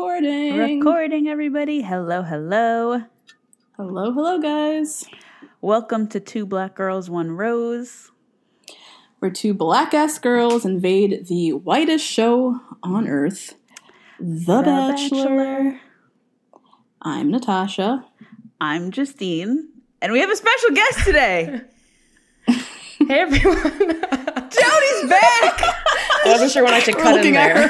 Recording. Recording, everybody. Hello, hello. Hello, hello, guys. Welcome to Two Black Girls, One Rose. Where two black ass girls invade the whitest show on earth, The, Bachelor. I'm Natasha. I'm Justine, and we have a special guest today. Hey everyone. Jody's back. I wasn't sure when I should We're cut in there.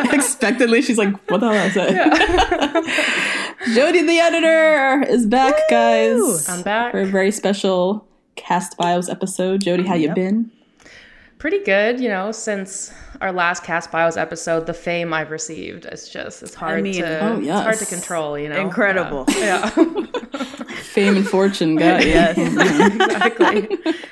Unexpectedly, she's like, "What the hell is that?" Jody, the editor, is back, guys. I'm back. for a very special cast bios episode. Jody, how you been? Pretty good, you know, since our last cast bios episode, the fame I've received, it's just it's hard mean, to oh, it's hard to control, you know. Incredible. Yeah. Fame and fortune, guys. Yes. exactly.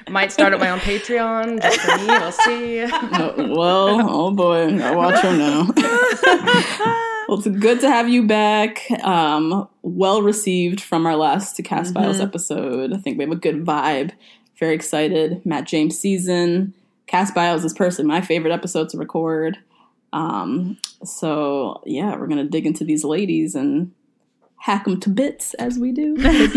Might start up my own Patreon just for me. We'll see. Oh, well, oh boy, I watch her now. well, it's good to have you back. Um, well received from our last Cast Files episode. I think we have a good vibe. Very excited. Matt James season. Cast Bios is personally my favorite episode to record. Um, so yeah, we're gonna dig into these ladies and hack them to bits as we do. Take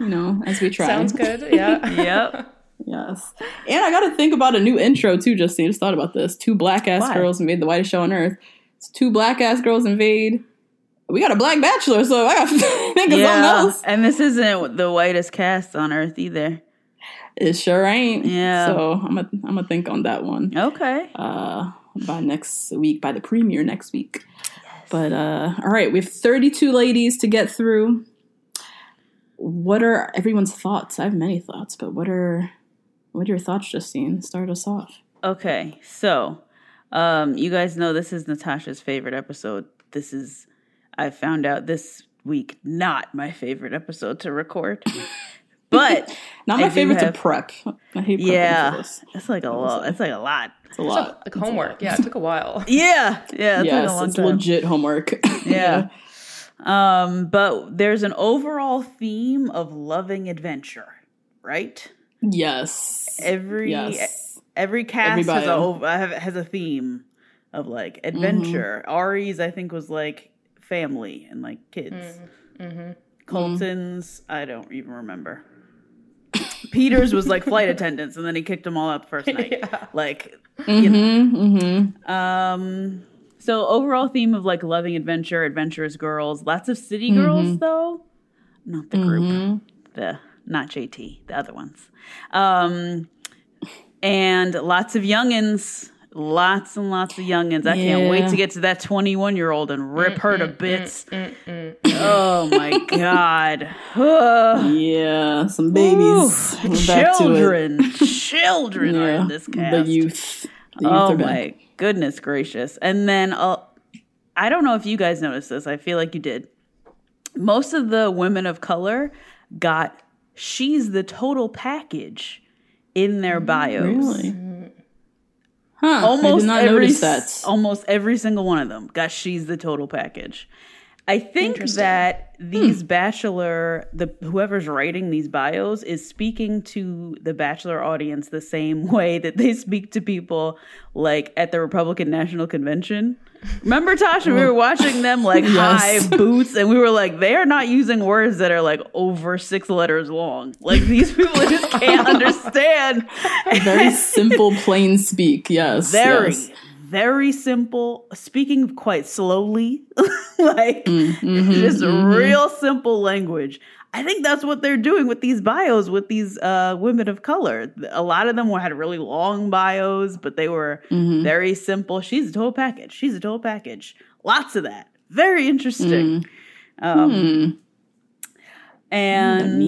you know, as we try. Sounds good. Yeah. yep. Yes. And I got to think about a new intro too, Justine. Just thought about this. Two black ass Why? girls invade the whitest show on earth. It's two black ass girls invade. We got a black bachelor, so I got to think of something Yeah. else. And this isn't the whitest cast on earth either. It sure ain't. Yeah. So I'm gonna I'm gonna think on that one. Okay. Uh, by next week, by the premiere next week. But uh, all right, we have 32 ladies to get through. What are everyone's thoughts? I have many thoughts, but what are what are your thoughts, Justine? Start us off. Okay. So, um, you guys know this is Natasha's favorite episode. This is, I found out this week, not my favorite episode to record. But Not my do favorite have- to prep. I hate prepping for yeah, this. it's like a lot. It's like a lot. It's a lot. Like homework. Yeah, it took a while. Yeah, yeah, it's yes, like a long it's time. legit homework. Yeah. Um, but there's an overall theme of loving adventure, right? yes. Every yes. every cast Everybody. has a has a theme of like adventure. Mm-hmm. Ari's I think was like family and like kids. Mm-hmm. Mm-hmm. Colton's I don't even remember. Peter's was like flight attendants, and then he kicked them all out the first night. Like, you know. Mm-hmm. Um. So overall theme of like loving adventure, adventurous girls. Lots of city girls though, not the group. The not JT, the other ones. Um, and lots of youngins. Lots and lots of youngins. I can't wait to get to that 21 year old and rip her to bits. Oh my god. Yeah, some babies. Ooh, We're back to it. children, children are in this cast. The youth. The youth Oh my goodness gracious. And then uh, I don't know if you guys noticed this. I feel like you did. Most of the women of color got she's the total package in their bios. Really? Huh. Almost I did not every almost every single one of them got she's the total package. I think that hmm. these bachelor the whoever's writing these bios is speaking to the bachelor audience the same way that they speak to people like at the Republican National Convention. Remember Tasha, we were watching them like high boots and we were like they are not using words that are like over 6 letters long. Like these people just can't understand. Very simple, plain speak. Yes. Very yes. very simple, speaking quite slowly, like mm-hmm, just mm-hmm. real simple language. I think that's what they're doing with these bios with these uh, women of color. A lot of them were, had really long bios, but they were very simple. She's a total package. She's a total package. Lots of that. Very interesting. Um, What and.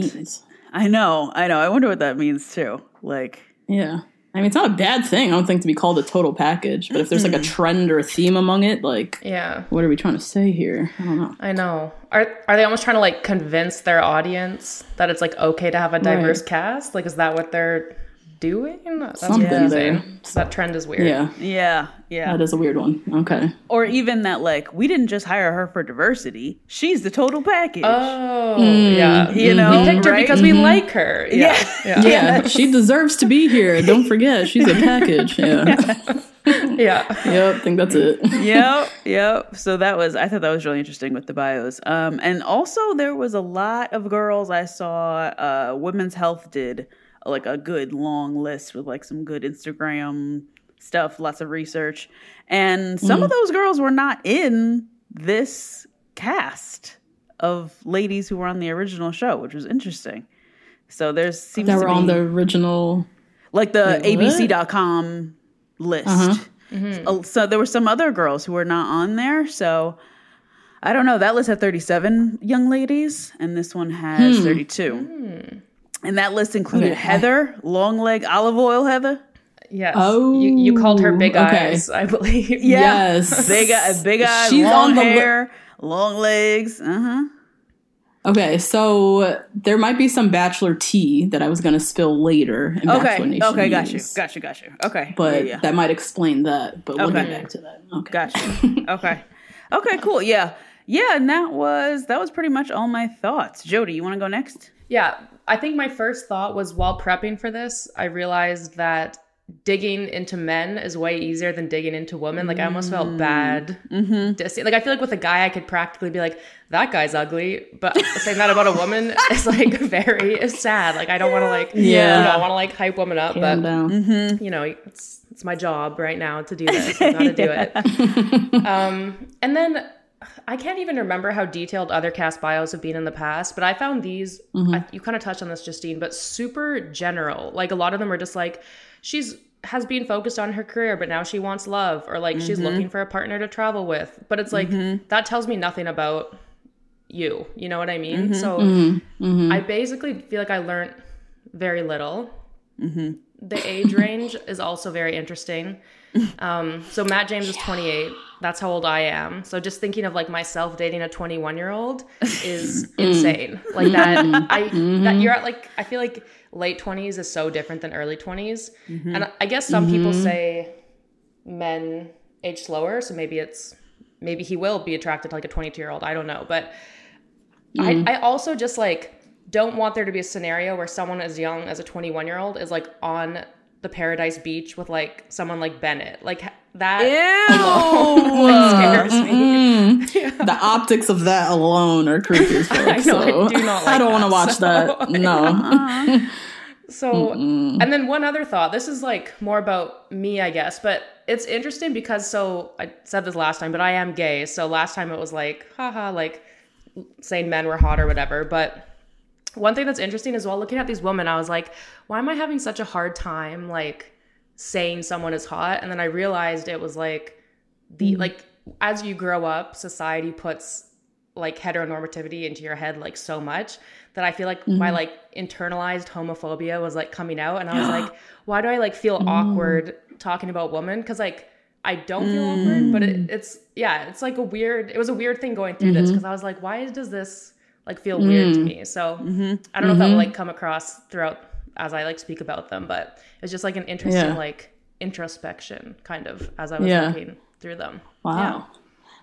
I know, I know. I wonder what that means too. Like, Yeah. I mean, it's not a bad thing, I don't think, to be called a total package, but if there's like a trend or a theme among it, like, Yeah, what are we trying to say here? I don't know. I know. Are are they almost trying to like convince their audience that it's like okay to have a diverse Right. cast? Like, is that what they're doing? That's Something confusing. there. So that trend is weird. Yeah. yeah, yeah. That is a weird one. Okay. or even that like we didn't just hire her for diversity she's the total package Oh, yeah. you know We picked her right? because we like her. Yeah. yeah Yeah, she deserves to be here. Don't forget, she's a package. Yeah. Yeah. Yep, I think that's it. yep yep so that was i thought that was really interesting with the bios um and also there was a lot of girls i saw uh women's health did like a good long list with like some good instagram stuff lots of research. And some of mm. those girls were not in this cast of ladies who were on the original show which was interesting. So there's seems That to were on the original. like the Wait, what? abc.com list. Uh-huh. Mm-hmm. Uh, so there were some other girls who were not on there. So i don't know. That list had 37 young ladies and this one has hmm. 32 hmm. And that list included Okay. heather long leg olive oil heather Yes. Oh, you, you called her big okay. eyes, I believe. Yes. big, eye- big eyes She's long on the li- hair long legs uh-huh Okay, so there might be some bachelor tea that I was going to spill later. In Bachelor okay Nation okay got you news, got you got you okay But yeah, yeah. that might explain that. But we'll Okay. get back to that. Okay. Gotcha. okay. Okay, cool. Yeah. Yeah, and that was that was pretty much all my thoughts. Jody, you want to go next? Yeah, I think my first thought was while prepping for this, I realized that digging into men is way easier than digging into women. Like I almost felt bad. Mm-hmm. dis- Like I feel like with a guy, I could practically be like, "That guy's ugly," but saying that about a woman is like very sad. Like I don't want to like, Yeah. you know, I want to like hype women up, Calm but down. you know, it's it's my job right now to do this. I gotta do it. um, and then I can't even remember how detailed other cast bios have been in the past, but I found these. Mm-hmm. I, you kind of touched on this, Justine, but super general. Like a lot of them are just like she's has been focused on her career, but now she wants love, or like she's mm-hmm. looking for a partner to travel with. But it's like mm-hmm. that tells me nothing about you. You know what I mean? So I basically feel like I learned very little. The age range is also very interesting. Um, so Matt James is 28. That's how old I am. So just thinking of like myself dating a 21 year old is mm-hmm. insane. Like that, mm-hmm. I that mm-hmm. you're at like I feel like late 20s is so different than early 20s. And I guess some people say men age slower, so maybe it's maybe he will be attracted to like a 22 year old. I don't know, but I, mm. I also just like don't want there to be a scenario where someone as young as a 21 year old is like on the paradise beach with like someone like Bennett. Like that like, scares me. Mm-hmm. The optics of that alone are creepy as fuck. I know, I so do not I don't want to watch so- that. No. So, and then one other thought. This is like more about me, I guess, but it's interesting because so I said this last time, but I am gay. So last time it was like, haha, like saying men were hot or whatever. But one thing that's interesting is while looking at these women, I was like, why am I having such a hard time like saying someone is hot? And then I realized it was like the mm-hmm. like as you grow up, society puts like heteronormativity into your head like so much that I feel like my mm-hmm. like internalized homophobia was like coming out. And I was like why do I like feel mm. awkward talking about women? Cuz like I don't feel awkward but it, mm. it's yeah it's like a weird it was a weird thing going through this mm-hmm. cuz I was like why does this like feel mm. weird to me so mm-hmm. I don't know if that will mm-hmm. like come across throughout as I like speak about them but it's just like an interesting Yeah. like introspection kind of as I was Yeah. looking through them Wow.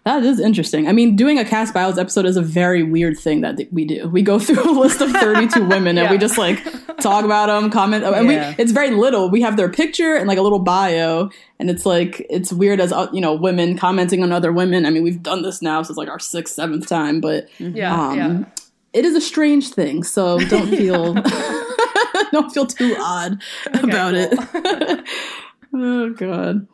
That is interesting. I mean, doing a cast bios episode is a very weird thing that we do. We go through a list of 32 women and we just like talk about them, comment, and Yeah. we it's very little. We have their picture and like a little bio, and it's like it's weird as uh, you know women commenting on other women. I mean, we've done this now since like our sixth, seventh time, but Yeah, um, yeah. it is a strange thing. So don't feel don't feel too odd about it. oh god.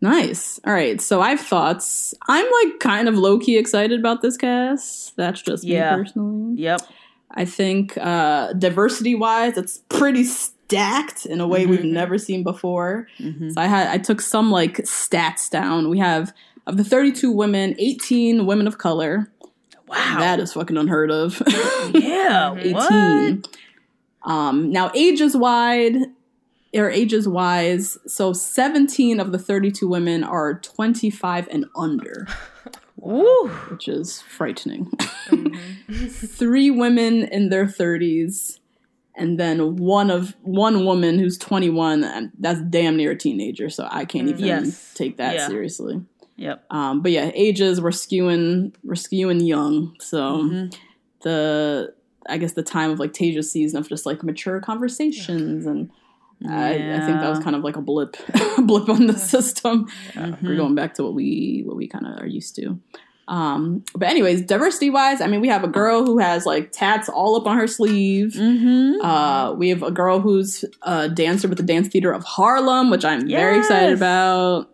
Nice. All right. So I have thoughts. I'm like kind of low key excited about this cast. That's just Yeah. me personally. Yep. I think uh, diversity wise, it's pretty stacked in a way we've never seen before. So I had I took some like stats down. We have of the 32 women, 18 women of color. Wow. That is fucking unheard of. yeah. 18. What? Um, now ages wide or ages wise, so 17 of the 32 women are 25 and under, Woo. which is frightening. Three women in their 30s, and then one of one woman who's 21. And that's damn near a teenager, so I can't even Yes. take that Yeah. seriously. Yep. Um, but yeah, ages we're skewing we're skewing young. So Mm-hmm. the I guess the time of like Tayshia's season of just like mature conversations and I, I think that was kind of like a blip blip on the system. Mm-hmm. We're going back to what we what we kind of are used to. Um, but anyways, diversity wise, I mean, we have a girl who has like tats all up on her sleeve. Mm-hmm. Uh, we have a girl who's a dancer with the Dance Theater of Harlem, which I'm very excited about.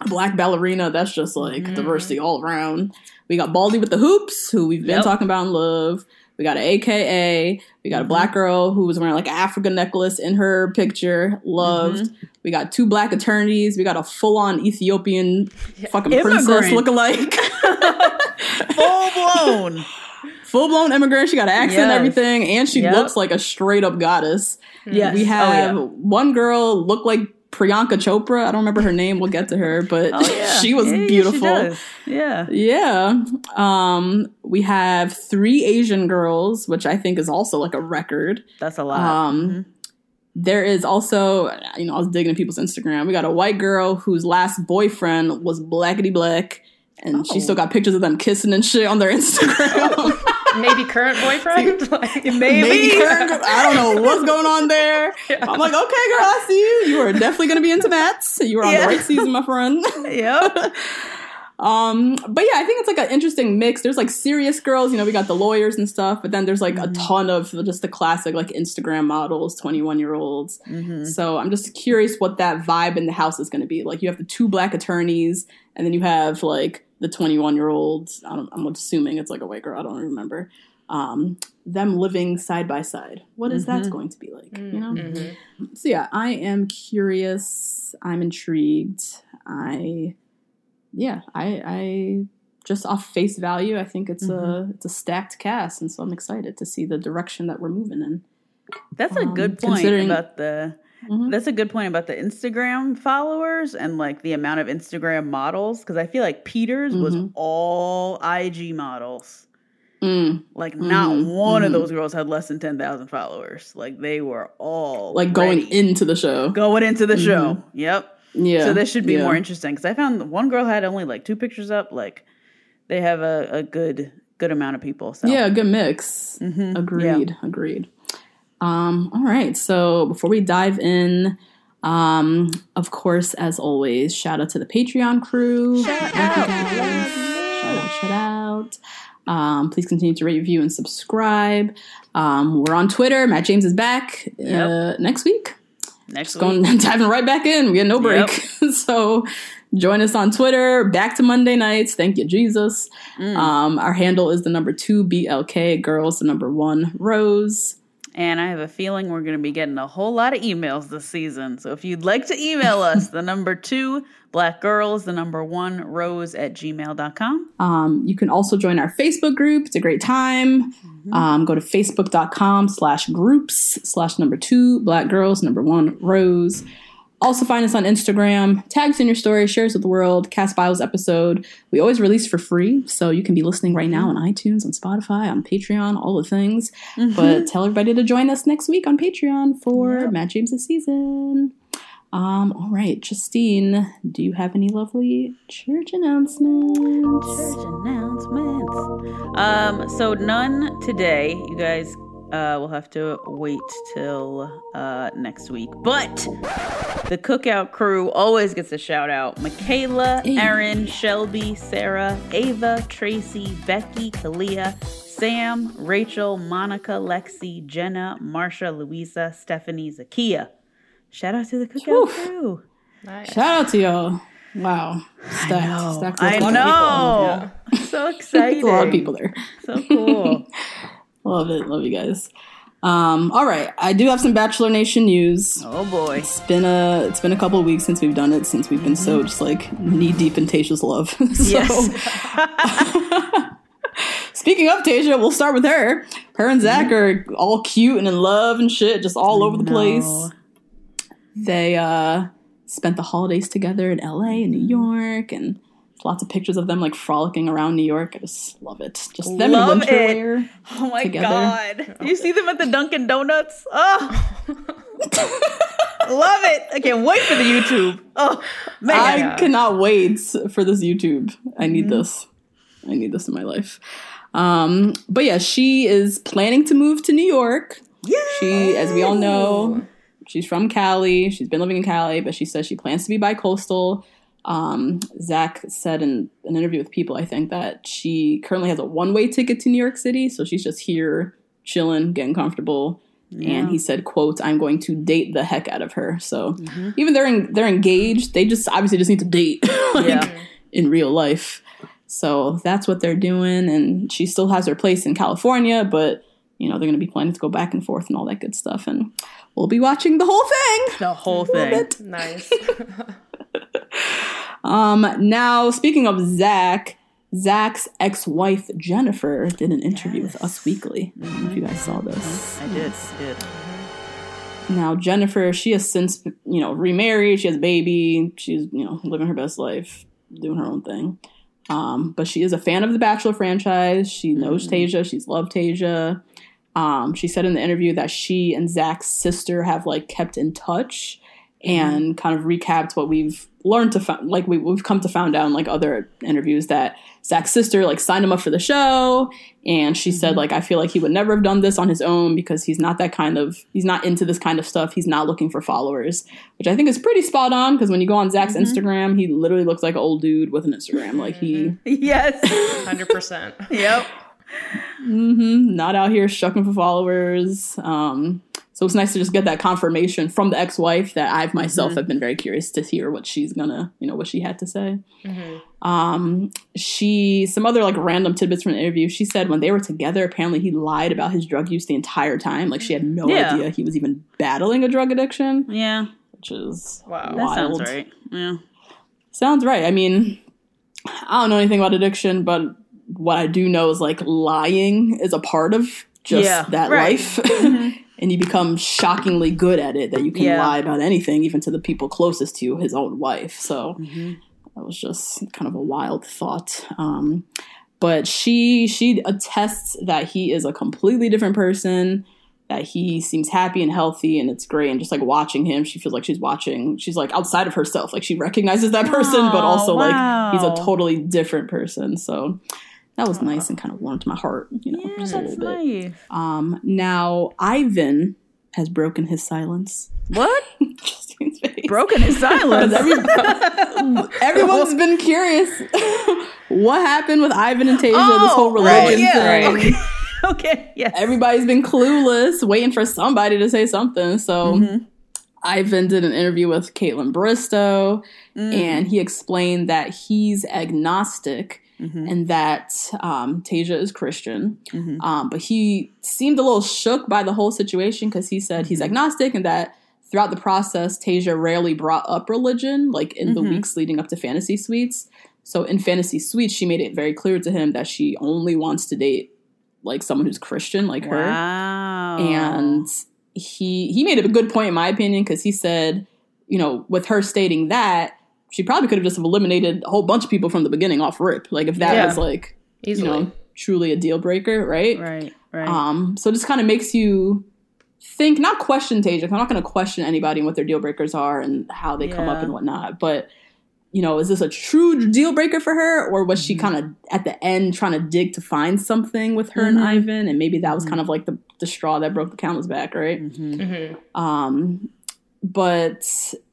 A black ballerina, that's just like diversity all around. We got Baldy with the hoops, who we've been Yep. talking about in love. We got an AKA. We got a black mm-hmm. girl who was wearing like an African necklace in her picture. Loved. Mm-hmm. We got two black attorneys. We got a full on Ethiopian fucking princess Immigrant. lookalike. Full blown. full blown immigrant. She got an accent and everything, and she Yep. looks like a straight up goddess. yes. We oh, have Oh, one girl look like Priyanka Chopra. I don't remember her name. We'll get to her, but. Oh, yeah. she was Yeah, beautiful. does. yeah. Yeah. Um, we have three Asian girls, which I think is also like a record. That's a lot. Um, there is also, you know, I was digging in people's Instagram. We got a white girl whose last boyfriend was blackety black, and she Oh. still got pictures of them kissing and shit on their Instagram. Maybe current boyfriend. Like, Maybe. Maybe Karen, I don't know what's going on there. I'm like, okay, girl, I see you. You are definitely going to be into that. You are on Yeah. the right season, my friend. Yep. Um, but yeah, I think it's like an interesting mix. There's like serious girls, you know, we got the lawyers and stuff, but then there's like Mm-hmm. a ton of just the classic like Instagram models, 21 year olds. Mm-hmm. So I'm just curious what that vibe in the house is going to be. Like you have the two black attorneys, and then you have like the 21 year old, I don't, I'm assuming it's like a white girl. I don't remember. Um, them living side by side. What is Mm-hmm. that going to be like? You know. So yeah, I am curious. I'm intrigued. I, yeah, I, I just off face value, I think it's Mm-hmm. a it's a stacked cast, and so I'm excited to see the direction that we're moving in. That's a Um, good point about the. Mhm. That's a good point about the Instagram followers and like the amount of Instagram models because I feel like Peters was Mhm. all IG models. Mm, Like not Mhm, one of mhm. those girls had less than ten thousand followers. Like they were all like going into the show. going into the show. Yep. Yeah. so this should be yeah. more interesting because I found one girl had only like two pictures up. Like they have a, a good good amount of people. So Yeah, good mix. Agreed. Agreed. Um, all right. So before we dive in, um, of course, as always, shout out to the Patreon crew. Shout out. Shout out. Shout out. Um, please continue to rate, review, and subscribe. Um, we're on Twitter. Matt James is back uh, next week. next Going week. diving right back in. We get no break. so join us on Twitter. Back to Monday nights. Thank you, Jesus. Mm. Um, our handle is the number two BLK. Girls, the number one Rose. And I have a feeling we're going to be getting a whole lot of emails this season. So if you'd like to email us, the number two, black girls, the number one, rose at gmail.com. Um, you can also join our Facebook group. It's a great time. Um, go to facebook.com slash groups slash number two black girls, number one Rose. Also find us on Instagram. Tags in your story, share us with the world. Cast Bios episode. We always release for free, so you can be listening right now on iTunes, on Spotify, on Patreon, all the things. But tell everybody to join us next week on Patreon for Matt James' season. Um, all right, Justine, do you have any lovely church announcements? Church announcements. Um, so none today. You guys uh, will have to wait till uh, next week. But the cookout crew always gets a shout out. Michaela, Erin, Shelby, Sarah, Ava, Tracy, Becky, Kalia, Sam, Rachel, Monica, Lexi, Jenna, Marsha, Louisa, Stephanie, Zakia. Shout out to the cookout crew. Shout out to y'all. Wow. Stacked. Stacked with I a lot of know. So excited. a lot of people there. So cool. Love it. Love you guys. Um, all right. I do have some Bachelor Nation news. oh boy. It's been a it's been a couple of weeks since we've done it since we've been so just like knee deep in Tasha's love. so Yes. speaking of Tasha, we'll start with her. Her and Zach are all cute and in love and shit, just all over the place. They uh spent the holidays together in LA and New York and lots of pictures of them like frolicking around New York. I just love it. Just them Love in winter it. wear. Oh my together. god. You see them at the Dunkin' Donuts? Oh. Love it. I can't wait for the YouTube. Oh man. I cannot wait for this YouTube. I need this. I need this in my life. Um, but yeah, she is planning to move to New York. yeah. She, as we all know, she's from Cali. She's been living in Cali, but she says she plans to be bi-coastal. Um, Zach said in an interview with People, I think, that she currently has a one-way ticket to New York City, so she's just here chilling, getting comfortable. And he said, "quote I'm going to date the heck out of her." So even they're en- they're engaged, they just obviously just need to date like Yeah. in real life. So that's what they're doing, and she still has her place in California, but you know they're going to be planning to go back and forth and all that good stuff, and we'll be watching the whole thing. The whole thing. Nice. Um, now speaking of Zach, Zach's ex-wife Jennifer did an interview with Us Weekly. I don't know if you guys saw this. I did. I did. Now Jennifer, she has since you know remarried. She has a baby. She's you know living her best life, doing her own thing. Um, but she is a fan of the Bachelor franchise. She knows Tayshia. She's loved Tayshia. Um, she said in the interview that she and Zach's sister have like kept in touch and kind of recapped what we've learned to find like we, we've come to found out in like other interviews that Zach's sister like signed him up for the show and she said like I feel like he would never have done this on his own because he's not that kind of he's not into this kind of stuff he's not looking for followers which I think is pretty spot on because when you go on Zach's Instagram he literally looks like an old dude with an Instagram like he Yes. 100%. yep. mm-hmm. not out here shucking for followers. Um, so it's nice to just get that confirmation from the ex-wife that I've myself have been very curious to hear what she's gonna, you know, what she had to say. Um, she some other like random tidbits from the interview. She said when they were together, apparently he lied about his drug use the entire time. Like she had no Yeah. idea he was even battling a drug addiction, Yeah. which is Wow. That sounds right. Yeah. Sounds right. I mean, I don't know anything about addiction, but what I do know is like lying is a part of just Yeah, that right. Mm-hmm. And you become shockingly good at it that you can Yeah. lie about anything, even to the people closest to you, his own wife. So Mm-hmm. that was just kind of a wild thought. Um, but she she attests that he is a completely different person that he seems happy and healthy and it's great and just like watching him she feels like she's watching she's like outside of herself like she recognizes that person but Aw, also like he's a totally different person so that was nice and kind of warmed my heart you know Yeah, just a that's little bit um now ivan has broken his silence What? Justine's face. Broken his silence. Everyone's been curious what happened with Ivan and Tayshia, this whole oh, religion yeah. thing. Okay. okay. Yes. Everybody's been clueless, waiting for somebody to say something. So Mm-hmm. Ivan did an interview with Kaitlyn Bristowe, Mm. and he explained that he's agnostic. Mm-hmm. And that um, Tayshia is Christian, um, but he seemed a little shook by the whole situation because he said Mm-hmm. he's agnostic and that throughout the process, Tayshia rarely brought up religion, like in the Mm-hmm. weeks leading up to Fantasy Suites. So in Fantasy Suites, she made it very clear to him that she only wants to date like someone who's Christian, like her. And he he made a good point in my opinion because he said, you know, with her stating that, she probably could have just eliminated a whole bunch of people from the beginning off rip. Like if that Yeah. was like Easily. you know truly a deal breaker, right? right. Right. Um, so it just kind of makes you think not question Tayshia. I'm not going to question anybody and what their deal breakers are and how they come up and whatnot. But you know, is this a true deal breaker for her, or was she Mm-hmm. kind of at the end trying to dig to find something with her Mm-hmm. and Ivan, and maybe that was kind of like the the straw that broke the camel's back, right? Mm-hmm. Um, but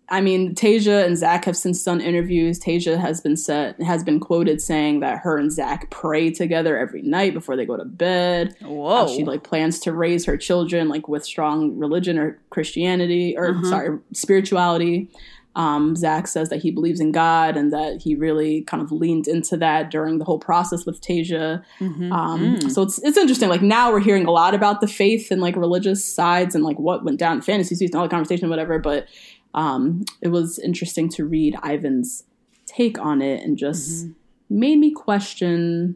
I mean, Tayshia and Zach have since done interviews. Tayshia has been set has been quoted saying that her and Zach pray together every night before they go to bed. Whoa. She like plans to raise her children like with strong religion or Christianity or sorry spirituality. Um, Zach says that he believes in God and that he really kind of leaned into that during the whole process with Tayshia. Um, So it's it's interesting. Like now we're hearing a lot about the faith and like religious sides and like what went down in fantasy and all the conversation, whatever. But um, it was interesting to read Ivan's take on it and just made me question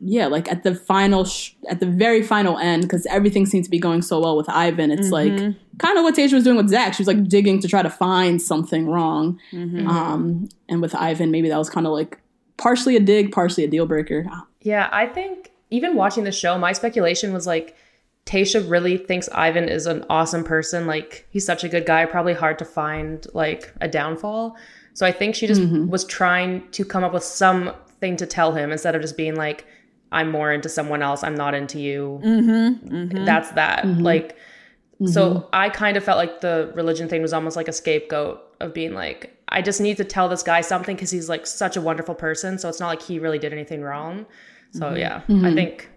yeah like at the final sh- at the very final end because everything seems to be going so well with ivan. It's like kind of what Tayshia was doing with zach she was like digging to try to find something wrong. Um and with ivan maybe that was kind of like partially a dig partially a deal breaker. Yeah, I think even watching the show, my speculation was like Tasha really thinks Ivan is an awesome person. Like he's such a good guy, probably hard to find like a downfall. So I think she just mm-hmm. was trying to come up with something to tell him instead of just being like, I'm more into someone else, I'm not into you. Mm-hmm. Mm-hmm. That's that. Like so I kind of felt like the religion thing was almost like a scapegoat of being like, I just need to tell this guy something because he's like such a wonderful person. So it's not like he really did anything wrong. So yeah, I think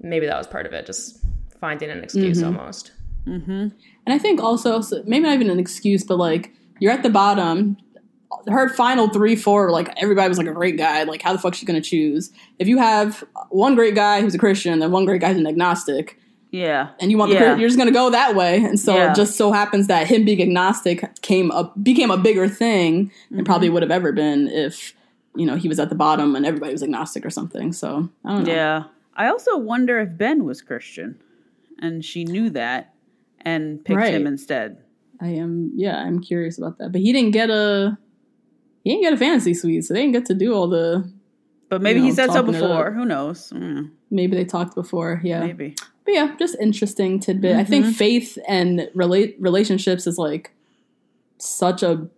maybe that was part of it, just finding an excuse almost. and i think also so maybe not even an excuse but like you're at the bottom her final three, four, like everybody was like a great guy. Like, how the fuck is she gonna choose? If you have one great guy who's a Christian and one great guy who's an agnostic, Yeah. and you want the Yeah. Chris- you're just gonna go that way. And so Yeah. it just so happens that him being agnostic came up became a bigger thing than Mm-hmm. probably would have ever been if you know he was at the bottom and everybody was agnostic or something. So I don't know. Yeah. I also wonder if Ben was Christian and she knew that and picked Right. him instead. I am yeah, I'm curious about that. But he didn't get a he didn't get a fantasy suite, so they didn't get to do all the But maybe You he said so before. Who knows? Mm, maybe they talked before. Yeah. maybe. But yeah, just interesting tidbit. I Mm-hmm. think faith and relate relationships is like such a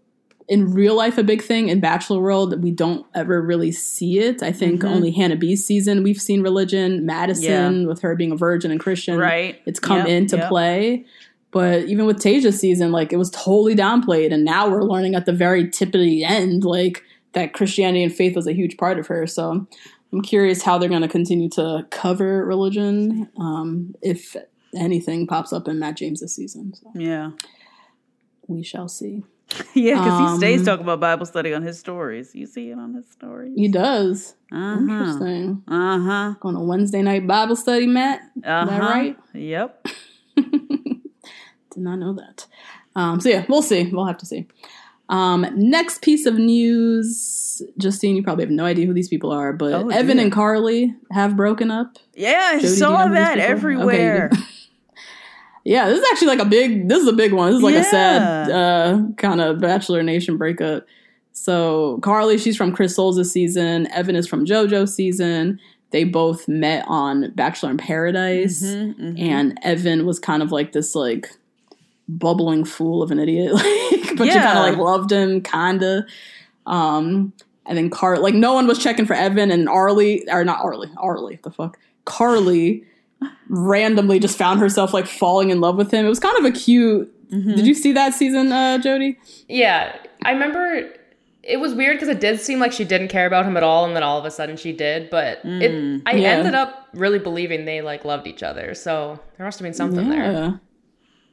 in real life a big thing in Bachelor World. We don't ever really see it. I think only Hannah B's season we've seen religion. Madison Mm-hmm. Yeah. with her being a virgin and Christian, Right. It's come Yep, into yep. play. But even with Tayshia's season, like it was totally downplayed, and now we're learning at the very tip of the end, like that Christianity and faith was a huge part of her. So I'm curious how they're going to continue to cover religion, um, if anything pops up in Matt James's season. So Yeah. we shall see. Yeah, because he stays Um, talking about Bible study on his stories. You see it on his stories? He does. Uh-huh. Interesting. Uh-huh. Going to Wednesday night Bible study, Matt. Uh-huh. Is that right? Yep. Did not know that. Um, so yeah, we'll see. We'll have to see. Um, next piece of news, Justine, you probably have no idea who these people are, but Oh, Evan dear. and Carly have broken up. Yeah, I Jody, do you saw know that? Okay, everywhere. good. Yeah, this is actually like a big. This is a big one. This is like a sad uh, kind of Bachelor Nation breakup. So Carly, she's from Chris Soules' season. Evan is from JoJo season. They both met on Bachelor in Paradise, Mm-hmm, and Evan was kind of like this like bubbling fool of an idiot, like, but she Yeah. kind of like loved him, kinda. Um, and then Car like no one was checking for Evan and Arlie or not Arlie, Arlie, the fuck, Carly randomly just found herself like falling in love with him. It was kind of a cute. Mm-hmm. Did you see that season, uh, Jody? Yeah, I remember it was weird because it did seem like she didn't care about him at all, and then all of a sudden she did. But it, I Yeah. ended up really believing they like loved each other. So there must have been something there.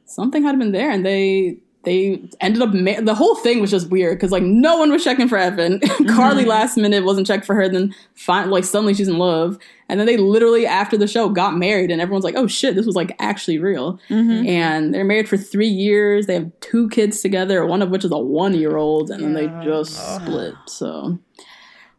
Something had been there, and they they ended up. Ma- the whole thing was just weird because like no one was checking for Evan. Mm-hmm. Carly last minute wasn't checked for her. Then fin- like suddenly she's in love, and then they literally after the show got married, and everyone's like, "Oh shit, this was like actually real." Mm-hmm. And they're married for three years. They have two kids together, one of which is a one year old, and then they just split. So.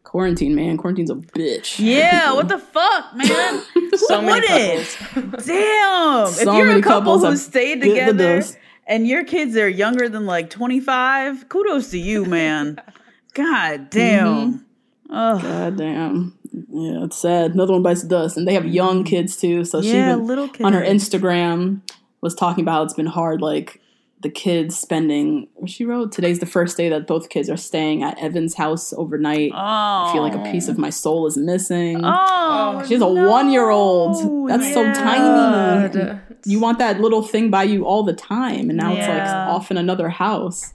Quarantine, man. Quarantine's a bitch. Yeah, what the fuck, man? So many couples. Damn. So if you're many a couple couples who stayed together. And your kids are younger than like 25, kudos to you, man. God damn. Mm-hmm. Ugh. God damn. Yeah, it's sad. Another one bites the dust. And they have young mm-hmm. kids too. So she Yeah, even- little on her. Instagram was talking about how it's been hard, like the kids spending. She wrote today's the first day that both kids are staying at Evan's house overnight. Oh, I feel like a piece of oh. my soul is missing. Oh, oh She has a no. one year old. That's so tiny. You want that little thing by you all the time, and now it's like off in another house.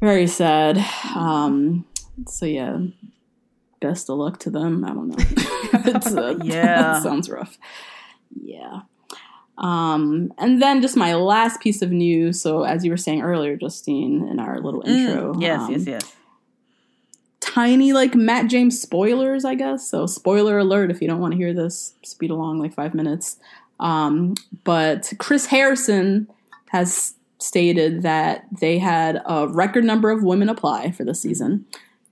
Very sad. Um, so yeah, best of luck to them. I don't know. it's, uh, Yeah. sounds rough. Yeah. Um, and then just my last piece of news. So as you were saying earlier, Justine, in our little intro, Mm, Yes, um, yes, yes. tiny like Matt James spoilers, I guess. So spoiler alert if you don't want to hear this, speed along like five minutes. Um, but Chris Harrison has stated that they had a record number of women apply for the season.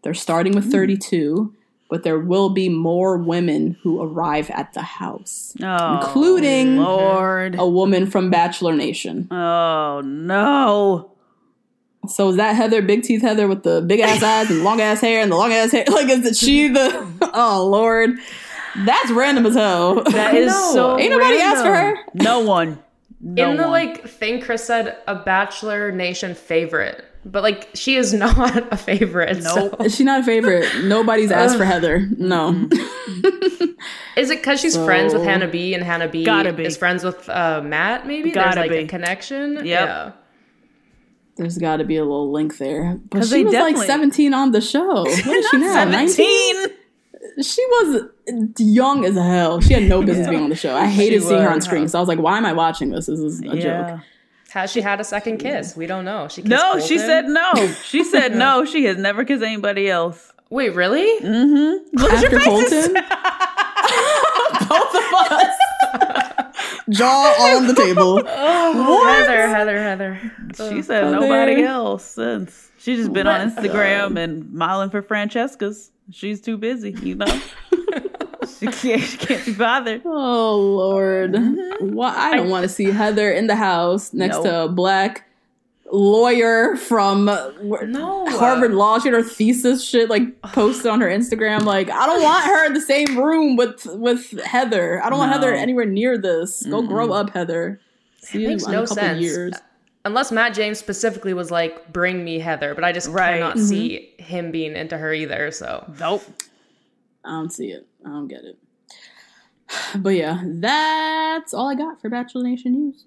They're starting with 32, but there will be more women who arrive at the house, Oh, including Lord. a woman from Bachelor Nation. Oh no. So is that Heather, big teeth Heather with the big ass eyes and long ass hair and the long ass hair? Like, is it she the? Oh Lord, that's random as hell. That is know. so. Ain't nobody asked for her. No one. No In the one. like thing Chris said, a Bachelor Nation favorite. But like she is not a favorite. Nope. So. Is she not a favorite? Nobody's asked for Heather. No. Is it because she's friends with Hannah B and Hannah B Gotta be. is friends with uh, Matt? Maybe Gotta there's like be. a connection. Yep. Yeah. There's got to be a little link there. But 'Cause she they was like 17 on the show. What is she now? 19? Seventeen. She was young as hell. She had no business being on the show. I hated seeing her on was. screen. So I was like, why am I watching this? This is a Yeah. joke. Has she had a second kiss? We don't know. She kissed No, she said no. She said no. She has never kissed anybody else. Wait, really? Mm-hmm. Look at After your faces. Colton? Both of us. Jaw on the table. Oh, Heather, Heather, Heather. She said nobody else since. She's just been on Instagram and modeling for Francesca's. She's too busy, you know. she can't. She can't be bothered. Oh Lord! Mm-hmm. Why I don't want to see Heather in the house next Nope. to a black lawyer from No. Harvard Law. She had her thesis shit like posted on her Instagram. Like I don't want her in the same room with with Heather. I don't want Heather anywhere near this. Go grow up, Heather. See you makes in no a couple sense. years. Unless Matt James specifically was like, "Bring me Heather," but I just Right. cannot see him being into her either. So Nope. I don't see it. I don't get it. But yeah, that's all I got for Bachelor Nation news.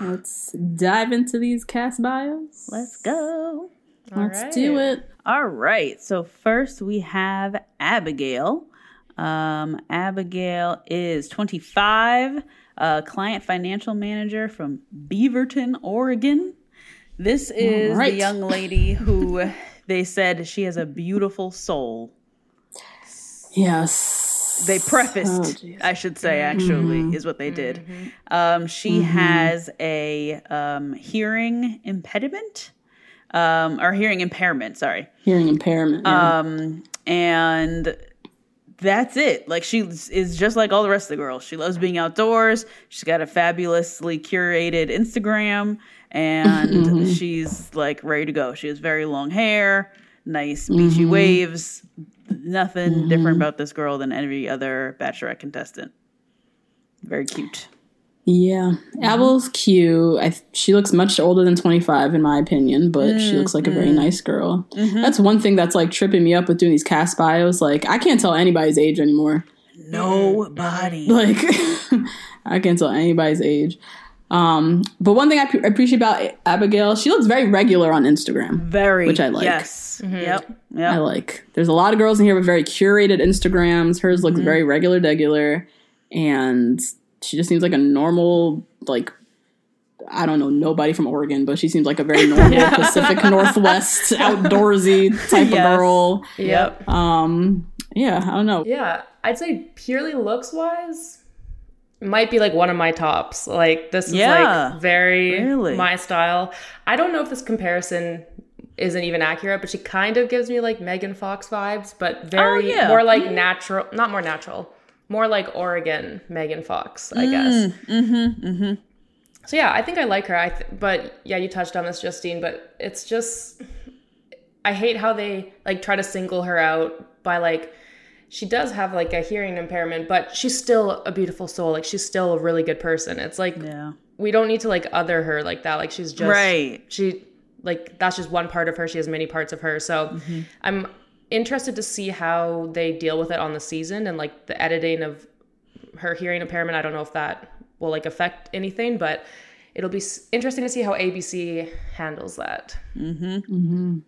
Let's dive into these cast bios. Let's go. Let's do it. All right. So first we have Abigail. Um, Abigail is 25, a client financial manager from Beaverton, Oregon. This is right. the young lady who they said she has a beautiful soul. Yes. They prefaced, Oh. I should say, actually, is what they did. Um, she has a um, hearing impediment, um, or hearing impairment. Sorry, Hearing impairment. yeah. um, and that's it. Like she is just like all the rest of the girls. She loves being outdoors. She's got a fabulously curated Instagram, and mm-hmm. she's like ready to go. She has very long hair, nice beachy mm-hmm. waves. Nothing different mm-hmm. about this girl than every other Bachelorette contestant. Very cute. Yeah. Abel's cute. I, she looks much older than 25, in my opinion, but she looks like a very nice girl. That's one thing that's like tripping me up with doing these cast bios. Like, I can't tell anybody's age anymore. Nobody. Like, I can't tell anybody's age. Um, but one thing I p- appreciate about Abigail, she looks very regular on Instagram. Very. Which I like. Yes. Yep. Yep. I like. There's a lot of girls in here with very curated Instagrams. Hers Mm-hmm. looks very regular, regular, and she just seems like a normal, like I don't know, nobody from Oregon, but she seems like a very normal Pacific Northwest outdoorsy type Yes. of girl. Yep. Um, yeah, I don't know. yeah, I'd say purely looks wise, might be like one of my tops. Like this is Yeah. like very Really? my style. I don't know if this comparison isn't even accurate, but she kind of gives me like Megan Fox vibes, but very Oh, yeah. more like natural, not more natural, more like Oregon Megan Fox, I guess. Mm-hmm, mm-hmm. So yeah, I think I like her. I th- but yeah, you touched on this, Justine. But it's just I hate how they like try to single her out by like she does have like a hearing impairment, but she's still a beautiful soul. Like she's still a really good person. It's like Yeah. we don't need to like other her like that. Like she's just Right. She like that's just one part of her. She has many parts of her. So Mm-hmm. I'm interested to see how they deal with it on the season and like the editing of her hearing impairment. I don't know if that will like affect anything, but it'll be interesting to see how ABC handles that. Mm-hmm.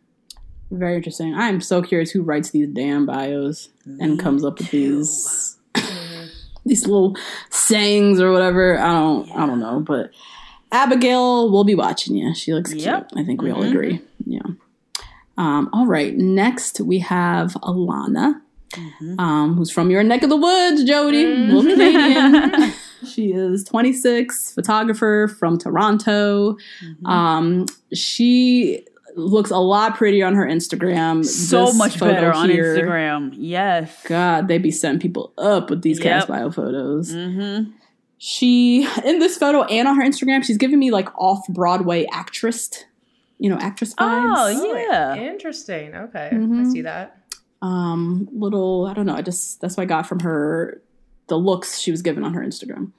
Very interesting. I'm so curious who writes these damn bios and comes up with these these little sayings or whatever. I don't I don't know, but Abigail will be watching you. She looks Yep. cute. I think we all agree. Yeah. Um, all right. Next we have Alana. Um, who's from your neck of the woods, Jody, little Canadian. she is 26, photographer from Toronto. Um, she looks a lot prettier on her Instagram. So This much better on here- Instagram. Yes. God, they be setting people up with these Yep. cast bio photos. She in this photo and on her Instagram, she's giving me like off Broadway actress, you know, actress vibes. Oh yeah. Interesting. Okay. Mm-hmm. I see that. um little i don't know i just that's what i got from her the looks she was given on her instagram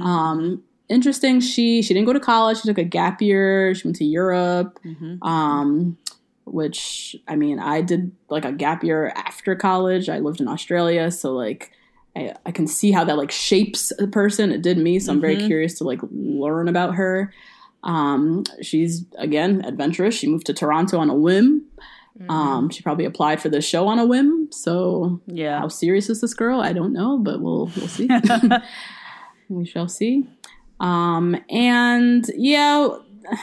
um interesting she she didn't go to college she took a gap year she went to europe um which i mean i did like a gap year after college i lived in australia so like I, I can see how that like shapes a person it did me so i'm very curious to like learn about her um she's again adventurous she moved to toronto on a whim um, she probably applied for the show on a whim. So Yeah. how serious is this girl? I don't know, but we'll we'll see. we shall see. Um, and yeah,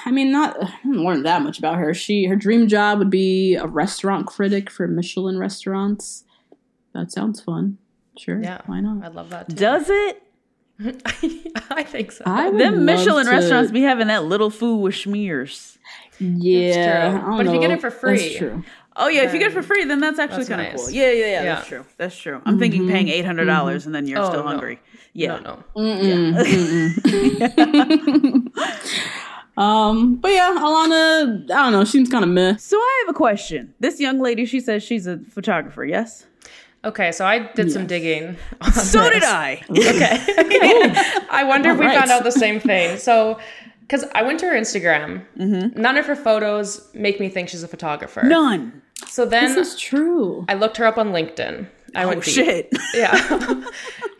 I mean, not I didn't learn that much about her. She her dream job would be a restaurant critic for Michelin restaurants. That sounds fun. Sure, Yeah. why not? I'd love that too. Does it? I think so. I Them Michelin to- restaurants be having that little food with schmears. Yeah, true. I don't But if you get it for free, that's true. Oh yeah, if you get it for free, then that's actually kind of nice. cool. Yeah, yeah, yeah, That's true. That's true. I'm thinking paying eight hundred dollars and then you're Oh, still no. hungry. Yeah. No, no. Um, but yeah, Alana, I don't know. She seems kind of meh. So I have a question. This young lady, she says she's a photographer. Yes. Okay, so I did some digging. So did. I. Okay. I wonder if we Alright. found out the same thing. So, because I went to her Instagram, Mm-hmm. none of her photos make me think she's a photographer. None. So then This is true. I looked her up on LinkedIn. I Oh went deep. shit. Yeah.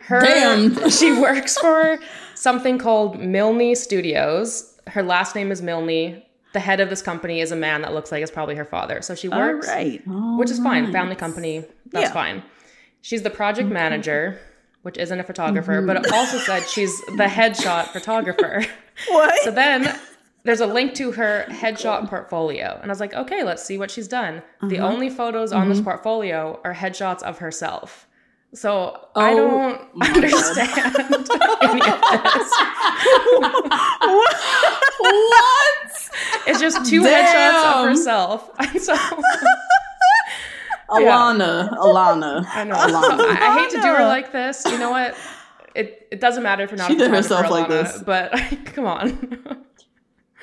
her, Damn. She works for something called Milne Studios. Her last name is Milne. The head of this company is a man that looks like it's probably her father. So she All works, right. which is fine. Family company, that's Yeah. fine. She's the project manager, which isn't a photographer, but it also said she's the headshot photographer. What? So then there's a link to her headshot portfolio. And I was like, okay, let's see what she's done. The Uh-huh. only photos on this Mm-hmm. portfolio are headshots of herself. So I Oh don't understand any of this. what? It's just two Damn. headshots of herself. So Alana, Alana. I know. Alana. I, I hate to do her like this. You know what? It, it doesn't matter if you're not She did herself like this. But come on.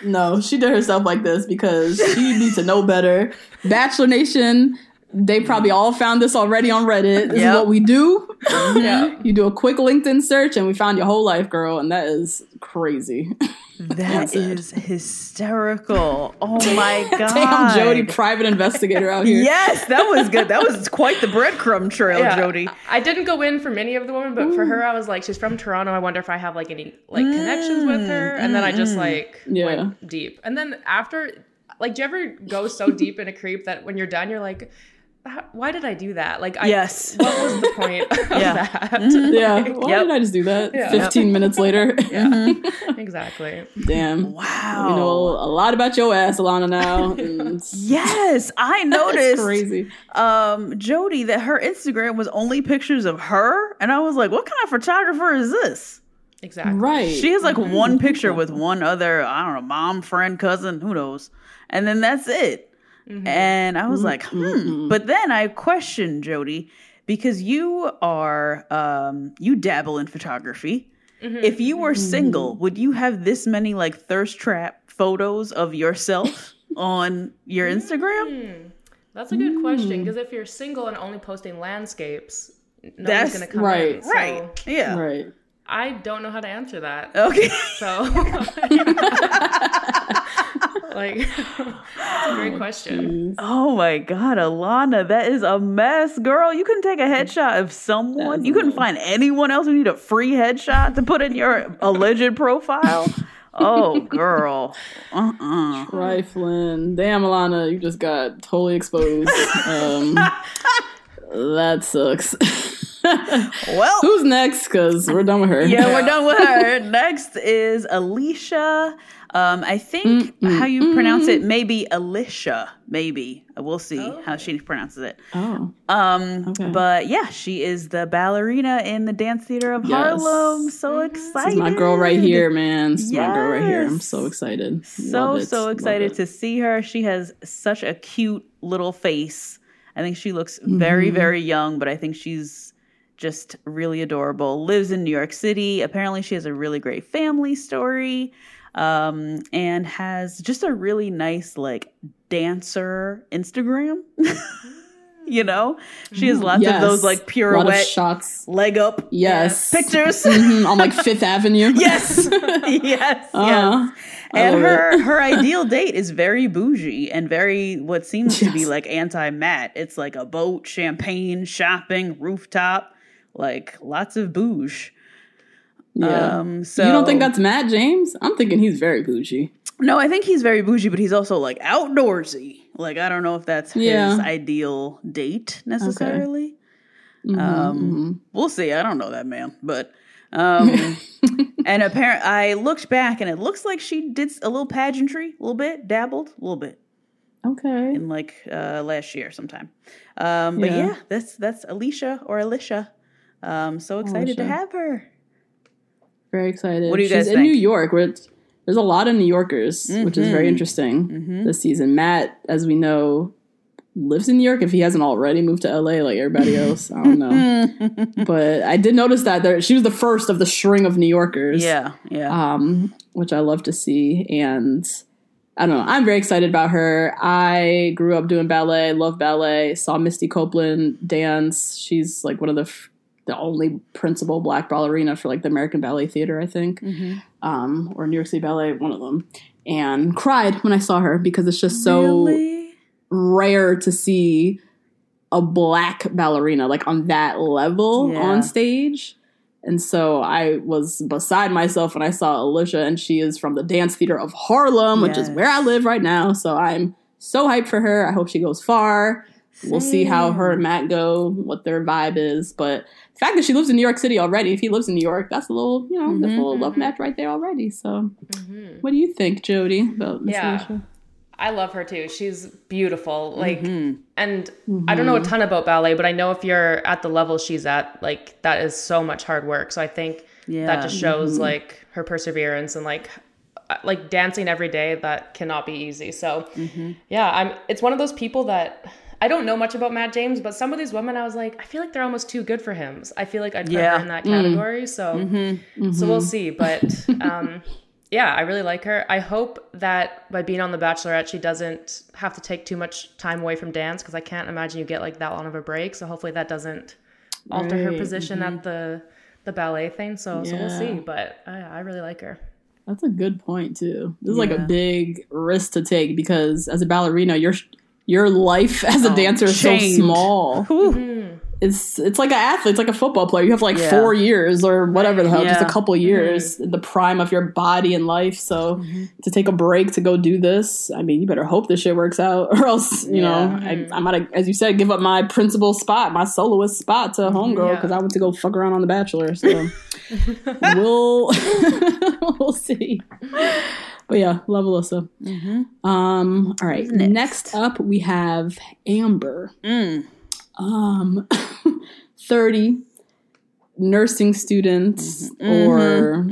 No, she did herself like this because she needs to know better. Bachelor Nation, they probably all found this already on Reddit. This Yep. is what we do. yeah. You do a quick LinkedIn search and we found your whole life, girl, and that is crazy. That is hysterical. Oh my god. Damn, Jody, private investigator out here. Yes, that was good. That was quite the breadcrumb trail, Yeah. Jody. I didn't go in for many of the women, but for her, I was like, she's from Toronto. I wonder if I have like any like connections with her. Mm, and then I just mm. like Yeah. went deep. And then after, like, do you ever go so deep in a creep that when you're done, you're like, "How- why did I do that? Like, I, Yes. what was the point of Yeah. that? Mm-hmm. Yeah. Why Yep. did I just do that? Yeah. 15 minutes later. Mm-hmm. exactly. Damn. Wow. We know a lot about your ass, Alana, now. and Yes, I noticed. crazy. um Jody that her Instagram was only pictures of her and I was like, what kind of photographer is this? Exactly. Right. She has like mm-hmm. one picture with one other, I don't know, mom, friend, cousin, who knows. And then that's it. Mm-hmm. And I was mm-hmm. like, hmm. Mm-hmm. But then I questioned Jody because you are um you dabble in photography. If you were single, would you have this many like thirst trap photos of yourself on your Instagram? Hmm. That's a good hmm. question because if you're single and only posting landscapes, no That's one's gonna come right. in. So Right. Yeah. Right. I don't know how to answer that. Okay. So, like, that's a great question. Oh my god, Alana, that is a mess, girl. You couldn't take a headshot of someone. You couldn't find anyone else who need a free headshot to put in your alleged profile. Oh, girl. Uh-uh. Trifling. Damn, Alana, you just got totally exposed. Um, that sucks. Well, Who's next? Because we're done with her. yeah, we're done with her. Next is Alicia. Um, I think how you pronounce it, maybe Alicia. Maybe we'll see how she pronounces it. Oh. Um, Okay. but yeah, she is the ballerina in the dance theater of Yes. Harlem. So excited! This is my girl right here, man. This is my girl right here. I'm so excited. So so excited to see her. She has such a cute little face. I think she looks very Mm-hmm. very young, but I think she's just really adorable. Lives in New York City. Apparently, she has a really great family story, um, and has just a really nice like dancer Instagram. you know, she has lots Yes. of those like A lot of pirouette shots. leg up Yes. pictures. Mhm, on like Fifth Avenue. yes, yes, Uh-huh. yes. And her it. her ideal date is very bougie and very what seems to be like anti Matt. It's like a boat, champagne, shopping, rooftop, like lots of bouge. Yeah. Um, so you don't think that's Matt James? I'm thinking he's very bougie. no? I think he's very bougie, but he's also like outdoorsy. Like I don't know if that's Yeah. his ideal date necessarily. Mm-hmm, Um, we'll see. I don't know that man, but um, and apparent I looked back and it looks like she did a little pageantry, a little bit, dabbled, a little bit Okay. in like uh, last year sometime. Um, but Yeah. yeah, that's that's Alicia or Alicia. Um, so excited to have her. Very excited. What do you She's guys in think? New York, where it's, there's a lot of New Yorkers, which is Mm-hmm. very interesting this season. Matt, as we know, lives in New York if he hasn't already moved to LA like everybody else. I don't know. but I did notice that there, she was the first of the string of New Yorkers. Yeah, yeah. um, which I love to see. And I don't know, I'm very excited about her. I grew up doing ballet, love ballet, saw Misty Copeland dance. She's like one of the f- the only principal black ballerina for like the American Ballet Theater, I think, um, or New York City Ballet, one of them. And cried when I saw her because it's just so really? rare to see a black ballerina like on that level Yeah. on stage. And so I was beside myself when I saw Alicia, and she is from the Dance Theater of Harlem, which is where I live right now. So I'm so hyped for her. I hope she goes far. We'll see how her and Matt go, what their vibe is. But the fact that she lives in New York City already, if he lives in New York, that's a little, you know, that's a little mm-hmm. love match right there already. So, mm-hmm. what do you think, Jody, about Miss Yeah. Alicia? I love her too. She's beautiful. Like, mm-hmm. and I don't know a ton about ballet, but I know if you're at the level she's at, like, that is so much hard work. So I think Yeah. that just shows like her perseverance and like, uh, like dancing every day. That cannot be easy. So, yeah, I'm. It's one of those people that. I don't know much about Matt James, but some of these women, I was like, I feel like they're almost too good for him. I feel like I'd put Yeah. her in that mm. category. So, mm-hmm. Mm-hmm. so we'll see. But um, yeah, I really like her. I hope that by being on The Bachelorette, she doesn't have to take too much time away from dance because I can't imagine you get like that long of a break. So hopefully that doesn't alter her Right, position at mm-hmm. the the ballet thing. So so we'll see. But uh, I, I really like her. That's a good point too. This is like a big risk to take because as a ballerina, your your life as a Oh, dancer is so small. Whew. Mm-hmm. It's it's like an athlete, it's like a football player. You have like Yeah. four years or whatever the hell, just a couple mm-hmm. years, in the prime of your body and life. So mm-hmm. to take a break to go do this, I mean, you better hope this shit works out, or else you know I, I might, as you said, give up my principal spot, my soloist spot to homegirl Yeah. because I went to go fuck around on The Bachelor. So we'll we'll see. But yeah, love Alyssa. Um, all right. Next? up, we have Amber. Mm. Um, thirty nursing students, or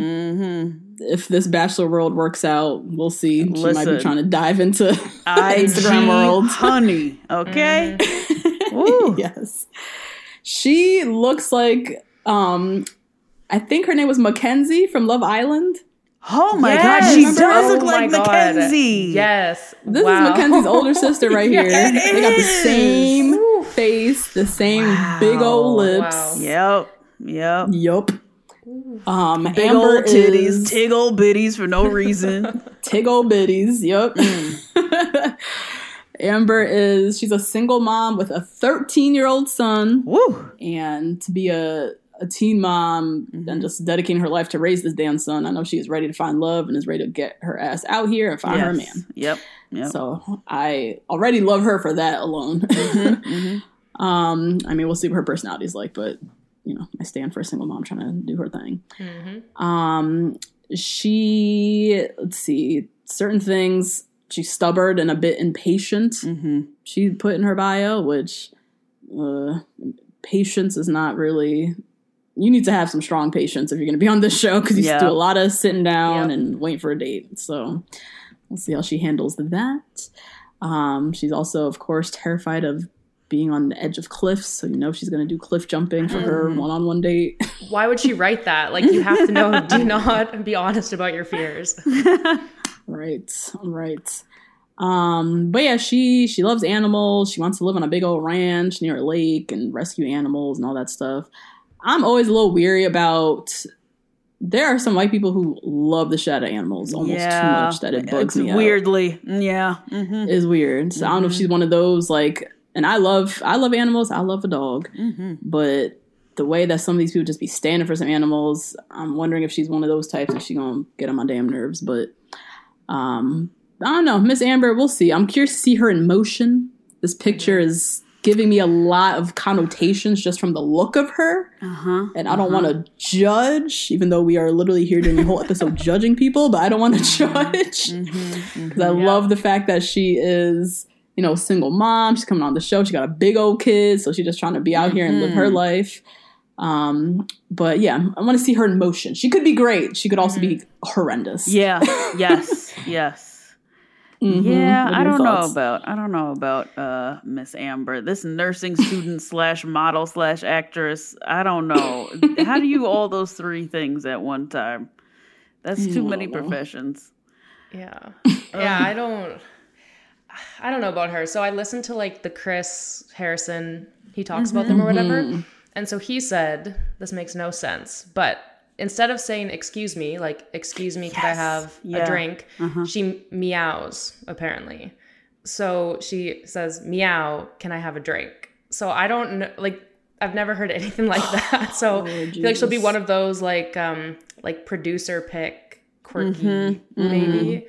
if this Bachelor world works out, we'll see. She might be Listen. trying to dive into Instagram world. honey. Okay. Woo. yes, she looks like. Um, I think her name was Mackenzie from Love Island. Oh my Yes! god, she Remember? does Oh look like my God. Mackenzie. Yes. This Wow. is Mackenzie's older sister right here. Yeah, it they got the is. same face, the same big old lips. Wow. Yep. Yep. Yup. Um, Big Amber old titties, is tig old bitties for no reason. tig old bitties. Yep. Mm. Amber is she's a single mom with a 13 year old son, Woo! and to be a a teen mom Mm-hmm. and just dedicating her life to raise this damn son. I know she is ready to find love and is ready to get her ass out here and find her a man. Yep. Yep. So I already love her for that alone. Mm-hmm, um, I mean, we'll see what her personality is like, but you know, I stand for a single mom trying to do her thing. Um, she let's see certain things. She's stubborn and a bit impatient. mm-hmm. She put in her bio, which uh, patience is not really. You need to have some strong patience if you're going to be on this show because you Yeah. do a lot of sitting down Yep. and waiting for a date. So we'll see how she handles that. Um, she's also, of course, terrified of being on the edge of cliffs. So you know she's going to do cliff jumping for her Mm-hmm. one-on-one date. Why would she write that? Like, you have to know, do not be honest about your fears. right, right. Um, but yeah, she she loves animals. She wants to live on a big old ranch near a lake and rescue animals and all that stuff. I'm always a little weary about. There are some white people who love the out of animals almost too much that it bugs It's me out. weirdly. Yeah. Mm-hmm. is weird. So I don't know if she's one of those like, and I love I love animals. I love a dog, Mm-hmm. but the way that some of these people just be standing for some animals, I'm wondering if she's one of those types. If she gonna get on my damn nerves, but um, I don't know, Miss Amber. We'll see. I'm curious to see her in motion. This picture is giving me a lot of connotations just from the look of her. Uh-huh. And I don't uh-huh. want to judge, even though we are literally here doing a whole episode judging people, but I don't want to judge. Mm-hmm, mm-hmm, because I love the fact that she is, you know, single mom. She's coming on the show. She got a big old kid, so she's just trying to be out here and live her mm-hmm. life. Um, but yeah, I want to see her in motion. She could be great. She could also be horrendous. Yeah. yes. Yes. Mhm. Yeah, I don't know about I don't know about uh Miss Amber. This nursing student slash model slash actress. I don't know. How do you all those three things at one time? That's too many professions. Yeah. Yeah, I don't I don't know about her. So I listened to like the Chris Harrison, he talks about them or whatever. And so he said, this makes no sense. But instead of saying excuse me, like excuse me, could I have Yeah. a drink? Uh-huh. She meows apparently. So she says, "Meow, can I have a drink?" So I don't know like I've never heard anything like that. So oh, I feel like she'll be one of those like um like producer pick quirky mm-hmm. Mm-hmm. maybe.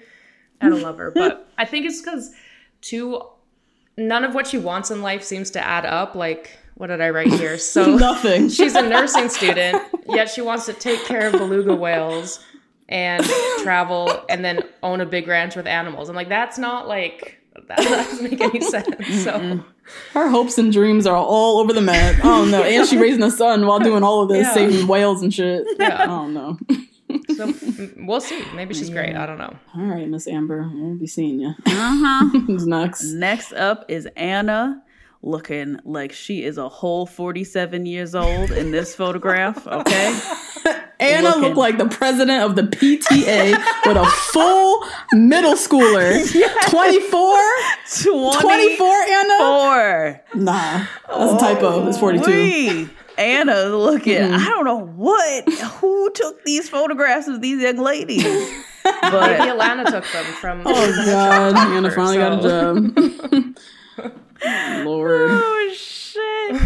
I don't love her, but I think it's because two none of what she wants in life seems to add up. Like what did I write here? So Nothing. she's a nursing student, yet she wants to take care of beluga whales and travel and then own a big ranch with animals. I'm like, that's not like that doesn't make any sense. So Her hopes and dreams are all over the map. Oh don't. And she raising a son while doing all of this, Yeah. saving whales and shit. Yeah. I don't know. so mm, we'll see. Maybe she's great. I don't know. All right, Miss Amber, we'll be seeing you. Uh-huh. Who's next? Next up is Anna looking like she is a whole 47 years old in this photograph, okay? Anna Looking. looked like the president of the PTA with a full middle schooler. 24? 24, Anna? 24. Nah, that's a typo. It's 42. Wee. Anna looking. Mm-hmm. I don't know what. Who took these photographs of these young ladies? Maybe But Alana took them from. Oh, God. Anna finally got a job. Lord. oh shit.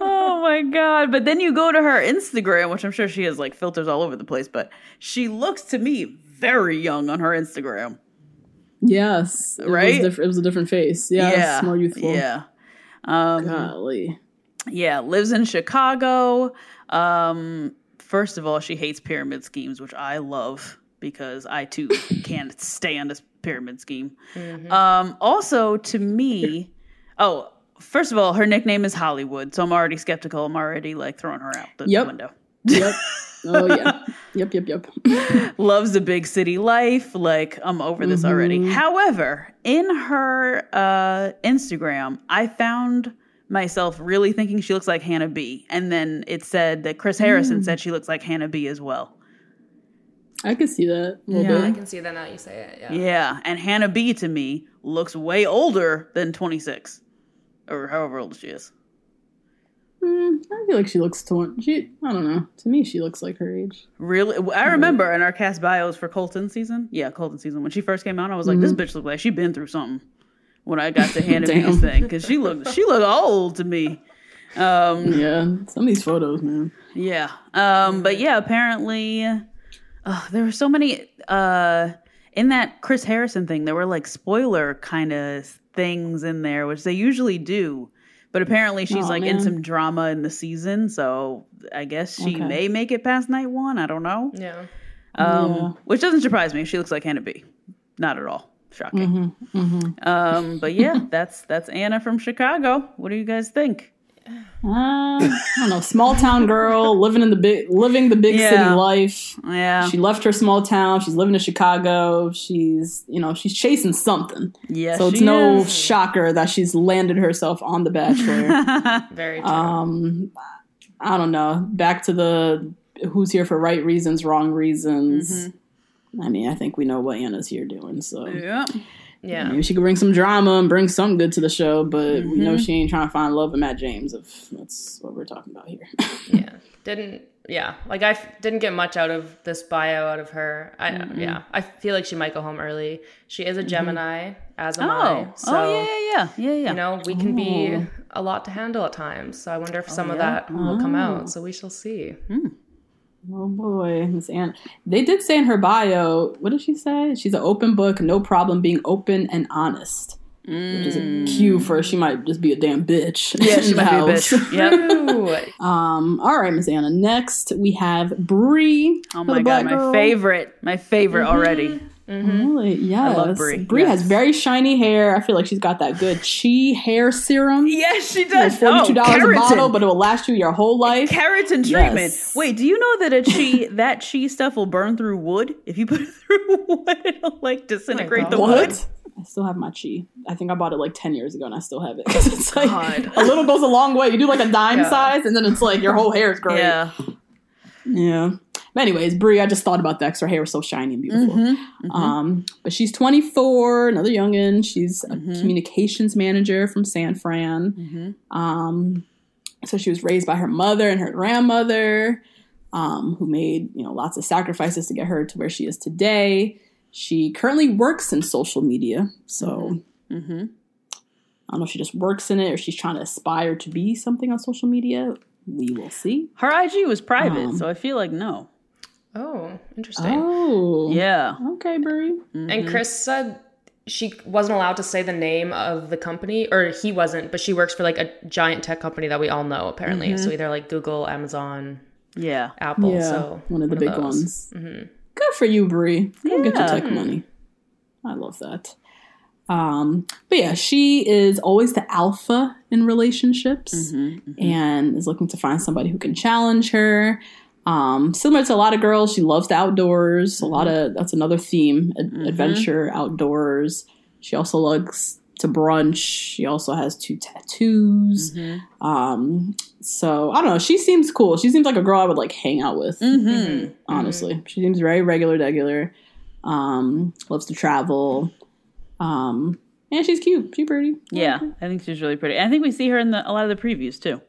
Oh my god. But then you go to her Instagram, which I'm sure she has like filters all over the place, but she looks to me very young on her Instagram. Yes. It Right? Was diff- it was a different face. Yes, more youthful. Yeah. Um, Golly. Yeah, lives in Chicago. Um, first of all, she hates pyramid schemes, which I love because I too can't stand this pyramid scheme. Um, also, to me, oh, first of all, her nickname is Hollywood, so I'm already skeptical. I'm already like throwing her out the Yep. window. Yep. Oh, yeah. Yep, yep, yep. Loves the big city life. Like I'm over this already. However, in her uh, Instagram, I found myself really thinking she looks like Hannah B. And then it said that Chris Harrison said she looks like Hannah B as well. I could see that a little Yeah. I can see that now you say it. Yeah. Yeah, and Hannah B to me looks way older than 26 or however old she is. Mm, I feel like she looks twenty. She, I don't know. To me, she looks like her age. Really, I remember in our cast bios for Colton season. Yeah, Colton season when she first came out, I was like, this bitch looked like she been through something. When I got to Hannah Damn. B's thing, because she looked she looked old to me. Um, Yeah, some of these photos, man. Yeah. Um, but yeah, apparently uh, there were so many uh in that Chris Harrison thing, there were like spoiler kind of things in there, which they usually do. But apparently she's Aw, like in some drama in the season, so I guess she Okay. may make it past night one. I don't know. Yeah. Um, Yeah. which doesn't surprise me. She looks like Hannah B. Not at all. Shocking. Mm-hmm, Um, but yeah, that's that's Anna from Chicago. What do you guys think? Uh, I don't know. Small town girl living in the big, living the big Yeah. city life. Yeah. She left her small town. She's living in Chicago. She's, you know, she's chasing something. yeah. so it's no is. shocker that she's landed herself on The Bachelor. Very true. um, I don't know. Back to the who's here for right reasons, wrong reasons. I mean, I think we know what Anna's here doing. So Yeah. Yeah. maybe she could bring some drama and bring some good to the show. But we Mm-hmm. know she ain't trying to find love in Matt James. If that's what we're talking about here. yeah didn't yeah like i f- didn't get much out of this bio out of her i yeah i feel like she might go home early she is a gemini as am i Oh. so oh yeah, yeah, yeah, yeah. you know we can be a lot to handle at times so i wonder if some of yeah? that will come out so we shall see Oh boy, Miss Ann. They did say in her bio, what did she say? She's an open book, no problem being open and honest. Which is a cue for she might just be a damn bitch. Yeah, she might be a bitch. Yep. Um, all right, Miss Anna. Next we have Bree. Oh my god, my girl. favorite, my favorite already. Mm-hmm. Oh, really? Yes. love Brie, Brie has very shiny hair. I feel like she's got that good chi hair serum. Yes, she does. It's forty-two oh, dollars oh, a bottle, but it will last you your whole life. keratin Yes. treatment. Wait, do you know that a chi that chi stuff will burn through wood? If you put it through wood, it'll like disintegrate oh the wood. What? I still have my chi. I think I bought it like ten years ago, and I still have it because it's like God. a little goes a long way. You do like a dime Yeah. size, and then it's like your whole hair is great. Yeah. Yeah. But anyways, Brie, I just thought about that because her hair was so shiny and beautiful. Mm-hmm, Um, but she's 24, another youngin. She's a Mm-hmm. communications manager from San Fran. Um, so she was raised by her mother and her grandmother, um, who made you know lots of sacrifices to get her to where she is today. She currently works in social media, so Mm-hmm. I don't know if she just works in it or she's trying to aspire to be something on social media. We will see. Her IG was private, Um, so I feel like no. Oh interesting Oh, Yeah. Okay, Brie. and mm-hmm. chris said she wasn't allowed to say the name of the company or he wasn't but she works for like a giant tech company that we all know apparently so mm-hmm. either like google amazon Yeah. apple Yeah, so one of the big those. ones. Mm-hmm. Good for you, Brie. Go get your Yeah. tech money. I love that. Um, but yeah, she is always the alpha in relationships and is looking to find somebody who can challenge her. Um, similar to a lot of girls, she loves the outdoors. A lot of that's another theme: ad- adventure, outdoors. She also loves to brunch. She also has two tattoos. Um, so I don't know. She seems cool. She seems like a girl I would like hang out with. Mm-hmm. Honestly, she seems very regular, regular. Um, loves to travel. Um, and she's cute. She's pretty. Yeah. I think she's really pretty. I think we see her in the, a lot of the previews too.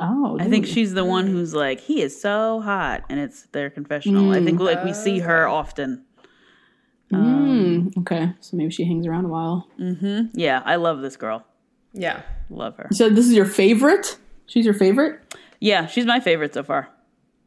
Oh, I think she's the one who's like, he is so hot, and it's their confessional. I think like we see her mm. often. Mm, um, okay. So maybe she hangs around a while. Mm-hmm. Yeah, I love this girl. yeah Love her. So this is your favorite? She's your favorite? Yeah, she's my favorite so far.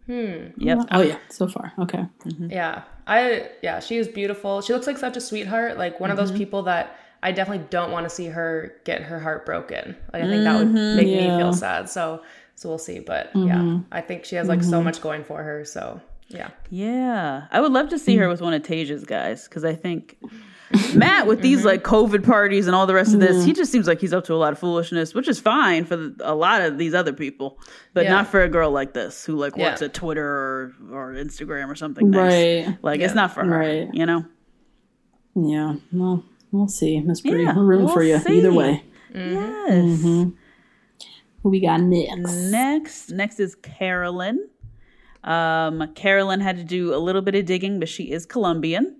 Hmm. Yep. Oh yeah, so far. Okay. Mm-hmm. Yeah. I yeah, she is beautiful. She looks like such a sweetheart, like one of those mm-hmm. people that I definitely don't want to see her get her heart broken. Like I think that would make me feel sad. So so we'll see, but yeah, mm-hmm. I think she has like so mm-hmm. much going for her, so yeah. Yeah, I would love to see her mm. with one of Tayshia's guys because I think Matt with these mm-hmm. like COVID parties and all the rest of this, he mm. just seems like he's up to a lot of foolishness, which is fine for the, a lot of these other people, but Yeah. not for a girl like this who like works Yeah. at Twitter or, or Instagram or something. Nice. Right. Like it's not for her, Right. you know. Yeah. Well, we'll see, Miss Brie. Yeah, We're rooting we'll for you see. either way. Yes. Who we got next? Next, next is Carolyn. Um, Carolyn had to do a little bit of digging, but she is Colombian.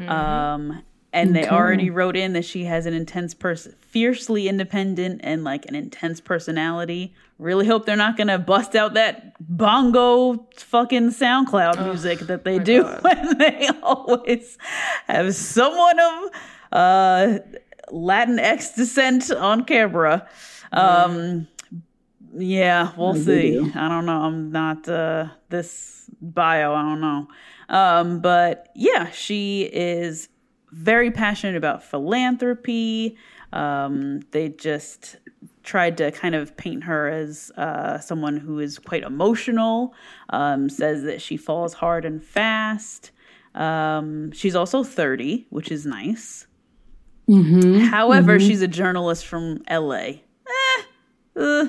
Um, And they already wrote in that she has an intense person, fiercely independent and like an intense personality. Really hope they're not gonna bust out that bongo fucking SoundCloud music that they do when they always have someone of uh, Latin X descent on camera. Um, yeah, we'll see. do. I don't know. I'm not uh, this bio. I don't know. Um, but yeah, she is very passionate about philanthropy. Um, they just tried to kind of paint her as uh, someone who is quite emotional. Um, says that she falls hard and fast. Um, she's also 30, which is nice. Hmm. However, she's a journalist from LA. Eh, uh,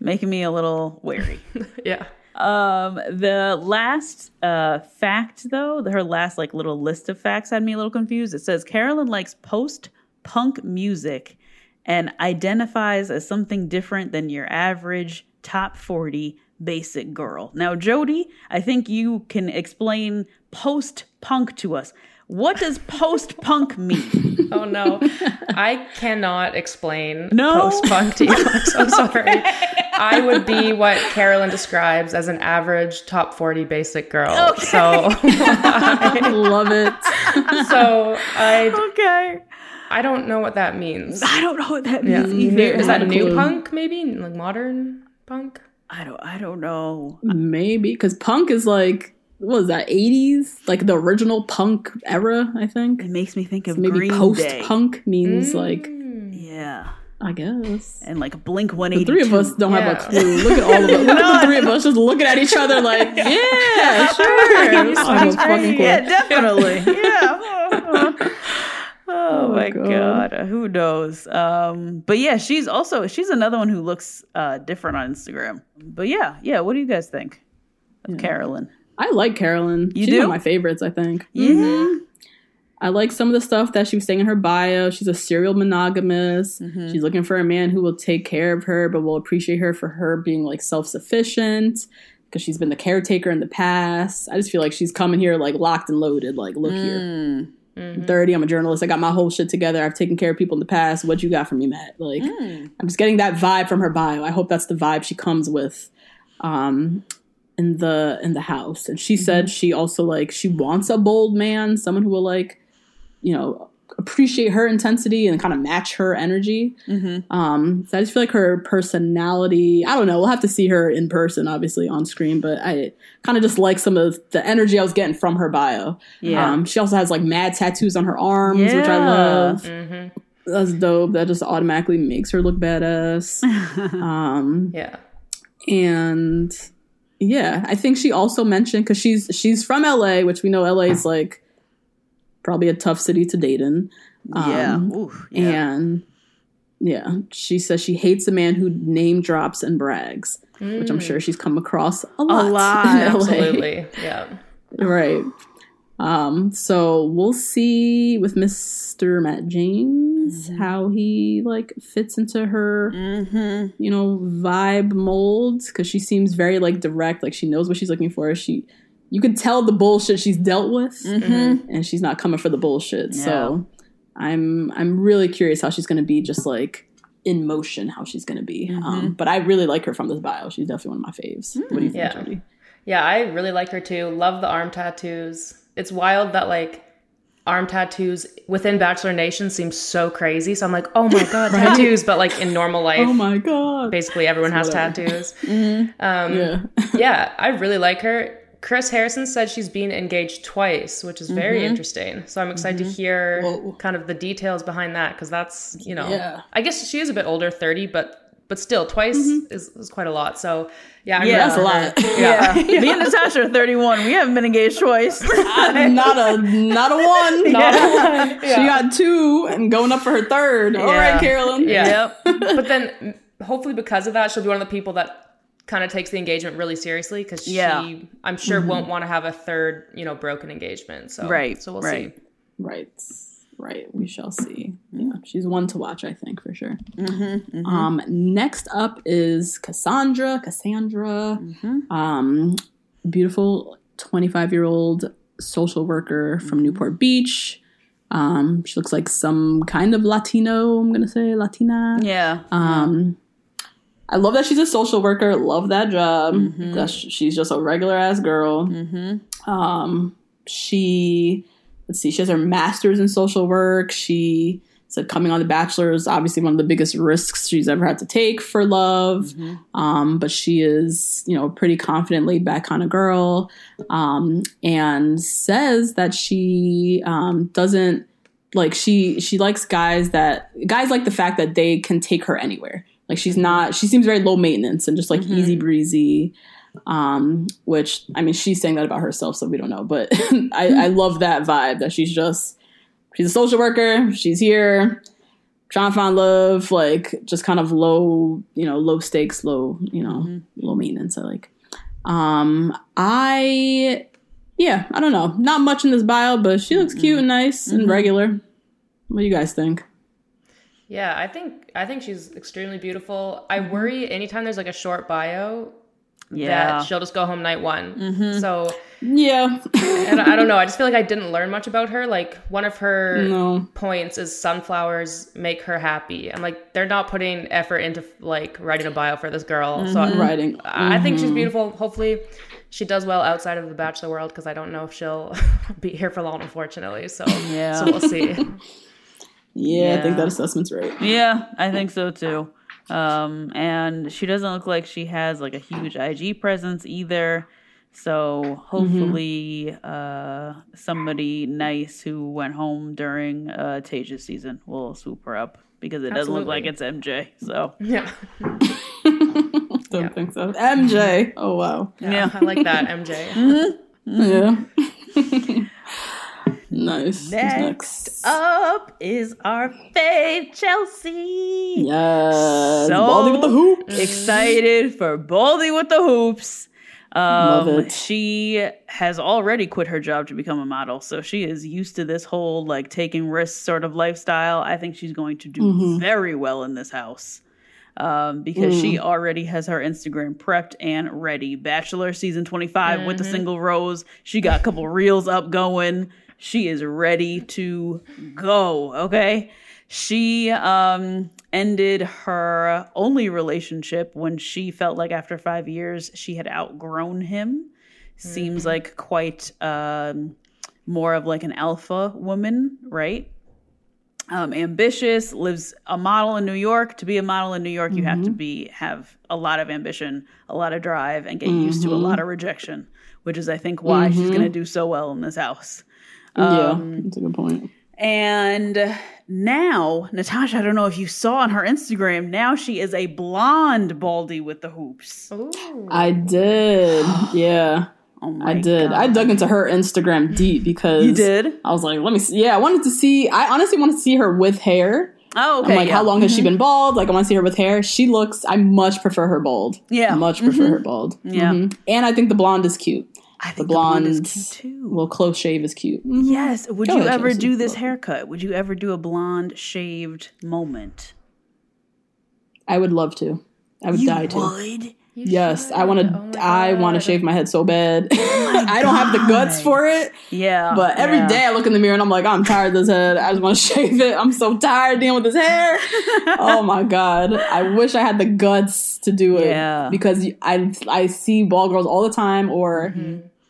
Making me a little wary. Yeah. Um, the last uh, fact, though, her last like little list of facts had me a little confused. It says Carolyn likes post punk music and identifies as something different than your average top 40 basic girl. Now, Jody, I think you can explain post punk to us. What does post punk mean? Oh no, I cannot explain No? post punk to you. I'm so sorry. I would be what Carolyn describes as an average top 40 basic girl. So, I love it. so I okay. I don't know what that means. I don't know what that means New, either. is that Not new punk? Maybe like modern punk. I don't. I don't know. Maybe because punk is like what was that? Eighties, like the original punk era. I think It makes me think of maybe Green post Day. punk means like Yeah, I guess. and like Blink One The three of us don't have a clue. Look at all of us. Look at the three of us just looking at each other like, yeah, sure. I have no fucking. Yeah, definitely. yeah. Oh, my god. God. Who knows? Um, but yeah, she's also she's another one who looks uh different on Instagram. But yeah, yeah. What do you guys think of Carolyn? I like Carolyn. You She's do? one of my favorites, I think. Yeah. I like some of the stuff that she was saying in her bio. She's a serial monogamous. Mm-hmm. She's looking for a man who will take care of her, but will appreciate her for her being like self sufficient because she's been the caretaker in the past. I just feel like she's coming here like locked and loaded. Like, look here. Mm. I'm 30. I'm a journalist. I got my whole shit together. I've taken care of people in the past. What you got for me, Matt? Like, Mm. I'm just getting that vibe from her bio. I hope that's the vibe she comes with. Um, in the in the house. And she said she also like she wants a bold man someone who will like you know appreciate her intensity and kind of match her energy. Um so i just feel like her personality i don't know we'll have to see her in person obviously on screen but i kind of just like some of the energy i was getting from her bio. Yeah. um she also has like mad tattoos on her arms which i love. Mm-hmm. that's dope. That just automatically makes her look badass. Um Yeah. and yeah i think she also mentioned because she's she's from la which we know la is like probably a tough city to date in yeah. Um, Oof, yeah. and yeah she says she hates a man who name drops and brags which i'm sure she's come across a lot, lot, in LA. Absolutely. Yeah. right um so we'll see with mr matt james mm-hmm. how he like fits into her mm-hmm. you know vibe molds because she seems very like direct like she knows what she's looking for. She you can tell the bullshit she's dealt with mm-hmm. and she's not coming for the bullshit. So i'm i'm really curious how she's gonna be just like in motion how she's gonna be. Um but i really like her from this bio. She's definitely one of my faves. What do you mm. think Yeah. Jody? Yeah, I really like her too. Love the arm tattoos. It's wild that like arm tattoos within Bachelor Nation seems so crazy. So I'm like, oh my god, tattoos! But like in normal life, oh my god basically everyone has tattoos. Um, yeah yeah, I really like her. Chris Harrison said she's been engaged twice, which is very Mm-hmm. interesting. So I'm excited to hear kind of the details behind that because that's you know, Yeah. I guess she is a bit older, thirty, but but still, twice mm-hmm. is, is quite a lot. So yeah, I'm Yeah, that's a lot. her. Yeah. Me and Natasha are 31. We haven't been engaged twice. not a not a one not a one she got two and going up for her third all right carolyn Yeah. yep. but then hopefully because of that she'll be one of the people that kind of takes the engagement really seriously because Yeah. she i'm sure mm-hmm. won't want to have a third you know broken engagement so Right, so we'll right. see Right. Right. We shall see. Yeah. She's one to watch, I think, for sure. Um, next up is Cassandra. Cassandra. Um, beautiful 25 year old social worker from Newport Beach. Um, she looks like some kind of Latino. I'm gonna say Latina. Yeah. Um, I love that she's a social worker. Love that job. That sh- she's just a regular ass girl. Um, she let's see, she has her master's in social work. She said coming on the Bachelor is obviously one of the biggest risks she's ever had to take for love. Um, but she is, you know, pretty confident, laid back kind of girl, um, and says that she um, doesn't like she she likes guys that guys like the fact that they can take her anywhere. Like she's not she seems very low maintenance and just like easy breezy. Um, which I mean she's saying that about herself, so we don't know. But I, I love that vibe that she's just she's a social worker, she's here, trying to find love, like just kind of low, you know, low stakes, low, you know, low maintenance. I like. Um, I yeah, I don't know. Not much in this bio, but she looks cute and nice and regular. What do you guys think? Yeah, I think I think she's extremely beautiful. I worry anytime there's like a short bio Yeah. that she'll just go home night one. Mm-hmm. So Yeah. and I I don't know. I just feel like I didn't learn much about her. Like one of her No. points is sunflowers make her happy. I'm like they're not putting effort into like writing a bio for this girl. So mm-hmm. I'm Writing. I think she's mm-hmm. beautiful. Hopefully she does well outside of the bachelor world because I don't know if she'll be here for long, unfortunately. So Yeah. so we'll see. Yeah, I think that assessment's right. Yeah, I think so too. Um, and she doesn't look like she has like a huge IG presence either. So hopefully, uh, somebody nice who went home during uh, Tayshia's season will swoop her up because it doesn't look like it's MJ. So yeah. Don't think so. MJ. Oh wow. yeah, I like that MJ. Yeah. nice. Who's next up is our fave Chelsea. Yes. So Baldy with the hoops. Excited for Baldy with the hoops. Um, Love it. She has already quit her job to become a model, so she is used to this whole like taking risks sort of lifestyle. I think she's going to do Mm-hmm. very well in this house um, because she Mm. already has her Instagram prepped and ready. Bachelor season 25 with the single rose. She got a couple reels up going. She is ready to go. Okay. She um, ended her only relationship when she felt like after five years she had outgrown him. Seems like quite um, more of like an alpha woman, right? um, ambitious, lives a model in New York. To be a model in New York, you have to be have a lot of ambition, a lot of drive, and get used to a lot of rejection, which is, I think, why she's going to do so well in this house. Yeah, um, that's a good point. And now, Natasha, I don't know if you saw on her Instagram, now she is a blonde baldy with the hoops. I did. Yeah. Oh I did. I dug into her Instagram deep because You did? I was like, let me see. Yeah, I wanted to see. I honestly want to see her with hair. Oh, okay. I'm like, yeah. how long has she mm-hmm. been bald? Like, I want to see her with hair. She looks. I much prefer her bald. Yeah. much prefer mm-hmm. her bald. Yeah. Mhm. and I think the blonde is cute. I The think the blonde, blonde, is cute too. little close shave is cute. Mhm. Yes. Would Go you ahead, ever Chelsea. do this haircut? Would you ever do a blonde shaved moment? I would love to. I would die to. Would? Yes, I want to. Oh I want to shave my head so bad. I don't have the guts for it. Yeah. But every day yeah. I look in the mirror and I'm like, I'm tired of this head. I just want to shave it. I'm so tired dealing with this hair. oh my god! I wish I had the guts to do it. Yeah. Because I I see bald girls all the time, or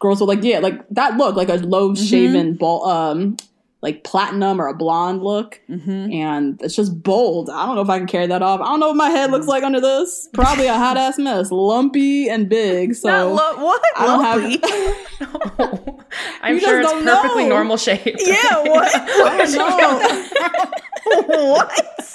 girls with like yeah, like that look, like a low shaven mm-hmm. bald, um, like platinum or a blonde look, mm-hmm. and it's just bold. I don't know if I can carry that off. I don't know what my head looks mm. like under this. Probably a hot ass mess, lumpy and big. So Not lo- what? I don't Lumpy? have. I'm You sure it's perfectly know. normal shape. yeah. What? I don't know. what?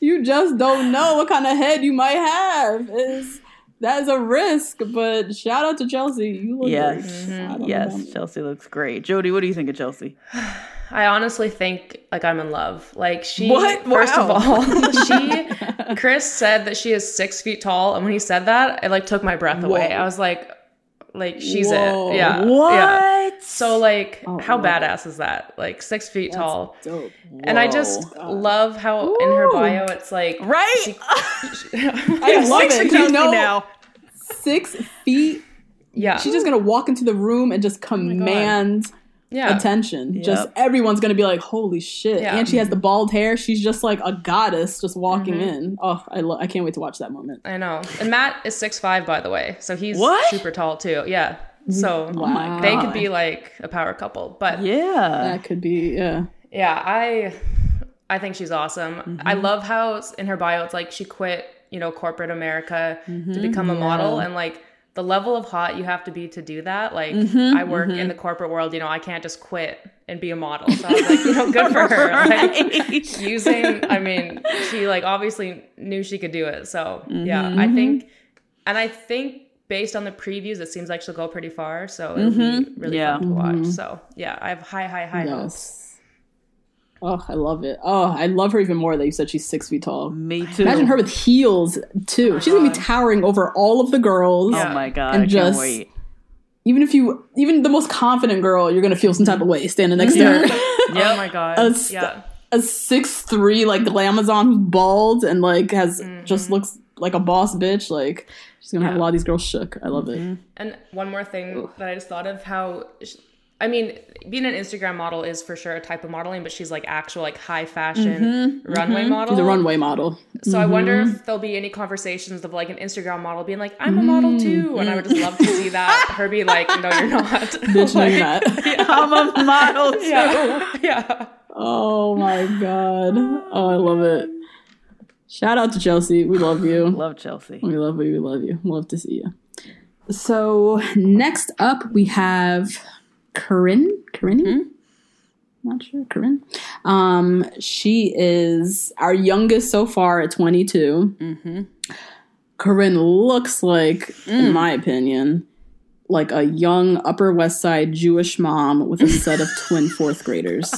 you just don't know what kind of head you might have. Is that is a risk, but shout out to Chelsea. You look Yes. great. I mm-hmm. don't know Yes. Chelsea looks great. Jody, what do you think of Chelsea? I honestly think like I'm in love. Like she, What? first Wow. of all, she, Chris said that she is six feet tall, and when he said that, it like took my breath away. Whoa. I was like, like she's Whoa. it, yeah, What? yeah. So like, Oh, how wow. badass is that? Like six feet tall. Dope. And I just love how in her bio it's like Right? I love Six it. You know, now. six feet. yeah. She's just gonna walk into the room and Oh just command Yeah. attention. Just everyone's gonna be like, "Holy shit!" Yeah. And she has the bald hair. She's just like a goddess, just walking in. Oh, I lo- I can't wait to watch that moment. I know. And Matt is six five, by the way, so he's What? super tall too. Yeah. So Wow. they could be like a power couple. But yeah, Yeah. That could be yeah. Yeah, I I think she's awesome. I Mm-hmm. love how in her bio it's like she quit, you know, corporate America Mm-hmm. to become a model and like the level of hot you have to be to do that. Like Mm-hmm. I work in the corporate world, you know, I can't just quit and be a model. So I was like, you know, good for her. Like using I mean, she like obviously knew she could do it. So yeah, Mm-hmm. I think and I think based on the previews, it seems like she'll go pretty far. So it'll be really Yeah. fun to watch. So yeah, I have high, high, high hopes. Yes. Oh, I love it. Oh, I love her even more that you said she's six feet tall. Me too. Imagine her with heels too. She's gonna be towering over all of the girls. Oh my god! And I just- can't wait. Even if you, even the most confident girl, you're gonna feel some type of way standing next to her. Oh my god. A yeah. a six three like glamazon who's bald and like has Mm-hmm. just looks like a boss bitch. Like she's gonna have a lot of these girls shook. I love it. And one more thing that I just thought of how sh- I mean, being an Instagram model is for sure a type of modeling, but she's like actual like high fashion mm-hmm, mm-hmm. runway model. She's a runway model. So I wonder if mm-hmm. there'll be any conversations of like an Instagram model being like, "I'm a model too," and I would just love to see that. Her be like, "No, you're not." Bitch, no, you're not. I'm a model too. yeah, yeah. Oh my god. Oh, I love it. Shout out to Chelsea. We love you. Love Chelsea. We love you. We love you. Love to see you. So next up we have Corinne. Corinne? Hmm? Not sure. Corinne. Um, she is our youngest so far at 22. Mm-hmm. Corinne looks like, in mm. my opinion, like a young Upper West Side Jewish mom with a set of twin fourth graders.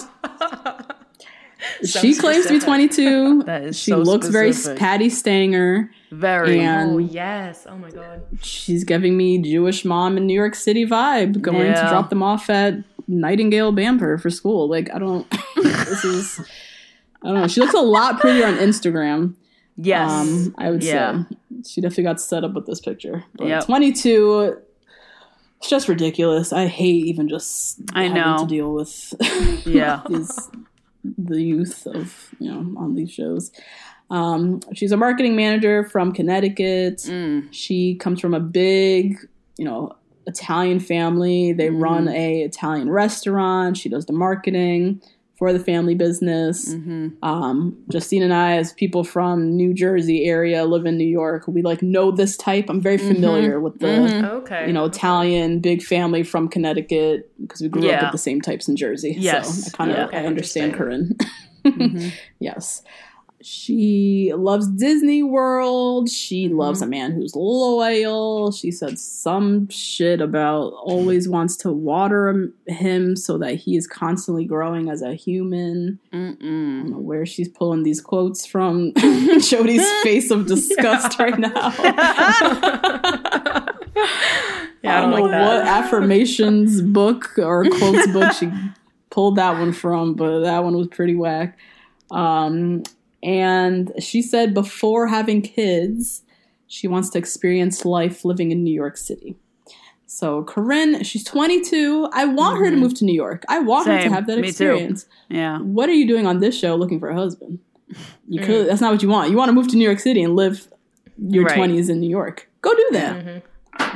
she claims to be 22. That is she so looks very. Patti Stanger. Very. And Oh yes. Oh my god. she's giving me Jewish mom in New York City vibe, going to drop them off at Nightingale Bamford for school. Like, I don't, this is, I don't know. She looks a lot prettier on Instagram. yes. Um, I would Yeah. say she definitely got set up with this picture. But Yep. 22, it's just ridiculous. I hate even just I having know. to deal with yeah. these the youth of you know on these shows. Um, she's a marketing manager from Connecticut. Mm. She comes from a big, you know, Italian family. They Mm. run a Italian restaurant. She does the marketing for the family business. Mm-hmm. Um, Justine and I, as people from New Jersey area, live in New York. We like know this type. I'm very Mm-hmm. familiar with the Okay. you know, Italian big family from Connecticut because we grew up with the same types in Jersey. Yes. So I kind of Yeah. Okay, I understand Corinne. Mm-hmm. yes. She loves Disney World. She Mm-hmm. loves a man who's loyal. She said some shit about always wants to water him- so that he is constantly growing as a human. I Mm-mm. don't know where she's pulling these quotes from. Jody's face of disgust right now. Yeah, I don't know like that. what affirmations book or quotes book she pulled that one from, but that one was pretty whack. Um, and she said before having kids, she wants to experience life living in New York City. So Corinne, she's 22. I want her to move to New York. I want her to Mm-hmm. Have that experience. Yeah. What are you doing on this show looking for a husband? You could. That's not what you want. You want to move to New York City and live your Right. 20s in New York. Go do that.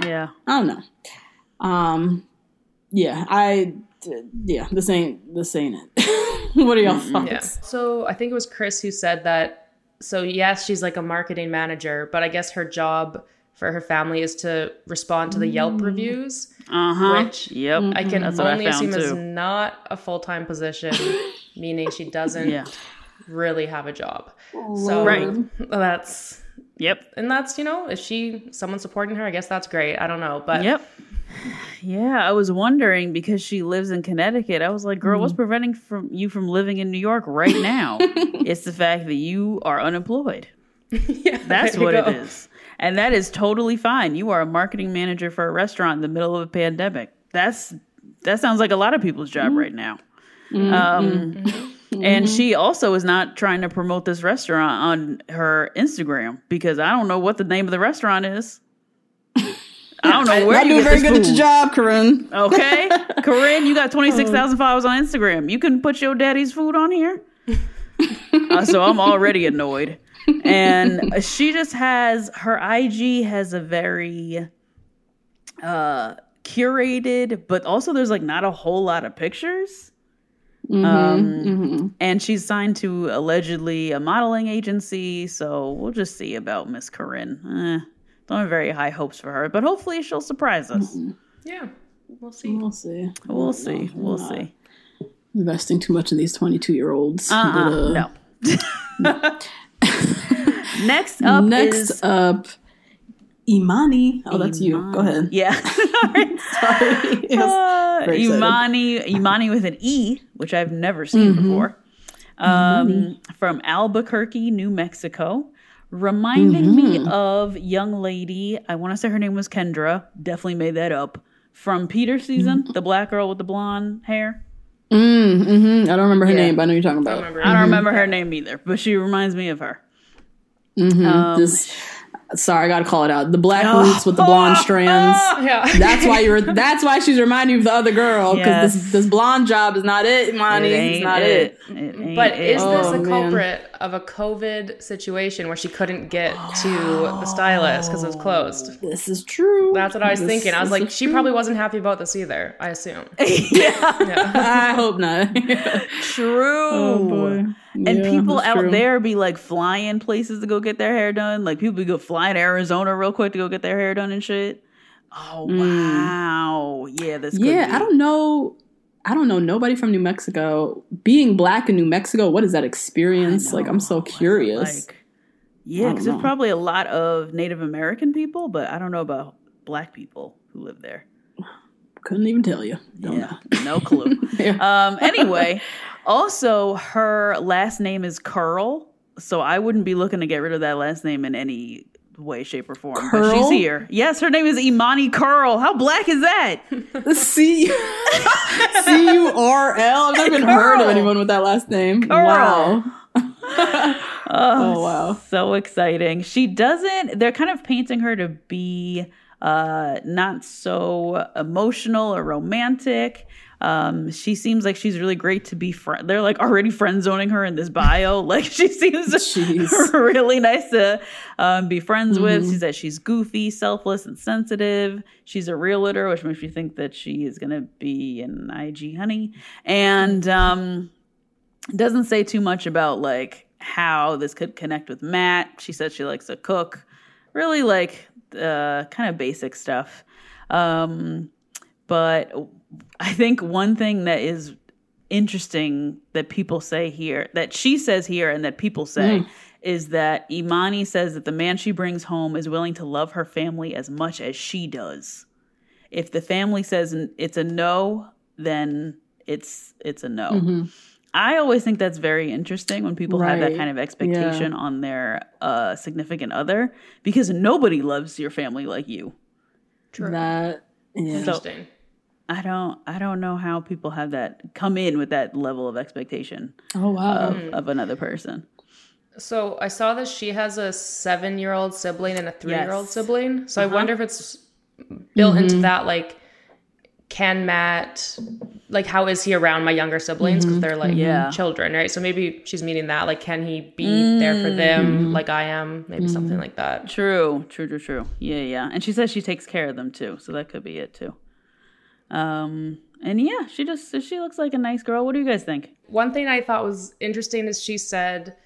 Yeah. I don't know. Um, yeah, I, yeah, this ain't this ain't it. what are y'all thoughts? Yeah. So I think it was Chris who said that. So yes, she's like a marketing manager, but I guess her job for her family is to respond to the Yelp reviews, Uh huh. which Yep. I can That's what I only found assume is not a full time position, meaning she doesn't Yeah. really have a job. So Right. that's Yep. and that's you know if she someone supporting her, I guess that's great. I don't know, but Yep. Yeah, I was wondering because she lives in Connecticut. I was like, "Girl, what's preventing from you from living in New York right now?" it's the fact that you are unemployed. yeah, That's what it is. And that is totally fine. You are a marketing manager for a restaurant in the middle of a pandemic. That's that sounds like a lot of people's job right now. Um, And she also is not trying to promote this restaurant on her Instagram because I don't know what the name of the restaurant is. I don't know where Not you doing very good at your job, Corinne. Okay, Corinne, you got twenty six thousand followers on Instagram. You can put your daddy's food on here. Uh, so I'm already annoyed, and she just has her IG has a very uh curated, but also there's like not a whole lot of pictures. um, and she's signed to allegedly a modeling agency. So we'll just see about Miss Corinne. Eh, don't have very high hopes for her, but hopefully she'll surprise us. Yeah, we'll see. We'll see. We'll see. We'll see. Investing too much in these 22 year olds. Uh-uh, no. Next up Next is up, Emani. Oh, that's you. Go ahead. yeah, Sorry. Yes. Uh, Very excited. Emani Emani with an E, which I've never seen Mm-hmm. before. Um, from Albuquerque, New Mexico, reminding me Mm-hmm. of young lady. I want to say her name was Kendra. Definitely made that up. From Peter season, Mm-hmm. the black girl with the blonde hair. Mm, mhm. I don't remember her Yeah. name, but I know who you're talking about. Remember, I don't remember her name either, but she reminds me of her. Um, This, sorry, I gotta call it out. The black roots with the blonde strands. yeah. That's why you're. That's why she's reminding you of the other girl because Yes. this this blonde job is not it, Emani. It It's not it. It ain't But it. is Oh, this a oh, man. culprit of a COVID situation where she couldn't get to the stylist because it was closed? This is true. That's what I was This- thinking. I was like, is she probably wasn't happy about this either. I assume. Yeah. I hope not. True. Oh, boy. And Yeah, people out true. there be like flying places to go get their hair done. Like people be go fly to Arizona real quick to go get their hair done and shit. Oh wow. Yeah, this yeah, be. I don't know. I don't know nobody from New Mexico. Being black in New Mexico, what is that experience? Like, I'm so curious. like Yeah, because there's probably a lot of Native American people, but I don't know about black people who live there. Couldn't even tell you. Don't Yeah, no clue. um, anyway, also her last name is Curl, so I wouldn't be looking to get rid of that last name in any way, shape, or form. But she's here. Yes, her name is Emani Curl. How black is that? C C U R L. I've never even heard of anyone with that last name. Curl. Wow. oh wow. so exciting. She doesn't. They're kind of painting her to be uh, not so emotional or romantic. Um, she seems like she's really great to be friend. They're like already friend zoning her in this bio. Like she seems really nice to um, be friends with. She says she's goofy, selfless, and sensitive. She's a realtor, which makes me think that she is going to be an IG honey. And um, doesn't say too much about like how this could connect with Matt. She said she likes to cook, really like uh, kind of basic stuff. Um, but I think one thing that is interesting that people say here, that she says here, and that people say. Is that Emani says that the man she brings home is willing to love her family as much as she does. If the family says it's a no, then it's it's a no. I always think that's very interesting when people have that kind of expectation on their uh, significant other because nobody loves your family like you. True. That yeah. Interesting. I don't I don't know how people have that come in with that level of expectation oh wow. of, of another person. So I saw that she has a seven-year-old sibling and a three-year-old Yes. Uh-huh. sibling. So I wonder if it's built Mm-hmm. into that, like, can Matt, like, how is he around my younger siblings because they're like Mm-hmm. Yeah. children, right? So maybe she's meaning that, like, can he be there for them Mm-hmm. like I am? Maybe something like that. True, true, true, true. Yeah, yeah. And she says she takes care of them too, so that could be it too. Um and yeah, she just she looks like a nice girl. What do you guys think? One thing I thought was interesting is she said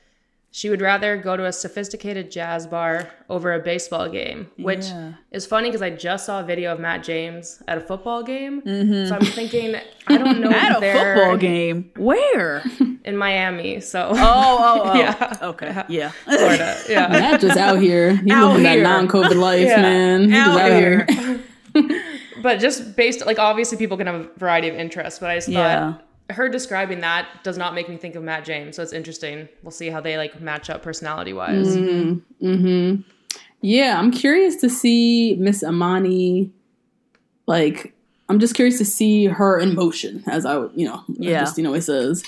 she would rather go to a sophisticated jazz bar over a baseball game, which Yeah. is funny because I just saw a video of Matt James at a football game. So I'm thinking, I don't know Mm-hmm. At if a football game. Where? in Miami. So Oh, oh, oh. Yeah. Okay. Yeah. Florida, yeah. Matt just out here. He Out living that here. non-COVID life, Yeah. man. He just Out out here. here. But just based, like, obviously people can have a variety of interests, but I just Yeah. thought her describing that does not make me think of Matt James. So it's interesting. We'll see how they like match up personality wise. Mm-hmm. Yeah, I'm curious to see Miss Emani. Like, I'm just curious to see her in motion, as I would, you know, Yeah. Justine always says.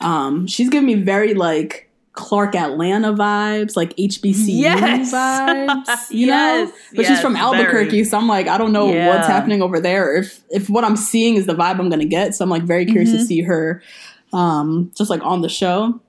Um, she's giving me very like Clark Atlanta vibes, like HBCU Yes. vibes. You Yes, know, but she's from Albuquerque, very. so I'm like, I don't know Yeah. what's happening over there. If if what I'm seeing is the vibe I'm gonna get, so I'm like very curious Mm-hmm. to see her, um, just like on the show.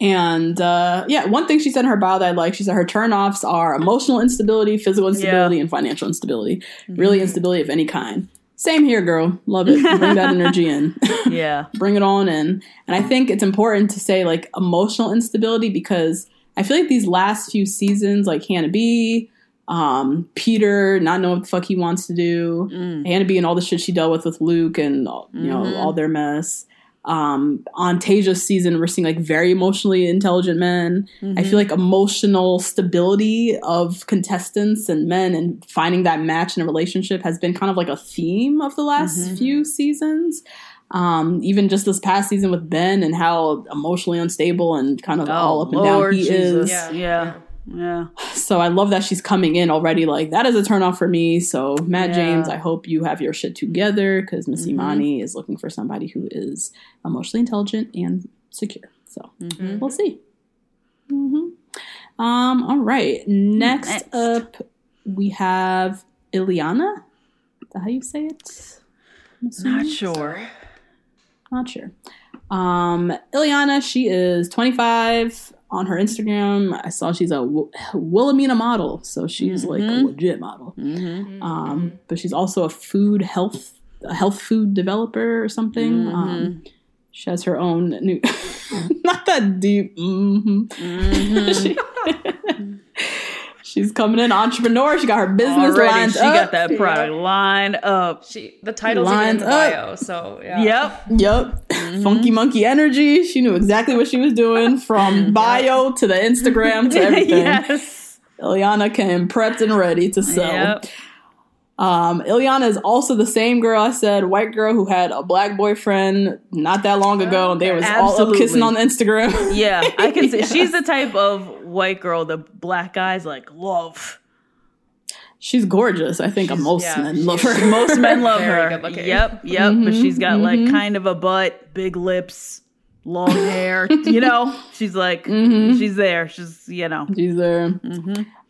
And uh, yeah, one thing she said in her bio that I like, she said her turnoffs are emotional instability, physical instability, and financial instability. Really, Mm-hmm. instability of any kind. Same here, girl. Love it. Bring that energy in. Yeah. Bring it on in. And I think it's important to say like emotional instability because I feel like these last few seasons, like Hannah B, um, Peter not knowing what the fuck he wants to do, Hannah B and all the shit she dealt with with Luke and you know all their mess. Um, on Tayshia's season, we're seeing like very emotionally intelligent men. I feel like emotional stability of contestants and men and finding that match in a relationship has been kind of like a theme of the last few seasons. Um, even just this past season with Ben and how emotionally unstable and kind of all up and Oh, Lord down he Jesus. is. Yeah. Yeah. Yeah. So I love that she's coming in already. Like that is a turn off for me. So Matt Yeah. James, I hope you have your shit together because Miss Mm-hmm. Emani is looking for somebody who is emotionally intelligent and secure. So Mm-hmm. we'll see. hmm Um. All right. Next, Next. up, we have Ileana. Is that how you say it? I'm? Not sure. Not sure. Um, Ileana, she is 25 on her Instagram. I saw she's a Wilhelmina model, so she's like a legit model. Um, but she's also a food health a health food developer or something. Um, she has her own new, not that deep. hmm She- she's coming in entrepreneur. She got her business Already, lined she up. got that product lined up. She the title's even in Lines the up. bio, so yeah. Yep. Yep. Mm-hmm. Funky monkey energy. She knew exactly what she was doing from bio to the Instagram to everything. yes. Ileana came prepped and ready to sell. Yep. Um, Ileana is also the same girl I said, white girl who had a black boyfriend not that long ago, and they was all up kissing on Instagram. Yeah, I can see. She's the type of white girl the black guys like love. She's gorgeous. I think most yeah, men love her. Most men love Very her. good looking. Yep, yep. But mm-hmm, she's got like mm-hmm. kind of a butt, big lips, long hair. you know, she's like mm-hmm. she's there. She's you know. She's there.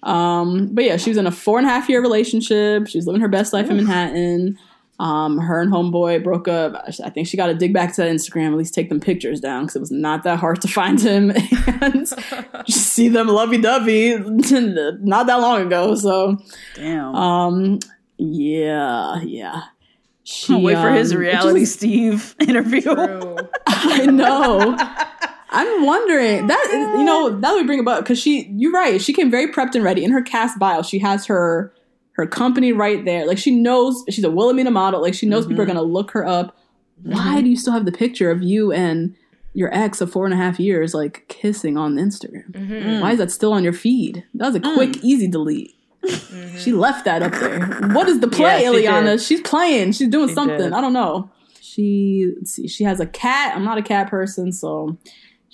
Um, but yeah, she was in a four and a half year relationship. She's living her best life in Manhattan. Um, her and homeboy broke up. I think she got to dig back to Instagram, at least take them pictures down because it was not that hard to find him and just see them lovey dovey not that long ago. So, Damn. um, yeah, yeah. She, Wait for his um, reality just- Steve interview. True. I know. I'm wondering that you know that would bring about because she you're right she came very prepped and ready. In her cast bio she has her her company right there. Like she knows she's a Wilhelmina model like she knows people are mm-hmm. gonna look her up. Why mm-hmm. do you still have the picture of you and your ex of four and a half years like kissing on Instagram? Mm-hmm. Why is that still on your feed? That was a quick mm. easy delete. She left that up there. What is the play Yeah, she Ileana did. she's playing she's doing She something did. I don't know. She let's see she has a cat i'm not a cat person so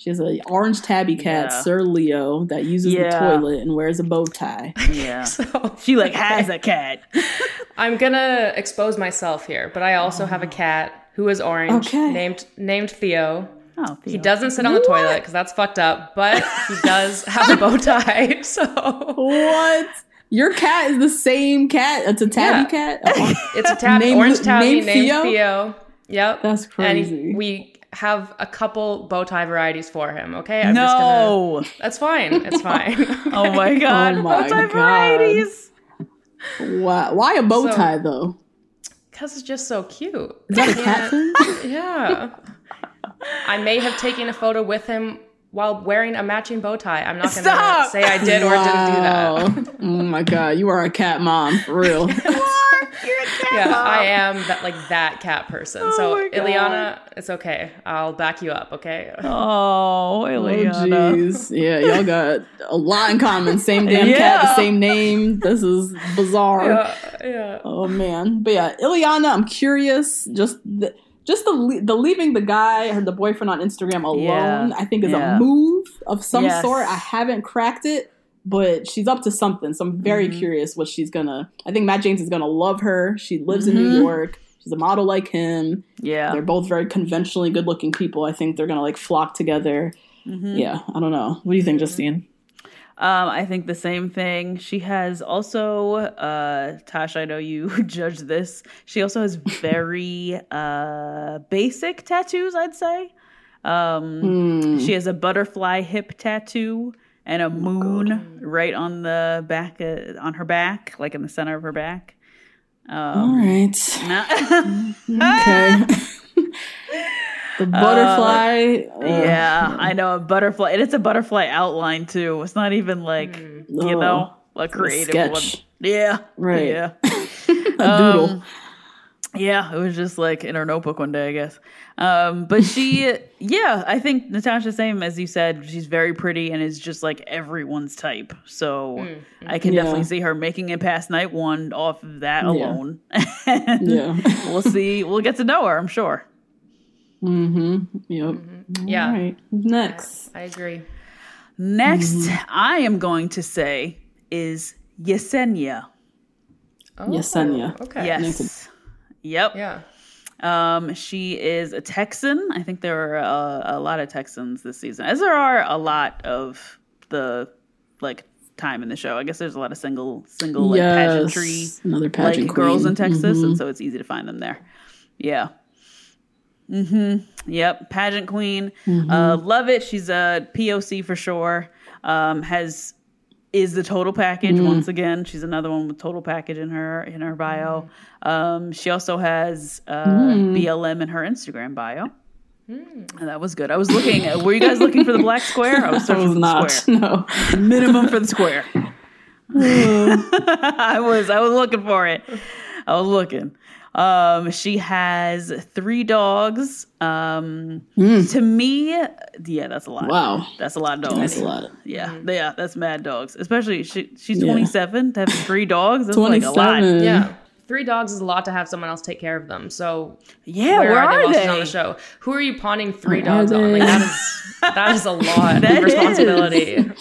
she has an orange tabby cat Yeah. sir leo that uses Yeah. the toilet and wears a bow tie Yeah. So She like has a cat. I'm gonna expose myself here, but I also have a oh. cat who is orange, Okay. named named Theo. Oh, He doesn't sit on the toilet because that's fucked up, but he does have a bow tie. So what your cat is the same cat it's a tabby Yeah. cat Oh, it's a tabby, Named- orange tabby named named, Theo? Theo? Yep, That's And crazy. we have a couple bow tie varieties for him. Okay, I'm just gonna. No. That's fine. It's fine. Oh my oh god. Oh my Bow tie God. varieties. why, why a bow So- tie though Because it's just so cute. is that a cat thing Yeah. I may have taken a photo with him while wearing a matching bow tie. I'm not going to say I did or didn't do that. Oh my god you are a cat mom for real Yeah, I am that like that cat person. Oh so my God. Ileana, it's okay. I'll back you up. Okay. Oh, Oh Ileana. jeez, yeah, y'all got a lot in common. Same damn cat, the same name. This is bizarre. Yeah, yeah. Oh man, but yeah, Ileana, I'm curious. Just the, just the the leaving the guy or the boyfriend on Instagram alone, Yeah. I think is Yeah. a move of some Yes. sort. I haven't cracked it, but she's up to something. So I'm very Mm-hmm. curious what she's gonna. I think Matt James is gonna love her. She lives in Mm-hmm. New York. She's a model like him. Yeah. They're both very conventionally good looking people. I think they're gonna like flock together. yeah, I don't know. What do you think, Justine? Um, I think the same thing. She has also, uh, Tosh, I know you judge this. She also has very uh, basic tattoos, I'd say. Um, She has a butterfly hip tattoo and a moon right on the back, uh, on her back, like in the center of her back. All right. okay. the butterfly. uh, yeah, I know a butterfly, and it's a butterfly outline too. It's not even like you know a creative one. sketch. Yeah, Right. Yeah, a doodle. Yeah. It was just like in her notebook one day, I guess. Um, but she, yeah, I think Natasha, same as you said, she's very pretty and is just like everyone's type. So I can Yeah. definitely see her making it past night one off of that alone. And yeah. we'll see. We'll get to know her, I'm sure. Mm hmm. Yep. Yeah. All right. Next. I agree. Next, Mm-hmm. I am going to say is Yesenia. Yesenia. Okay. Yes. Yep. Yeah. Um, she is a Texan. I think there are uh, a lot of Texans this season, as there are a lot of the like time in the show. I guess there's a lot of single single like Yes. pageantry Another pageant like girls in queen. Mm-hmm. Texas, and so it's easy to find them there. Yeah. Mm-hmm. Yep. Pageant queen. Mm-hmm. Uh, love it. She's a POC for sure. Um, has is the total package Mm. once again. She's another one with total package in her in her bio. Um, she also has uh, Mm. BLM in her Instagram bio. And that was good. I was looking. Were you guys looking for the black square? I was I searching was for the not. square No. minimum for the square. I was I was looking for it. I was looking. Um, she has three dogs. Um, to me, yeah, that's a lot. Wow. that's a lot of dogs. That's a lot. Yeah, yeah, that's mad dogs. Especially she, she's Yeah. 27 to have three dogs. That's like a lot. 27. Yeah. Three dogs is a lot to have someone else take care of them. So Yeah, where, where, are, they are while she's they? on the show? Who are you pawning three Where dogs on? Like they? that is that is a lot That of responsibility.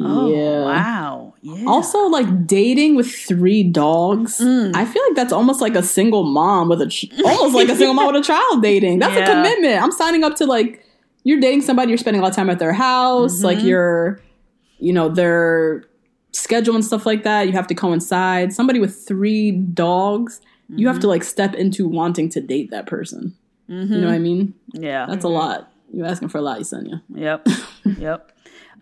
Oh, yeah. wow. Yeah. Also, like dating with three dogs, Mm. I feel like that's almost like a single mom with a ch- almost like a single mom with a child dating. That's Yeah. a commitment. I'm signing up to like you're dating somebody, you're spending a lot of time at their house, Mm-hmm. like you're, you know, their schedule and stuff like that. You have to coincide. Somebody with three dogs, you have to Mm-hmm. like step into wanting to date that person. You know what I mean? yeah. That's a lot. You're asking for a lot, Yesenia. Yep. yep.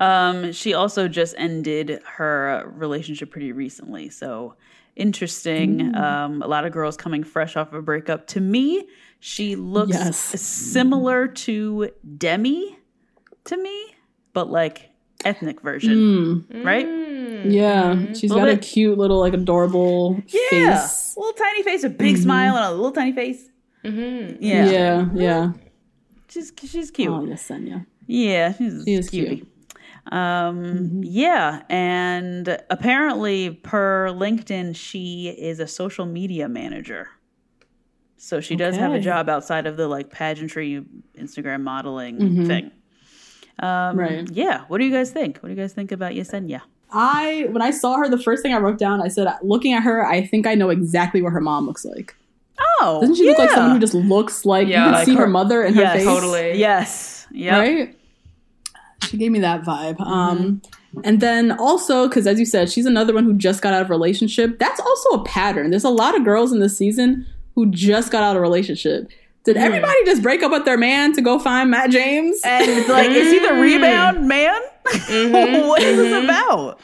Um, she also just ended her relationship pretty recently. So interesting. Um, a lot of girls coming fresh off a breakup. To me, she looks Yes. similar to Demi to me, but like ethnic version. Right? Yeah, she's Little got a cute little like adorable Yeah. face. Little tiny face, a big smile, and a little tiny face. Mm-hmm. Yeah. Yeah, yeah. She's she's cute. Oh, Yesenia. Yeah, she's She is cutie. cute. Um, yeah, and apparently, per LinkedIn, she is a social media manager. So she does have a job outside of the like pageantry, Instagram modeling thing. Um, Right. Yeah. What do you guys think? What do you guys think about Yesenia? I when I saw her, the first thing I wrote down, I said, looking at her, I think I know exactly what her mom looks like. Oh, Doesn't she look like someone who just looks like Yeah, you can like see her, her- mother in her face? Totally. Yes. Yep. Right? She gave me that vibe. Mm-hmm. Um and then also, because as you said, she's another one who just got out of a relationship. That's also a pattern. There's a lot of girls in this season who just got out of a relationship. Did Mm. everybody just break up with their man to go find Matt James? And it's like, is he the rebound man? what is this about?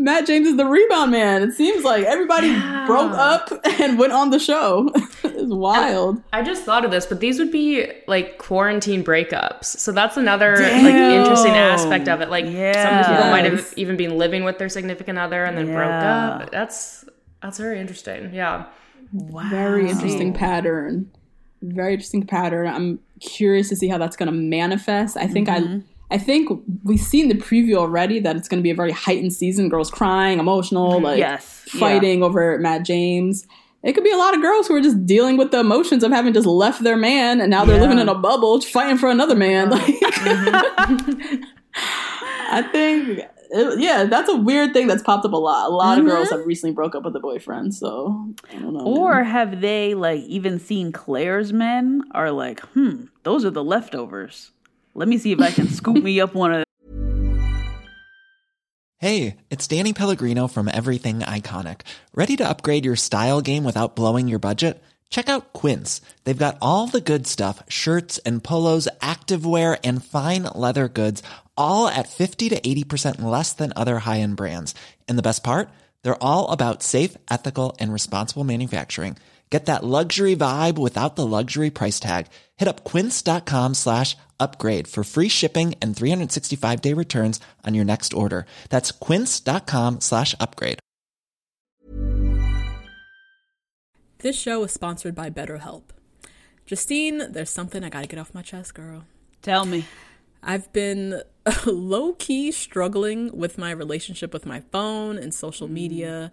Matt James is the rebound man. It seems like everybody broke up and went on the show. it's wild. I just thought of this, but these would be like quarantine breakups. So that's another like interesting aspect of it. Like yeah. some Yeah. people might have even been living with their significant other and then broke up. That's that's very interesting. Yeah. Wow. Very interesting pattern. Very interesting pattern. I'm curious to see how that's going to manifest. I think I mm-hmm. I think we've seen the preview already that it's going to be a very heightened season. Girls crying, emotional, mm-hmm. like Yes. Yeah. fighting over Matt James. It could be a lot of girls who are just dealing with the emotions of having just left their man and now they're Yeah. living in a bubble, fighting for another man. Like, mm-hmm. I think, it- yeah, that's a weird thing that's popped up a lot. A lot of girls mm-hmm. have recently broke up with a boyfriend, so I don't know. Or man. have they like even seen Clare's men are like, hmm, those are the leftovers. Let me see if I can scoop me up one of Hey, it's Danny Pellegrino from Everything Iconic. Ready to upgrade your style game without blowing your budget? Check out Quince. They've got all the good stuff shirts and polos, activewear, and fine leather goods, all at 50 to 80% less than other high end brands. And the best part? They're all about safe, ethical, and responsible manufacturing. Get that luxury vibe without the luxury price tag. Hit up quince.com slash upgrade for free shipping and 365 day returns on your next order. That's quince.com slash upgrade. This show is sponsored by BetterHelp. Justine, there's something I gotta get off my chest, girl. Tell me. I've been low key struggling with my relationship with my phone and social mm. media.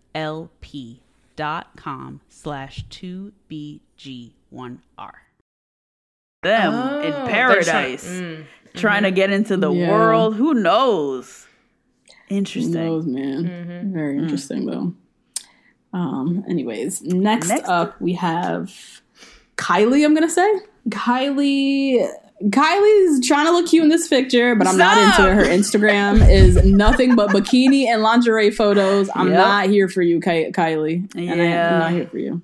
lp dot com slash 2bg1r them Oh, in paradise trying- mm, trying to get into the Yeah. world who knows Who interesting knows, man? Mm-hmm. Very Mm. interesting, though. Um. Anyways, next, Next up we have Kylie. I'm gonna say Kylie. Kylie's trying to look cute in this picture, but I'm not into it. Her Instagram is nothing but bikini and lingerie photos. I'm Yep. not here for you, Ky- Kylie. And I, Yeah. am not here for you.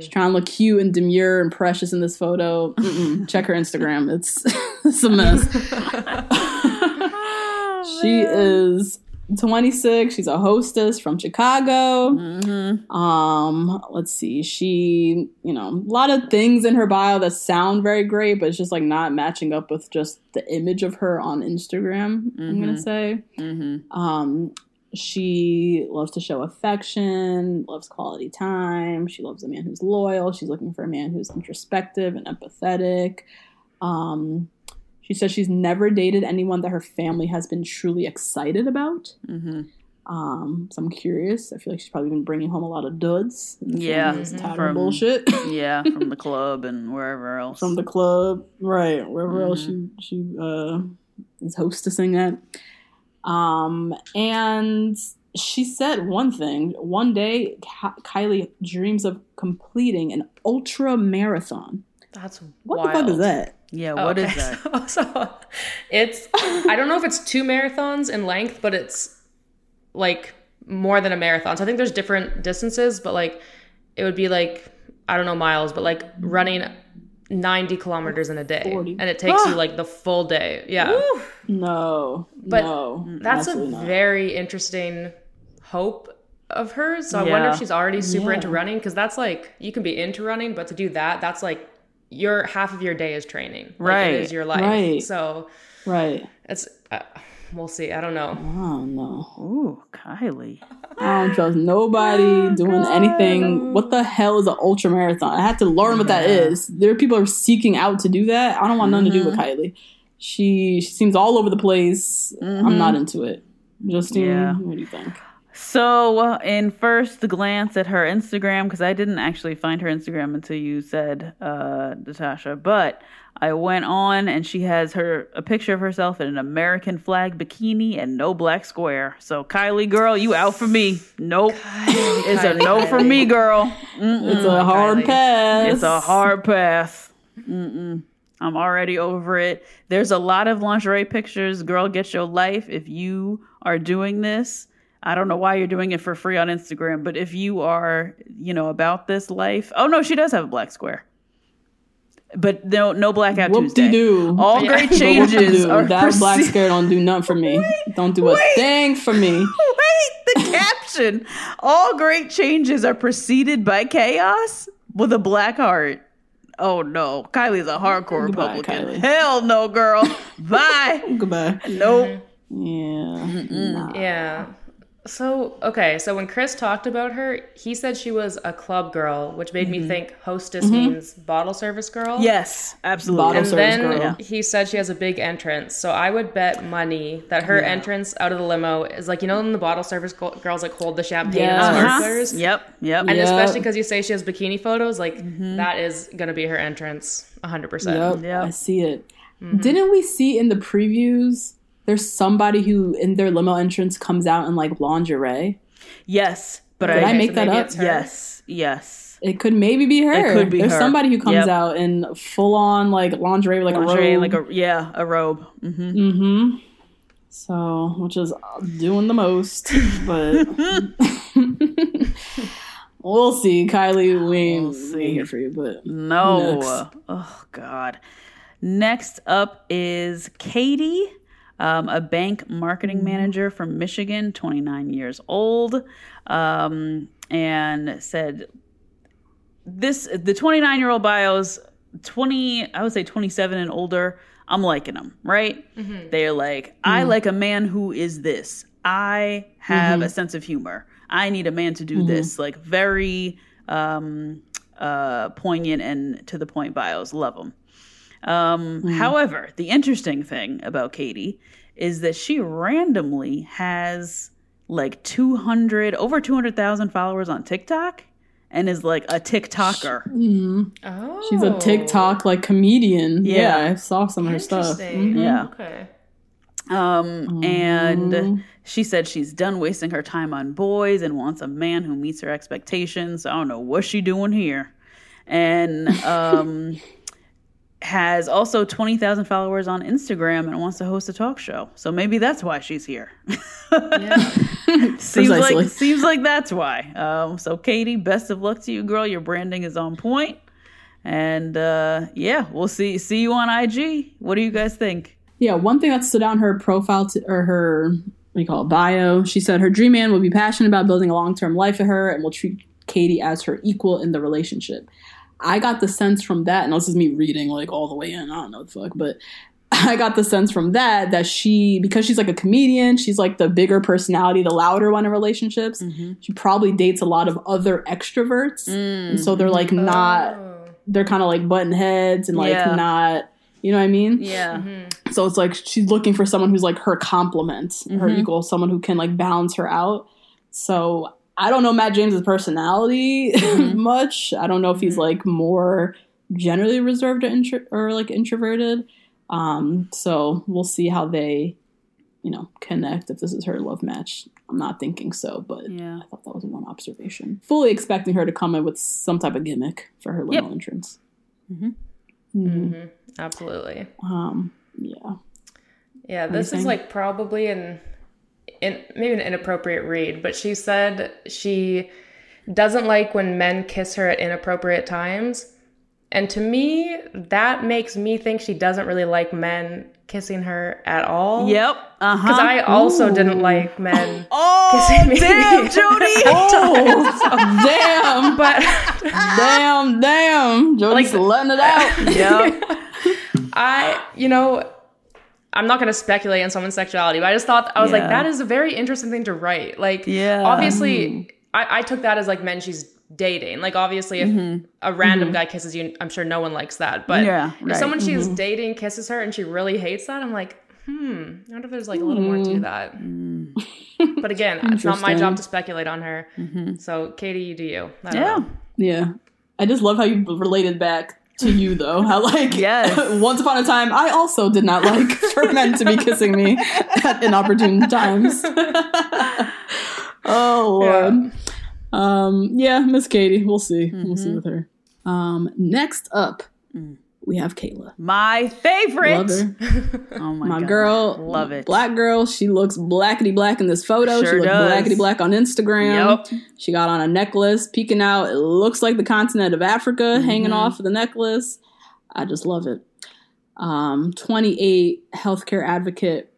She's trying to look cute and demure and precious in this photo. Mm-mm. Check her Instagram. It's it's a mess. she is 26. She's a hostess from Chicago. Um, let's see. She, you know, a lot of things in her bio that sound very great, but it's just like not matching up with just the image of her on Instagram. I'm gonna say. Um, she loves to show affection, loves quality time. She loves a man who's loyal. She's looking for a man who's introspective and empathetic. Um, she says she's never dated anyone that her family has been truly excited about. Um, so I'm curious. I feel like she's probably been bringing home a lot of duds. Yeah, tired from- bullshit yeah from the club and wherever else from the club, right? Wherever else she she uh, is hostessing at. Um, and she said one thing. One day, Kylie dreams of completing an ultra marathon. That's What wild. the fuck is that? Yeah oh, what is Okay, that So, so it's I don't know if it's two marathons in length, but it's like more than a marathon. So I think there's different distances, but like it would be like I don't know miles, but like mm-hmm. running 90 kilometers in a day, 40. and it takes you like the full day. Yeah, No, But no, that's a not. very interesting hope of hers. So I wonder if she's already super Yeah. into running because that's like you can be into running, but to do that, that's like your half of your day is training. Like, Right. it is your life. Right. So right. it's uh, we'll see. I don't know. Oh no. Ooh, Kylie. I don't trust nobody doing anything. What the hell is an ultra marathon? I had to learn what that is. There are people who are seeking out to do that. I don't want nothing to do with Kylie. She, she seems all over the place. I'm not into it. Justine, Yeah. what do you think? So, in first glance at her Instagram, because I didn't actually find her Instagram until you said, uh, Natasha, but I went on and she has her a picture of herself in an American flag bikini and no black square. So, Kylie, girl, you out for me? Nope, it's a no for me, girl. It's a hard Kylie. pass. It's a hard pass. Mm-mm. I'm already over it. There's a lot of lingerie pictures. Girl, get your life. If you are doing this, I don't know why you're doing it for free on Instagram, but if you are, you know, about this life. Oh no, she does have a black square. But no, no blackout Tuesday. Whoop-de-doo. All great But what you changes do? are that black proceed- scare don't do nothing for me. don't do a wait. thing for me. Wait, the caption. All great changes are preceded by chaos with a black heart. Oh no, Kylie's a hardcore Goodbye, Republican. Kylie. Hell no, girl. Bye. Goodbye. nope. Yeah. Nah. Yeah. So, okay, so when Chris talked about her, he said she was a club girl, which made me mm-hmm. think hostess mm-hmm. means bottle service girl. Yes, absolutely. Bottle And service then girl. he said she has a big entrance. So I would bet money that her entrance out of the limo is like, you know, when the bottle service go- girls like hold the champagne Yeah. and Uh-huh. sparklers? Yep, yep. And Yep. especially because you say she has bikini photos, like mm-hmm. that is going to be her entrance 100%. Yep, Yep. I see it. Didn't we see in the previews? There's somebody who in their limo entrance comes out in like lingerie. yes, but Did I I, make so that up? yes, yes. It could maybe be her. It could be There's her. somebody who comes Yep. out in full on like lingerie, like Lingerie, a robe. like a yeah, a robe. hmm mm-hmm. So, which is doing the most, but we'll see. Kylie, We we'll see. here for you, but No. Next. Oh God. Next up is Katie, um, a bank marketing manager from Michigan, 29 years old, um, and said this the 29 year old bios 20 i would say 27 and older i'm liking them right? They're like i like a man who is this. I have a sense of humor. I need a man to do this like very um uh poignant and to the point bios. Love them um however the interesting thing about katie is that she randomly has like 200 over 200,000 followers on TikTok and is like a TikToker. Oh. she's a TikTok like comedian. Yeah. Yeah, I saw some of her stuff. Interesting. Yeah. Okay. Um, and she said she's done wasting her time on boys and wants a man who meets her expectations. I don't know what's she doing here. And um, has also 20,000 followers on Instagram and wants to host a talk show. So maybe that's why she's here. seems Precisely. like seems like that's why. Um, so Katie, best of luck to you, girl. Your branding is on point. And uh, yeah, we'll see see you on IG. What do you guys think? Yeah, one thing that stood out in her profile to, or her what do you call it, bio, she said her dream man will be passionate about building a long term life for her and will treat Katie as her equal in the relationship. I got the sense from that, and this is me reading like all the way in. I don't know what the fuck, but I got the sense from that that she, because she's like a comedian, she's like the bigger personality, the louder one in relationships. Mm-hmm. She probably dates a lot of other extroverts, and so they're like mm. not, oh. they're kind of like button heads and like Yeah. not, you know what I mean? Yeah. Mm-hmm. So it's like she's looking for someone who's like her complement, her mm-hmm. equal, someone who can like balance her out. So I don't know Matt James's personality mm-hmm. much. I don't know if he's mm-hmm. like more generally reserved or, intro- or like introverted. Um, so we'll see how they, you know, connect if this is her love match. I'm not thinking so, but Yeah. I thought that was one observation. Fully expecting her to come in with some type of gimmick for her little Yep. entrance. Mm-hmm. Absolutely. Um, yeah. Yeah, this is like probably an, in maybe an inappropriate read, but she said she doesn't like when men kiss her at inappropriate times. And to me, that makes me think she doesn't really like men kissing her at all. Yep. Uh huh. Because I also didn't like men oh, kissing me. damn, Jody. Oh, damn, but damn, damn. Jody's letting it out. yep. I, you know, I'm not going to speculate on someone's sexuality, but I just thought, I was like, that is a very interesting thing to write. Like, Yeah. obviously, hmm. I, I took that as like men she's dating. Like, obviously, if mm-hmm. a random mm-hmm. guy kisses you, I'm sure no one likes that. But Yeah, if right. someone she's mm-hmm. dating kisses her and she really hates that, I'm like, hmm, I wonder if there's like a little more to hmm. that. Hmm. But again, it's not my job to speculate on her. So, Katie, you do you. I don't Yeah. know. Yeah. I just love how you related back to you though. How like Yes. once upon a time I also did not like for men to be kissing me at inopportune times. oh lord. Um yeah, Miss Katie. We'll see. We'll see with her. Um next up we have Kayla. My favorite. Oh my, My girl. Love it. Black girl. She looks blackety black in this photo. Sure she looks blackety black on Instagram. Yep. She got on a necklace peeking out. It looks like the continent of Africa Mm-hmm. hanging off of the necklace. I just love it. Um, 28 healthcare advocate,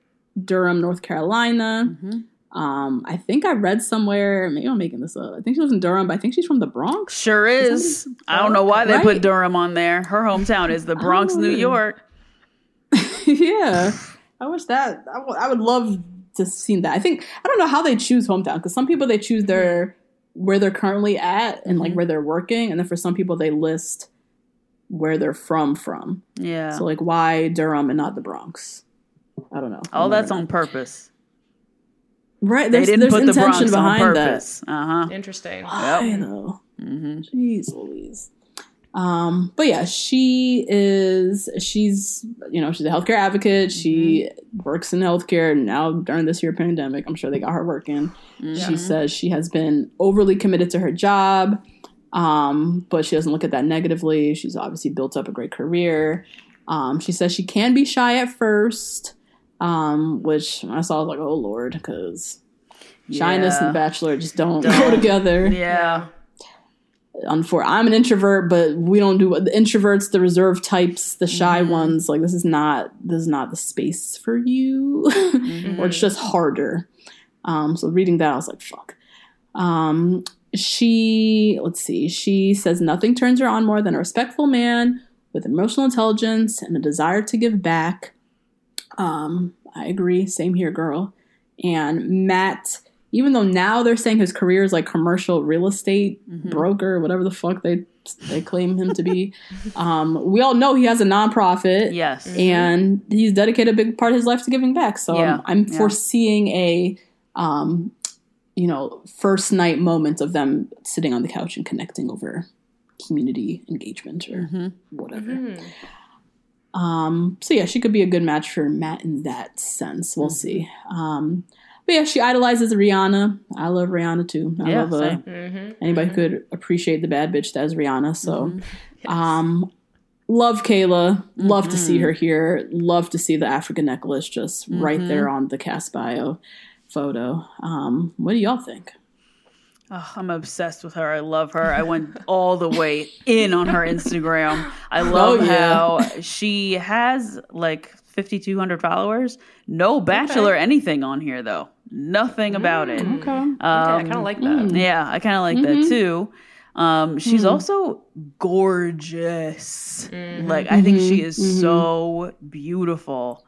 Durham, North Carolina. Mm-hmm. Um, I think I read somewhere, maybe I'm making this up. I think she lives in Durham, but I think she's from the Bronx. Sure is. I don't know why they Right? put Durham on there. Her hometown is the Bronx, New. York. yeah. I wish that, I would- I would love to see that. I think, I don't know how they choose hometown because some people they choose their, where they're currently at and Mm-hmm. like where they're working. And then for some people they list where they're from from. Yeah. So like why Durham and not the Bronx? I don't know. All that's on purpose. Know. right. They There's, didn't there's put the intention Bronx on behind purpose. Uh huh. Interesting. that. I know. Jeez Louise. Um, but yeah, she is. She's you know she's a healthcare advocate. She works in healthcare now during this year pandemic. I'm sure they got her working. She says she has been overly committed to her job, um, but she doesn't look at that negatively. She's obviously built up a great career. Um, she says she can be shy at first, um, which I saw I was like, oh lord, because shyness Yeah. and bachelor just don't, go together. Yeah. Unfor- I'm an introvert, but we don't do the introverts, the reserved types, the shy ones. Like this is not this is not the space for you, or it's just harder. Um, so reading that, I was like, fuck. Um, she let's see. She says nothing turns her on more than a respectful man with emotional intelligence and a desire to give back. Um, I agree. Same here, girl. And Matt, even though now they're saying his career is like commercial real estate broker, whatever the fuck they they claim him to be, um, we all know he has a nonprofit. Yes. And he's dedicated a big part of his life to giving back. So Yeah, I'm, I'm yeah. foreseeing a, um, you know, first night moment of them sitting on the couch and connecting over community engagement or Mm-hmm. whatever. Um, so yeah, she could be a good match for Matt in that sense. We'll Mm-hmm. see. Um, but yeah, she idolizes Rihanna. I love Rihanna too. I Yeah, love uh, same. anybody who could appreciate the bad bitch that is Rihanna. So, Mm-hmm. um, love Kayla. Love to Mm-hmm. see her here. Love to see the African necklace just right Mm-hmm. there on the cast bio photo. Um, what do y'all think? Oh, I'm obsessed with her. I love her. I went all the way in on her Instagram. I love Oh, yeah. how she has like 5,200 followers. No bachelor anything on here though. Nothing about it. Okay. okay, I kind of like that. Yeah, I kind of like Mm-hmm. that too. Um, she's Hmm. also gorgeous. Like I think she is Mm-hmm. so beautiful.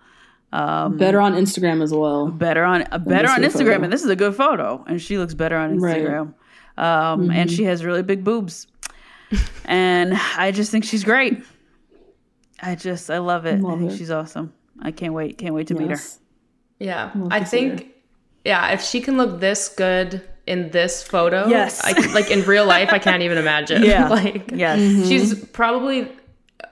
Um, Better on Instagram as well. better on uh, better on Instagram, photo. and this is a good photo, and she looks better on Right. Instagram. Um, and she has really big boobs, and I just think she's great. I just I love it. Love I think it. she's awesome. I can't wait. Can't wait to meet her. Yes. Yeah. Love I to her. think, yeah, if she can look this good in this photo, Yes. I, like in real life, I can't even imagine. Yeah. like, Yes. Mm-hmm. she's probably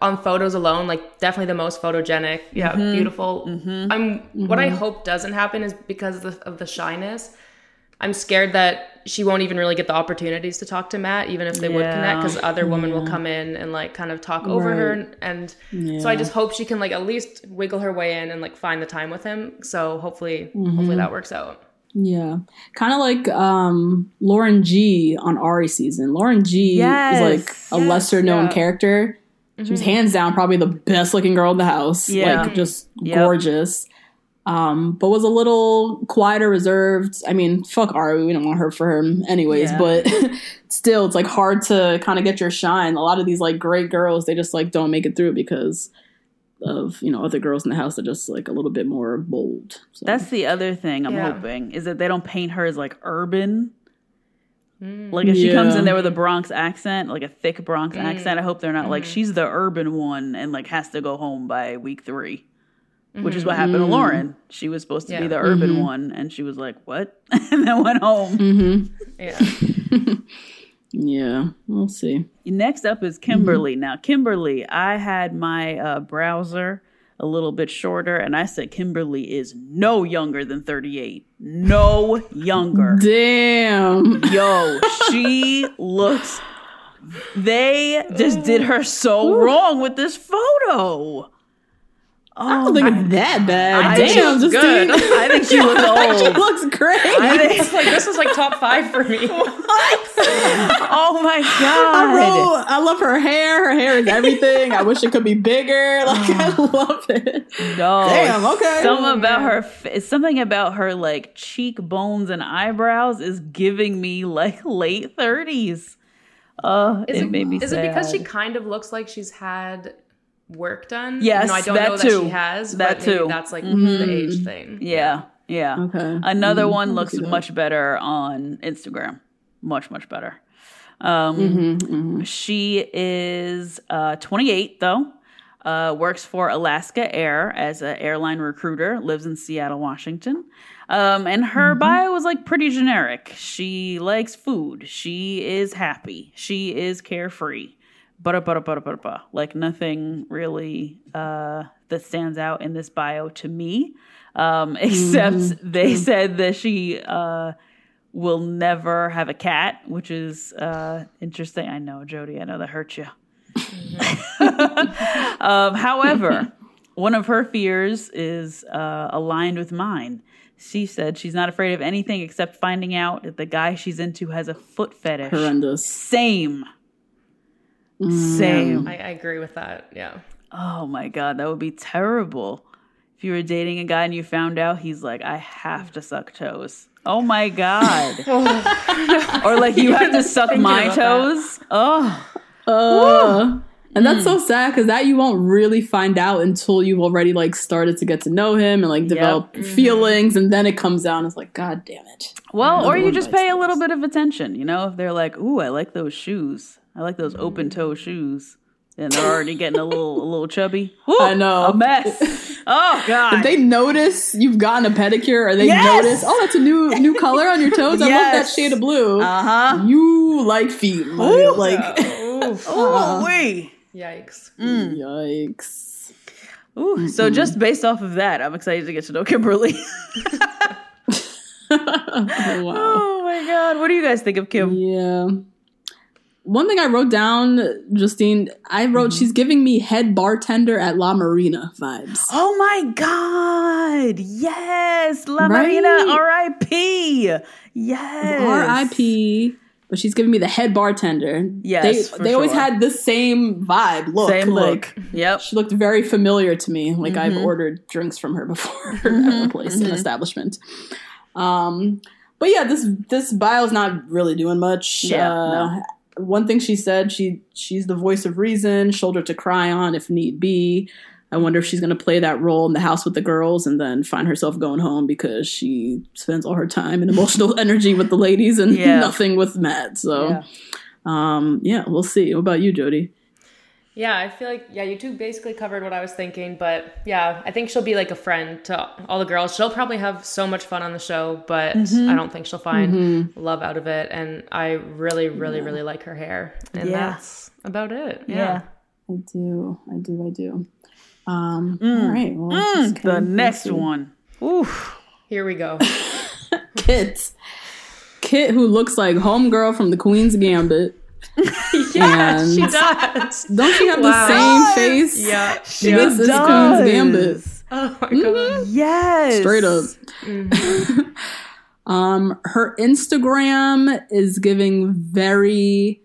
on photos alone, like definitely the most photogenic. Yeah, Mm-hmm. beautiful. I'm. What I hope doesn't happen is because of the, of the shyness. I'm scared that she won't even really get the opportunities to talk to Matt, even if they would connect, because other women will come in and like kind of talk over her, Right. and, and so I just hope she can like at least wiggle her way in and like find the time with him. So hopefully, Mm-hmm. hopefully that works out. Yeah. Kind of like um, Lauren G on Arie season. Lauren G Yes. is like a Yes, lesser known yeah. character. She was hands down probably the best looking girl in the house. Yeah. Like just Yep. gorgeous. Um, but was a little quieter, reserved. I mean, fuck Arie, we don't want her for him anyways, Yeah. but still it's like hard to kind of get your shine. A lot of these like great girls, they just like don't make it through because of, you know, other girls in the house that just like a little bit more bold. So, That's the other thing I'm Yeah. hoping is that they don't paint her as like urban. Mm. Like if she comes in there with a Bronx accent, like a thick Bronx mm. accent, I hope they're not like mm. she's the urban one and like has to go home by week three. which is what happened to mm-hmm. Lauren. She was supposed to be the urban mm-hmm. one, and she was like, "What?" and then went home. Mm-hmm. Yeah. Yeah, we'll see. Next up is Kimberly. Now, Kimberly, I had my uh, browser a little bit shorter, and I said Kimberly is no younger than 38. No younger. Damn. Yo, she looks. They just did her so wrong with this photo. I don't think it's that bad. I think Damn, she's Justine. good. I think she looks old. she looks great. I think, It's like this is like top five for me. oh my I god! wrote, I love her hair. Her hair is everything. I wish it could be bigger. Like I love it. No, Damn, okay. Something about her, something about her like cheekbones and eyebrows is giving me like late thirties. Uh, Is it, it, made me is sad. it because she kind of looks like she's had work done? Yes, no, I don't that know too. that she has. That but too. That's like the age thing. Yeah, yeah. Okay. Another Mhm, one looks much better on Instagram. Much, much better. Um, Mm-hmm, She is uh, 28, though. Uh, works for Alaska Air as an airline recruiter. Lives in Seattle, Washington. Um, and her bio was like pretty generic. She likes food. She is happy. She is carefree. But but but but like nothing really uh, that stands out in this bio to me. Um, except they said that she uh, will never have a cat, which is uh, interesting. I know, Jody. I know that hurt you. um, however, one of her fears is uh, aligned with mine. She said she's not afraid of anything except finding out that the guy she's into has a foot fetish. Horrendous. Same. Same. I, I agree with that. Yeah. Oh my god, that would be terrible. If you were dating a guy and you found out he's like, I have to suck toes. Oh my god. or like you have to suck my about that. toes. Oh. Uh, and that's so sad because that you won't really find out until you've already like started to get to know him and like develop feelings, and then it comes out and it's like, God damn it. Well, or you just bites pay a little bit of attention, you know, if they're like, "Ooh, I like those shoes. I like those open toe shoes." And they're already getting a little a little chubby. Woo, I know. A mess. Oh god. If they notice you've gotten a pedicure, or they Yes! notice, oh, that's a new new color on your toes. I love that shade of blue. uh-huh. You like feet, like, like Ooh, wee. Yikes. yikes. Ooh, so just based off of that, I'm excited to get to know Kimberly. Oh, wow. oh my god, what do you guys think of Kim? Yeah. One thing I wrote down, Justine, I wrote she's giving me head bartender at La Marina vibes. Oh my god, yes, La Right? Marina, R.I.P. Yes, R.I.P. But she's giving me the head bartender. Yes, they, they always sure. had the same vibe, look. Same like, look. Yep. She looked very familiar to me. Like I've Mm-hmm. ordered drinks from her before at a place, an establishment. Um, but yeah, this this bio's not really doing much. Yeah, Uh, One thing she said, she she's the voice of reason, shoulder to cry on if need be. I wonder if she's going to play that role in the house with the girls and then find herself going home because she spends all her time and emotional energy with the ladies and Yeah. nothing with Matt. So, Yeah. um, yeah, we'll see. What about you, Jody? Yeah, I feel like yeah, you two basically covered what I was thinking, but yeah, I think she'll be like a friend to all the girls. She'll probably have so much fun on the show, but mm-hmm. I don't think she'll find mm-hmm. love out of it. And I really, really, really like her hair, and Yeah. that's about it. Yeah. Yeah. I do. I do. I do. Um, mm. All right. Well, mm, just The next let's one. Oof. Here we go. Kit. Kit, who looks like homegirl from the Queen's Gambit. yeah, she does. Don't she have Wow. the same face? Yeah. She This does. Queen's Gambit. Oh my god. Yes. Straight up. um, her Instagram is giving very.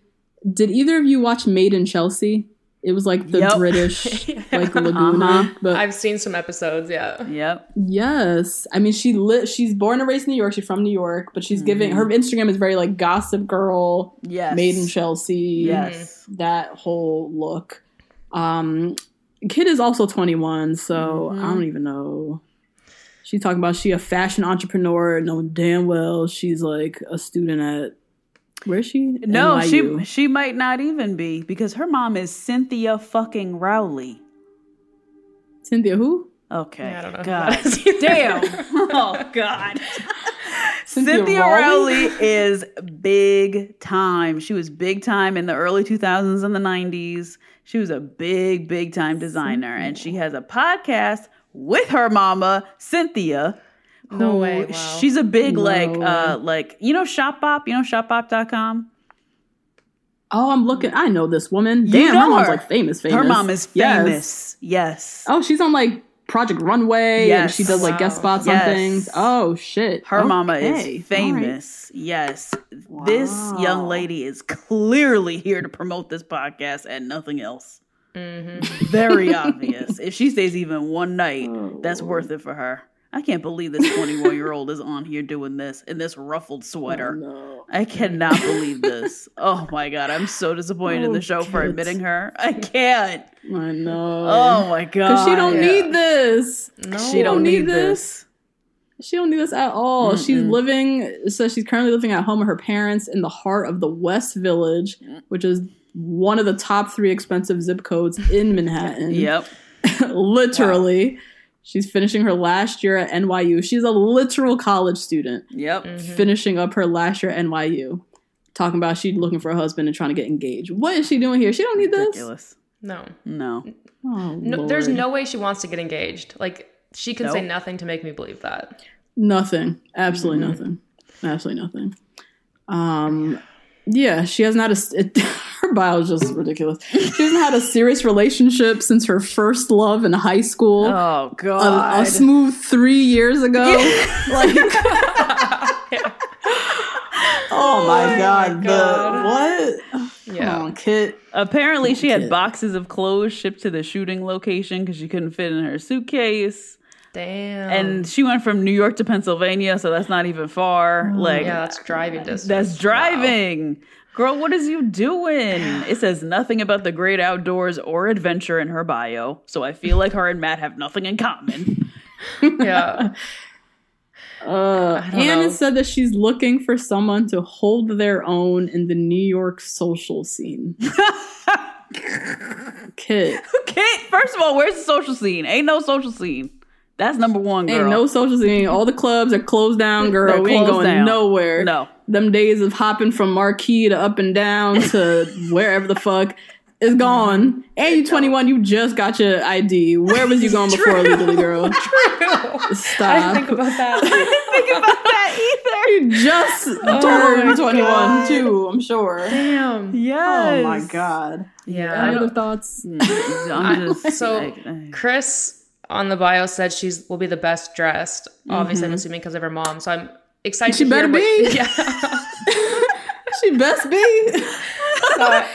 Did either of you watch Made in Chelsea? It was like the Yep. British, like uh-huh. Laguna. But I've seen some episodes. Yeah. Yep. Yes, I mean she lit. She's born and raised in New York. She's from New York, but she's giving mm-hmm. her Instagram is very like Gossip Girl, Yes. Made in Chelsea, Yes. that whole look. Um, Kit is also twenty one, so I mm-hmm. don't even know. She's talking about she a fashion entrepreneur, knowing damn well she's like a student at where's she? No, NYU. she she might not even be because her mom is Cynthia fucking Rowley. Cynthia who? Okay. I don't know God that is either. damn. oh God. Cynthia Cynthia Rowley? Rowley is big time. She was big time in the early 2000s and the 90s. She was a big, big time designer, and she has a podcast with her mama, Cynthia. No who- way, wow. She's a big No like uh like you know Shopbop, you know shopbop.com? Oh, I'm looking. I know this woman. You Damn, know her mom's her. like famous. Famous. Her mom is Yes. famous. Yes. Oh, she's on like Project Runway, and she does like guest spots on things. Oh shit, Her mama is All right. famous. Yes. This young lady is clearly here to promote this podcast and nothing else. Mm-hmm. Very obvious. If she stays even one night, Oh, that's worth it for her. I can't believe this 21 year old is on here doing this in this ruffled oh, sweater. No. I cannot believe this. Oh my God. I'm so disappointed in the Oh, show for admitting her. I can't. I know. Oh my God. because she don't need this. No. She don't need this. She don't need this at all. She's living. So she's currently living at home with her parents in the heart of the West Village, which is one of the top three expensive zip codes in Manhattan. Yep. literally. She's finishing her last year at NYU. She's a literal college student Yep. Mm-hmm. finishing up her last year at NYU. Talking about she looking for a husband and trying to get engaged. What is she doing here? She don't need this. Ridiculous. No. No. Oh, No, there's no way she wants to get engaged. Like she can say nothing to make me believe that. nothing. Absolutely Mm-hmm. nothing. Absolutely nothing. Um, yeah, she hasn't had a. It, her bio is just ridiculous. She hasn't had a serious relationship since her first love in high school. Oh God. a smooth three years ago. like, oh, oh my god, the what? Yeah. On, Kit. Apparently, she had boxes of clothes shipped to the shooting location because she couldn't fit in her suitcase. Damn. And she went from New York to Pennsylvania, so that's not even far. Like, yeah, that's driving distance. that's driving. Girl, what is you doing? It says nothing about the great outdoors or adventure in her bio, so I feel like her and Matt have nothing in common. Yeah. Uh, know. said that she's looking for someone to hold their own in the New York social scene. Kit. Okay, first of all, where's the social scene? Ain't no social scene. That's number one, girl. Ain't no social scene. All the clubs are closed down, girl. They're we ain't going down. nowhere. No. Them days of hopping from Marquee to up and down to wherever the fuck is gone. And you 21, you just got your ID. Where was you going before legally, girl? Stop. I think about that. I didn't think about that either. you just turned 21 too, I'm sure. Damn. Yes. Oh my god. Yeah. Any other thoughts? Mm, I'm just So like, Chris on the bio said she's will be the best dressed. Obviously, I'm mm-hmm. assuming because of her mom. So I'm excited. She better what- be. Yeah. She best be. So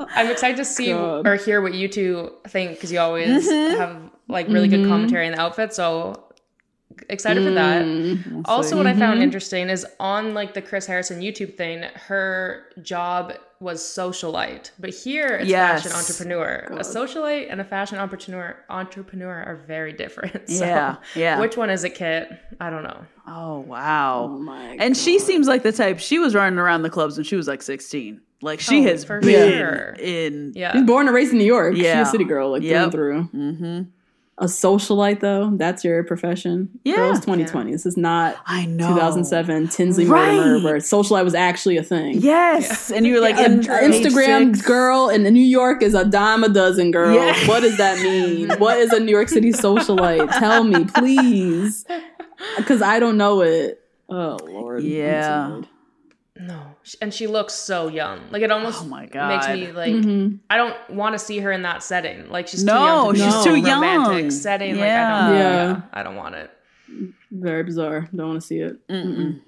I'm excited to see God. or hear what you two think because you always mm-hmm. have like really good mm-hmm. commentary in the outfit. So excited for that. Mm, also, what I found interesting is on like the Chris Harrison YouTube thing, her job was socialite, but here it's Yes. fashion entrepreneur. A socialite and a fashion entrepreneur entrepreneur are very different. So Yeah, yeah. Which one is it, Kit? I don't know. oh wow. Oh my and she seems like the type. She was running around the clubs when she was like 16. Like she Oh, has for been sure. in. Yeah. She's born and raised in New York. Yeah. She's a city girl, like Yep. through and through. Mm-hmm. A socialite, though, that's your profession. Yeah. Girl, it's 2020. This is not I know. 2007 Tinsley Right. Mortimer, where socialite was actually a thing. Yes, and you were like A- in Instagram six. girl in New York is a dime a dozen, girl. Yeah. What does that mean? what is a New York City socialite? Tell me, please. Because I don't know it. Oh, Lord. Yeah. No, Sh- and she looks so young. Like it almost Oh my makes me like Mm-hmm. I don't want to see her in that setting. Like she's No, too young. She's be too in romantic young. setting. Yeah. Like I don't. Yeah. Yeah. I don't want it. Very bizarre. Don't want to see it. Mm-mm.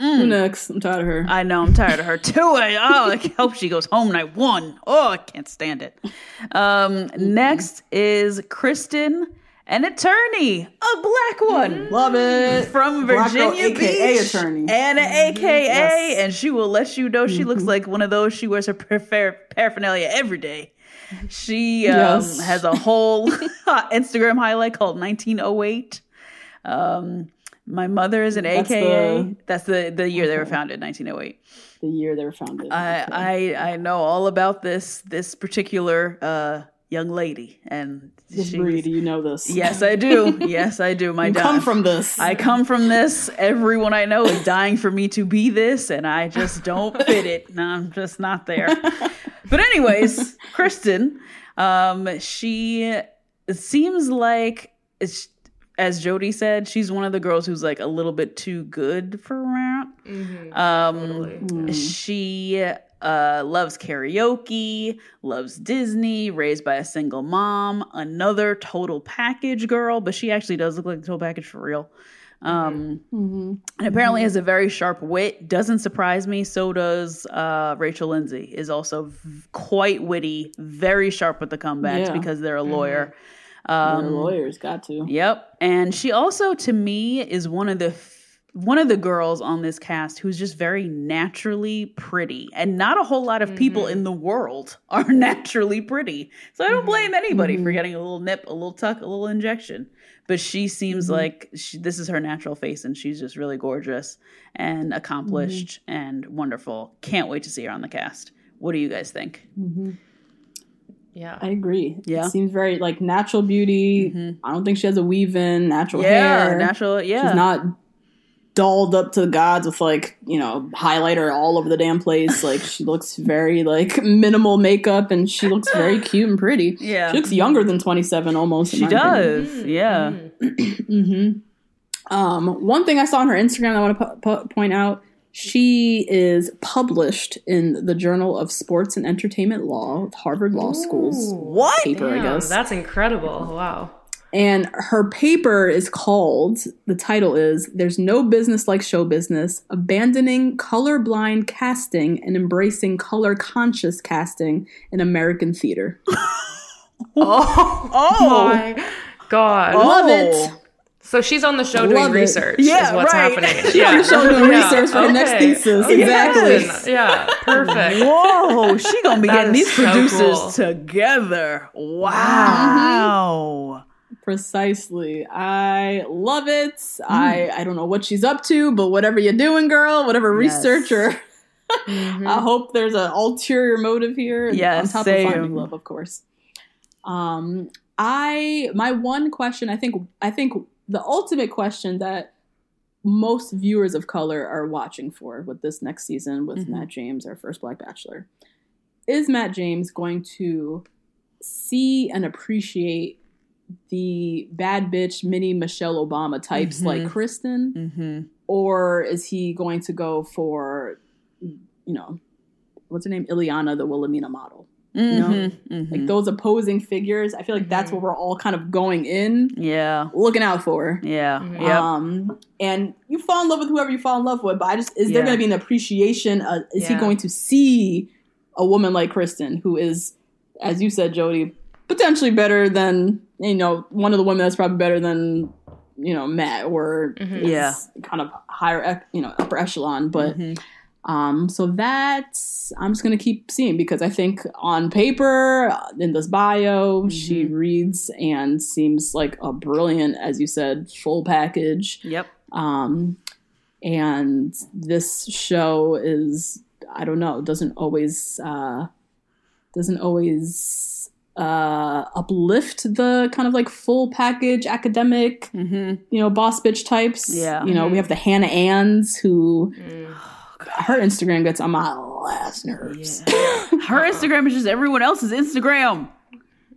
Who next? I'm tired of her. I know I'm tired of her too. I, oh, I hope she goes home night one. Oh, I can't stand it. Um, next is Kristen, an attorney, a black one. Love it. From girl, Virginia AKA Beach, attorney. and an AKA, Yes. and she will let you know she looks like one of those. She wears her par- paraphernalia every day. She um, Yes. has a whole Instagram highlight called 1908. Um, my mother is an That's AKA. the- That's the the year they were founded, 1908. The year they were founded. I, I I know all about this this particular uh, young lady, and she's- breed, you know this. Yes, I do. Yes, I do. My You dad. come from this. I come from this. Everyone I know is dying for me to be this, and I just don't fit it. No, I'm just not there. But anyways, Kristen, um, she seems like as Jody said, she's one of the girls who's like a little bit too good for Matt. Um, she uh, loves karaoke, loves Disney, raised by a single mom, another total package girl, but she actually does look like the total package for real. Um, And apparently has a very sharp wit. Doesn't surprise me. So does uh, Rachel Lindsay. Is also v- quite witty, very sharp with the comebacks Yeah. because they're a lawyer. The lawyers got to. Yep. And she also, to me, is one of the one of the girls on this cast who's just very naturally pretty, and not a whole lot of people mm-hmm. in the world are naturally pretty. So I don't mm-hmm. blame anybody for mm-hmm. getting a little nip, a little tuck, a little injection. But she seems like she, this is her natural face, and she's just really gorgeous and accomplished and wonderful. Can't wait to see her on the cast. What do you guys think? Yeah. I agree. Yeah. It seems very like natural beauty. I don't think she has a weave in, natural Yeah, hair. natural. Yeah, She's not dolled up to the gods with like, you know, highlighter all over the damn place. Like she looks very like minimal makeup and she looks very cute and pretty. Yeah. She looks younger than 27 almost. she my opinion. does. Yeah. Um, one thing I saw on her Instagram I want to po- po- point out, she is published in the Journal of Sports and Entertainment Law, Harvard Law School's What? paper, I guess. that's incredible. Wow. And her paper is called, the title is There's No Business Like Show Business Abandoning Colorblind Casting and Embracing Color Conscious Casting in American Theater. Oh. oh, My God. Love oh. it. So she's on the show doing it. research. Yeah, is what's right. happening. She's on the show doing research for the next thesis. Oh, exactly. Yes. Yeah. Perfect. Whoa, she gonna be That getting these so producers cool. together. Mm-hmm. Wow. Precisely. I love it. Hmm. I I don't know what she's up to, but whatever you're doing, girl, whatever Yes. research or mm-hmm. I hope there's an ulterior motive here. Yes, on top same. of finding love, of course. Um, I my one question, I think, I think the ultimate question that most viewers of color are watching for with this next season with mm-hmm. Matt James, our first Black Bachelor, is Matt James going to see and appreciate the bad bitch mini Michelle Obama types like Kristen, Mm-hmm. or is he going to go for, you know, what's her name, Ileana, the Wilhelmina model? You know, Mm-hmm. like those opposing figures. I feel like that's what we're all kind of going in, Yeah. looking out for. Yeah. Yep. Um, and you fall in love with whoever you fall in love with, but I just is there going to be an appreciation? Uh, is he going to see a woman like Kristen, who is, as you said, Jody, potentially better than you know one of the women that's probably better than you know Matt or is Yeah. kind of higher, you know, upper echelon, but. Mm-hmm. Um, so that's I'm just gonna keep seeing because I think on paper, uh, in this bio, she Mm-hmm. reads and seems like a brilliant, as you said, full package. Yep. Um, and this show is I don't know doesn't always uh, doesn't always uh, uplift the kind of like full package academic mm-hmm. you know boss bitch types. Yeah. you know we have the Hannah Ann's who mm. her Instagram gets on my last nerves. Her Instagram is just everyone else's Instagram.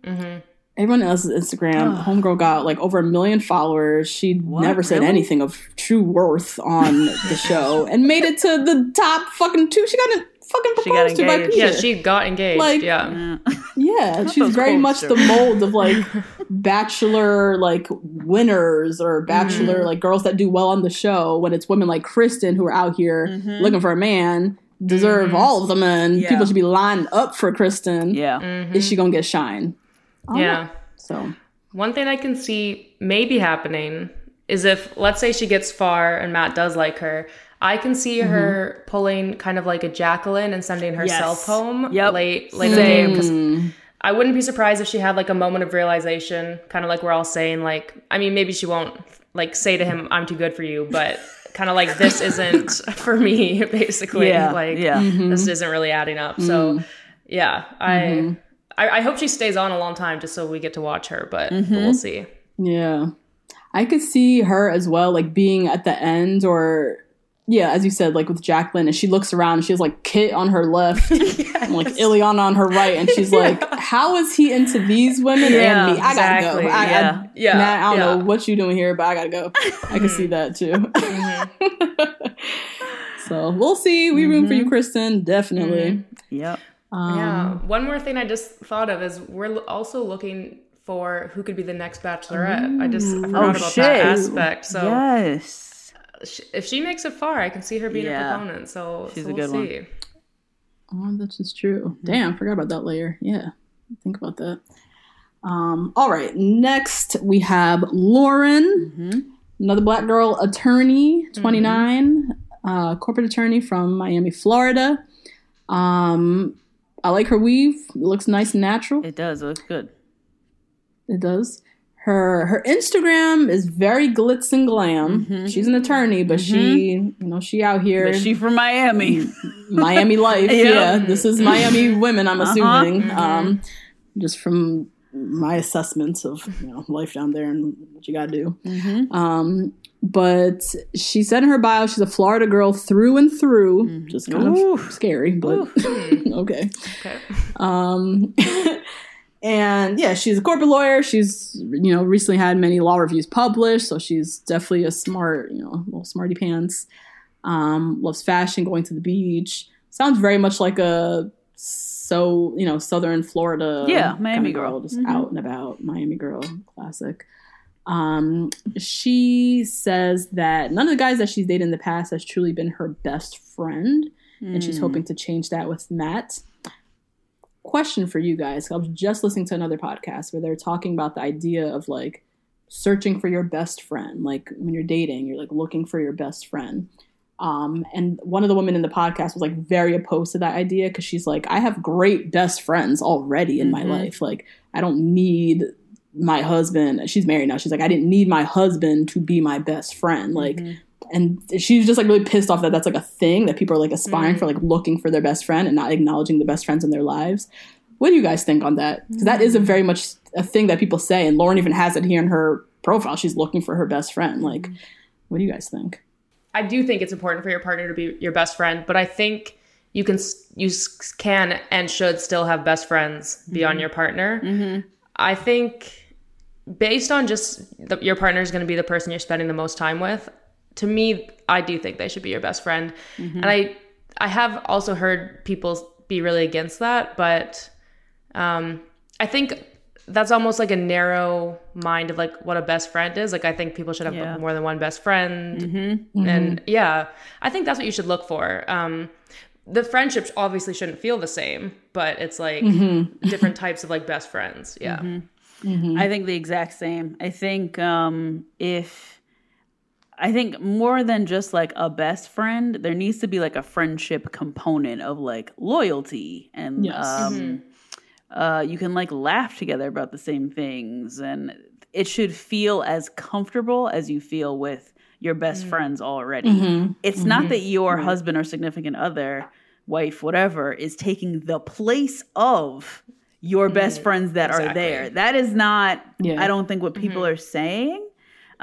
Mm-hmm. Everyone else's Instagram, homegirl got like over a million followers. She never said Really? anything of true worth on the show and made it to the top fucking two. She got a fucking She got proposed to by engaged. Peter. Yeah, she got engaged. Like- yeah. Yeah, she's very cold much the mold of like bachelor like winners or bachelor Mm-hmm. like girls that do well on the show when it's women like Kristen who are out here looking for a man deserve all of them and Mm-hmm. Yeah. people should be lined up for Kristen. Yeah. Is she gonna get shine? Yeah. So One thing I can see maybe happening is if, let's say, she gets far and Matt does like her, I can see mm-hmm. her pulling kind of like a Jacqueline and sending herself Yes. home Yep. late, late in the game. Because I wouldn't be surprised if she had like a moment of realization, kind of like we're all saying, like, I mean, maybe she won't like say to him, "I'm too good for you," but kind of like this isn't for me, basically. Yeah. Like, yeah. Mm-hmm. this isn't really adding up. So, mm-hmm. yeah, I I, I hope she stays on a long time just so we get to watch her, but, Mm-hmm. but we'll see. Yeah. I could see her as well, like being at the end or yeah, as you said, like with Jacqueline, and she looks around and she has like Kit on her left and like Ileana on her right, and she's like, How is he into these women Yeah, and me? I gotta go. I, Yeah. I, Yeah, Matt, I don't yeah. know what you doing here, but I gotta go. I can see that too. Mm-hmm. so we'll see. We room for you, Kristen. Definitely. Mm-hmm. Yep. Um, yeah. One more thing I just thought of is we're also looking for who could be the next bachelorette. I just I forgot Oh, about shit. that aspect. So yes. Sh- if she makes it far, I can see her being Yeah. a proponent. So, She's so a we'll good one. see. Oh, that's just true. Damn, forgot about that layer. Yeah, think about that. Um, all right, next we have Lauren, another black girl attorney, 29, uh, corporate attorney from Miami, Florida. Um, I like her weave. It looks nice and natural. It does. It looks good. It does. Her her Instagram is very glitz and glam. She's an attorney, but she, you know, she out here. But she from Miami. Miami life. Yeah. Yeah, this is Miami women. I'm assuming, Mm-hmm. um, just from my assessments of you know life down there and what you got to do. Mm-hmm. Um, but she said in her bio she's a Florida girl through and through, Mm-hmm. just kind of scary, but okay. Okay. Um, and yeah, she's a corporate lawyer. She's you know recently had many law reviews published, so she's definitely a smart you know little smarty pants. Um, loves fashion, going to the beach. Sounds very much like a so you know southern Florida Yeah, Miami girl. just out and about Miami girl classic. Um, she says that none of the guys that she's dated in the past has truly been her best friend, and she's hoping to change that with Matt question for you guys. I was just listening to another podcast where they're talking about the idea of like searching for your best friend. Like when you're dating, you're like looking for your best friend. Um, and one of the women in the podcast was like very opposed to that idea because she's like, I have great best friends already in my life. Like, I don't need my husband. She's married now. She's like, I didn't need my husband to be my best friend. Like, and she's just like really pissed off that that's like a thing that people are like aspiring for, mm. like looking for their best friend and not acknowledging the best friends in their lives. What do you guys think on that? Because that is a mm. very much a thing that people say, and Lauren even has it here in her profile. She's looking for her best friend. Mm. Like, what do you guys think? I do think it's important for your partner to be your best friend, but I think you can you can and should still have best friends beyond mm-hmm. your partner. Mm-hmm. I think based on just the, your partner is going to be the person you're spending the most time with. To me, I do think they should be your best friend, and I I have also heard people be really against that, but um, I think that's almost like a narrow mind of like what a best friend is. Like I think people should have Yeah. more than one best friend, and yeah, I think that's what you should look for. Um, the friendships obviously shouldn't feel the same, but it's like different types of like best friends. Yeah. I think the exact same. I think um, if I think more than just like a best friend, there needs to be like a friendship component of like loyalty and Yes. um, mm-hmm. uh, you can like laugh together about the same things, and it should feel as comfortable as you feel with your best mm-hmm. friends already. Mm-hmm. It's not that your husband or significant other, wife, whatever, is taking the place of your best friends that are there. That is not, Yeah. I don't think, what people are saying.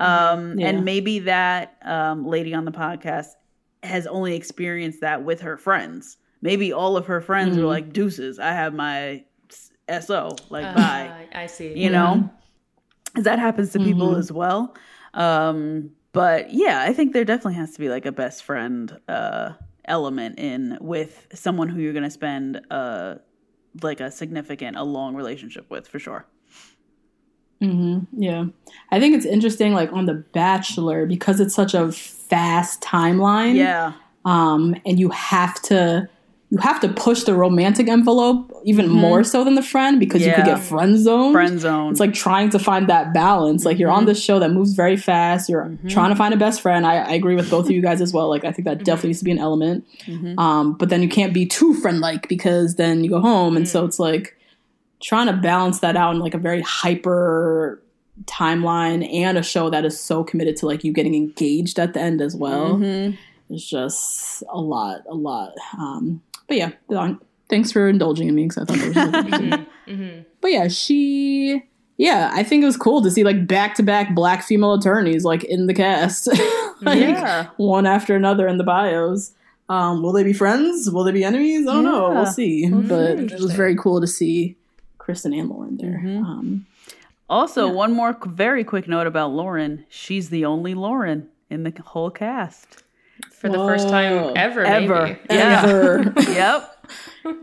Um, Yeah. And maybe that um, lady on the podcast has only experienced that with her friends. Maybe all of her friends were like, deuces, I have my SO, like, bye. Uh, I see. you know, that happens to people as well. Um but yeah i think there definitely has to be like a best friend uh element in with someone who you're going to spend uh like a significant a long relationship with for sure Mm-hmm. Yeah. I think it's interesting, like on The Bachelor, because it's such a fast timeline. yeah Um, and you have to you have to push the romantic envelope even mm-hmm. more so than the friend because you could get friend zoned. friend zone It's like trying to find that balance. Like you're on mm-hmm. this show that moves very fast. You're trying to find a best friend. I, I agree with both of you guys as well. Like I think that definitely needs to be an element. Um, but then you can't be too friend like because then you go home, and so mm. it's like trying to balance that out in like a very hyper timeline and a show that is so committed to like you getting engaged at the end as well. It's just a lot, a lot. Um, but yeah, thanks for indulging in me because I thought that was really interesting. Mm-hmm. But yeah, she. Yeah, I think it was cool to see like back to back black female attorneys like in the cast, like Yeah. one after another in the bios. Um, will they be friends? Will they be enemies? I don't know. We'll see. But it was very cool to see Kristen and Lauren there. Mm-hmm. Um, Also, one more very quick note about Lauren. She's the only Lauren in the whole cast. For the first time ever, Ever. maybe. Yeah. ever. yep.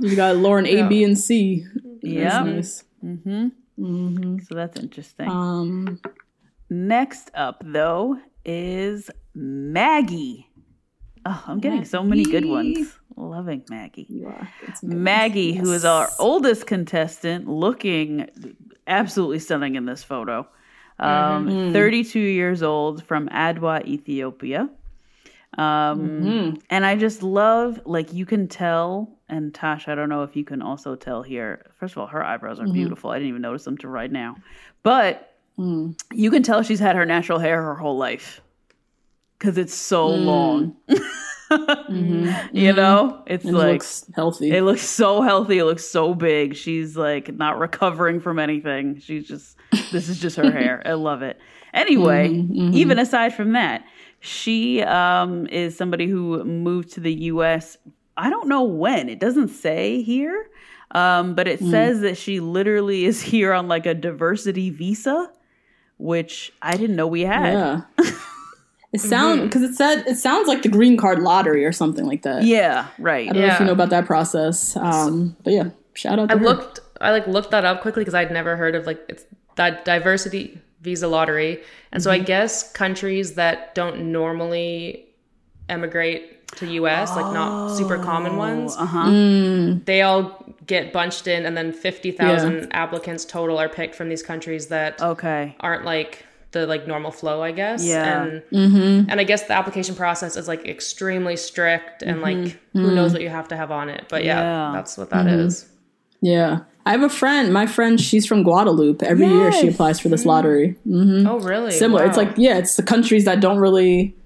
you got Lauren A, B, and C. Yep. That's nice. So that's interesting. Um, Next up, though, is Maggie. Oh, I'm getting so many good ones. Loving Maggie. you are. Maggie, who is our oldest contestant, looking absolutely stunning in this photo. Um, mm-hmm. mm. 32 years old from Adwa, Ethiopia. Um, mm-hmm. And I just love, like, you can tell, and Tosh, I don't know if you can also tell here. First of all, her eyebrows are mm-hmm. beautiful. I didn't even notice them to right now. But mm. you can tell she's had her natural hair her whole life because it's so mm. long. Mm-hmm. You mm-hmm. know, it's it like looks healthy. it looks so healthy. It looks so big. She's like not recovering from anything. She's just, this is just her hair. I love it. Anyway, mm-hmm. even aside from that, she um, is somebody who moved to the US. I don't know when. It doesn't say here, um, but it mm. says that she literally is here on like a diversity visa, which I didn't know we had. yeah. It sound mm-hmm. because it said it sounds like the green card lottery or something like that. Yeah, right. I don't know if you know about that process. Um, but yeah, shout out. To I her. looked I like looked that up quickly because I'd never heard of like it's that diversity visa lottery. And so I mm-hmm. guess countries that don't normally emigrate to US, like not super common ones, oh, uh-huh. mm. they all get bunched in and then 50,000 applicants total are picked from these countries that Okay. aren't like the like normal flow, I guess. Yeah. And mm-hmm. and I guess the application process is like extremely strict and mm-hmm. like who knows mm-hmm. what you have to have on it. But yeah, Yeah. that's what that is. Yeah, I have a friend. My friend, she's from Guadeloupe. Every year she applies for this lottery. Mm, Oh, really? Similar. It's like yeah, it's the countries that don't really,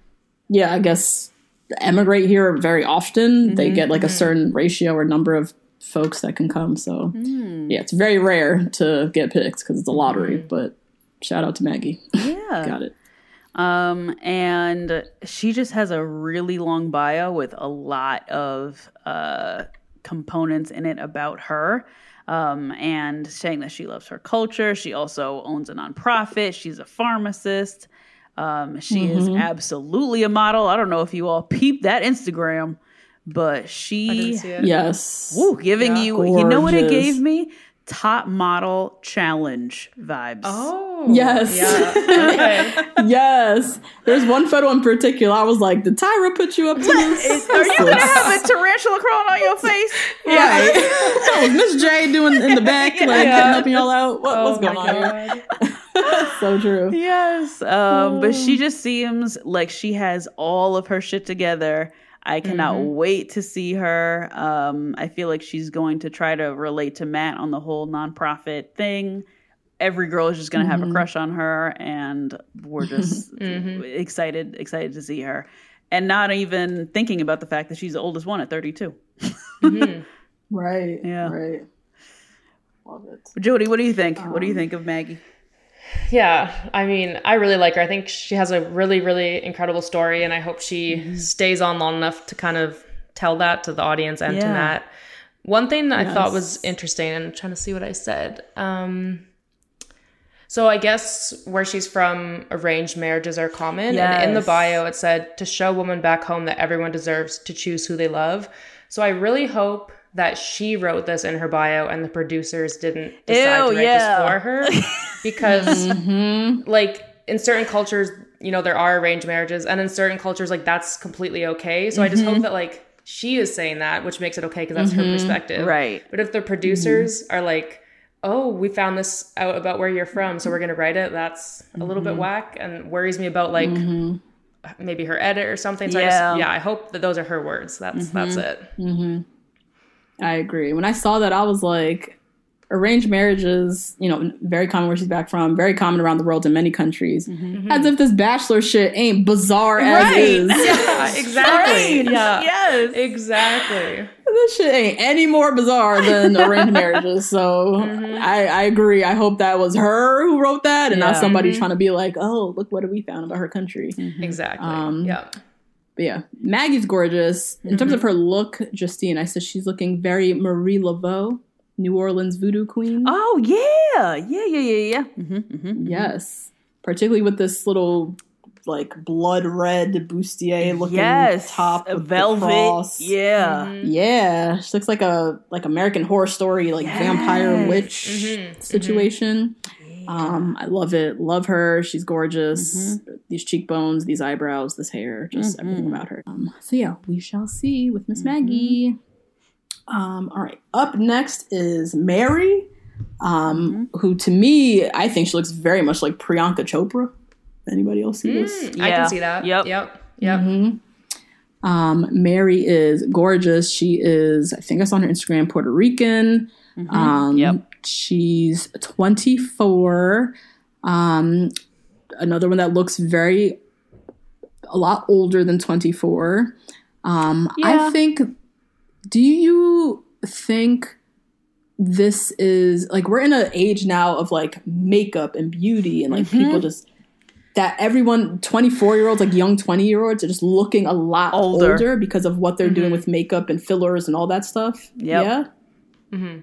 yeah, I guess emigrate here very often. They get like a certain ratio or number of folks that can come. So mm. yeah, it's very rare to get picked because it's a lottery. But shout out to Maggie. Yeah. Got it. Um, and she just has a really long bio with a lot of uh, components in it about her. Um, and saying that she loves her culture. She also owns a nonprofit. She's a pharmacist. Um, she is absolutely a model. I don't know if you all peeped that Instagram, but she didn't see it. Yes. Woo, giving you, you know what it gave me? Top model challenge vibes. Oh. Yes. Okay. yes. There's one photo in particular. I was like, did Tyra put you up to this? Are you gonna have a tarantula crawling on your face? Right. that was Miss J doing in the back, like helping y'all out. What, what's Oh going on here? So true. Yes. Um, but she just seems like she has all of her shit together. I cannot mm-hmm. wait to see her. Um, I feel like she's going to try to relate to Matt on the whole nonprofit thing. Every girl is just going to have a mm-hmm. crush on her, and we're just mm-hmm. excited, excited to see her. And not even thinking about the fact that she's the oldest one at 32. Right. Yeah. Right. Love it. Jody, what do you think? what do you um, think of Maggie? Yeah, I mean, I really like her. I think she has a really, really incredible story, and I hope she Mm-hmm. stays on long enough to kind of tell that to the audience and to Matt. One thing that I thought was interesting, and I'm trying to see what I said. Um, so I guess where she's from, arranged marriages are common, and in the bio it said to show women back home that everyone deserves to choose who they love. So I really hope that she wrote this in her bio and the producers didn't decide Ew, to write yeah. this for her because mm-hmm. like in certain cultures you know there are arranged marriages and in certain cultures like that's completely okay. So i just hope mm-hmm. that like she is saying that which makes it okay because that's her mm-hmm. perspective. Right. but if the producers are like oh we found this out about where you're from so we're going to write it that's a little bit whack and worries me about like maybe her edit or something. So I Yeah. just yeah. i hope that those are her words. That's that's it I agree. When I saw that, I was like, arranged marriages, you know, very common where she's back from, very common around the world in many countries. Mm-hmm. Mm-hmm. As if this bachelor shit ain't bizarre as Right. is. Yeah, exactly. Yeah. Yes. Exactly. this shit ain't any more bizarre than arranged marriages. So mm-hmm. I, I agree. I hope that was her who wrote that and not Yeah. somebody trying to be like, oh, look what we found about her country. Exactly. Um, yeah. But yeah, Maggie's gorgeous. In terms of her look, Justine, I said she's looking very Marie Laveau, New Orleans voodoo queen. Oh yeah, yeah, yeah, yeah, yeah. Mm-hmm, mm-hmm. Yes. Particularly with this little like blood red bustier looking Yes, top a with the velvet. cross. Yeah, Yeah, she looks like a like American Horror Story, like vampire witch Mm-hmm. situation. Um, I love it. Love her. She's gorgeous. Mm-hmm. These cheekbones, these eyebrows, this hair, just everything about her. Um, so yeah, we shall see with Miss Mm-hmm. Maggie. Um, all right. Up next is Mary, um, Mm-hmm. who to me, I think she looks very much like Priyanka Chopra. Anybody else see this? I can see that. Yep. Yep. Yep. Um, Mary is gorgeous. She is, I think I saw on her Instagram, Puerto Rican. Um, Yep. She's 24. Um, another one that looks very, a lot older than 24. Um, Yeah. I think, do you think this is like, we're in an age now of like makeup and beauty and like people just, that everyone 24 year olds like young 20 year olds are just looking a lot Older. older, because of what they're doing with makeup and fillers and all that stuff Yep. yeah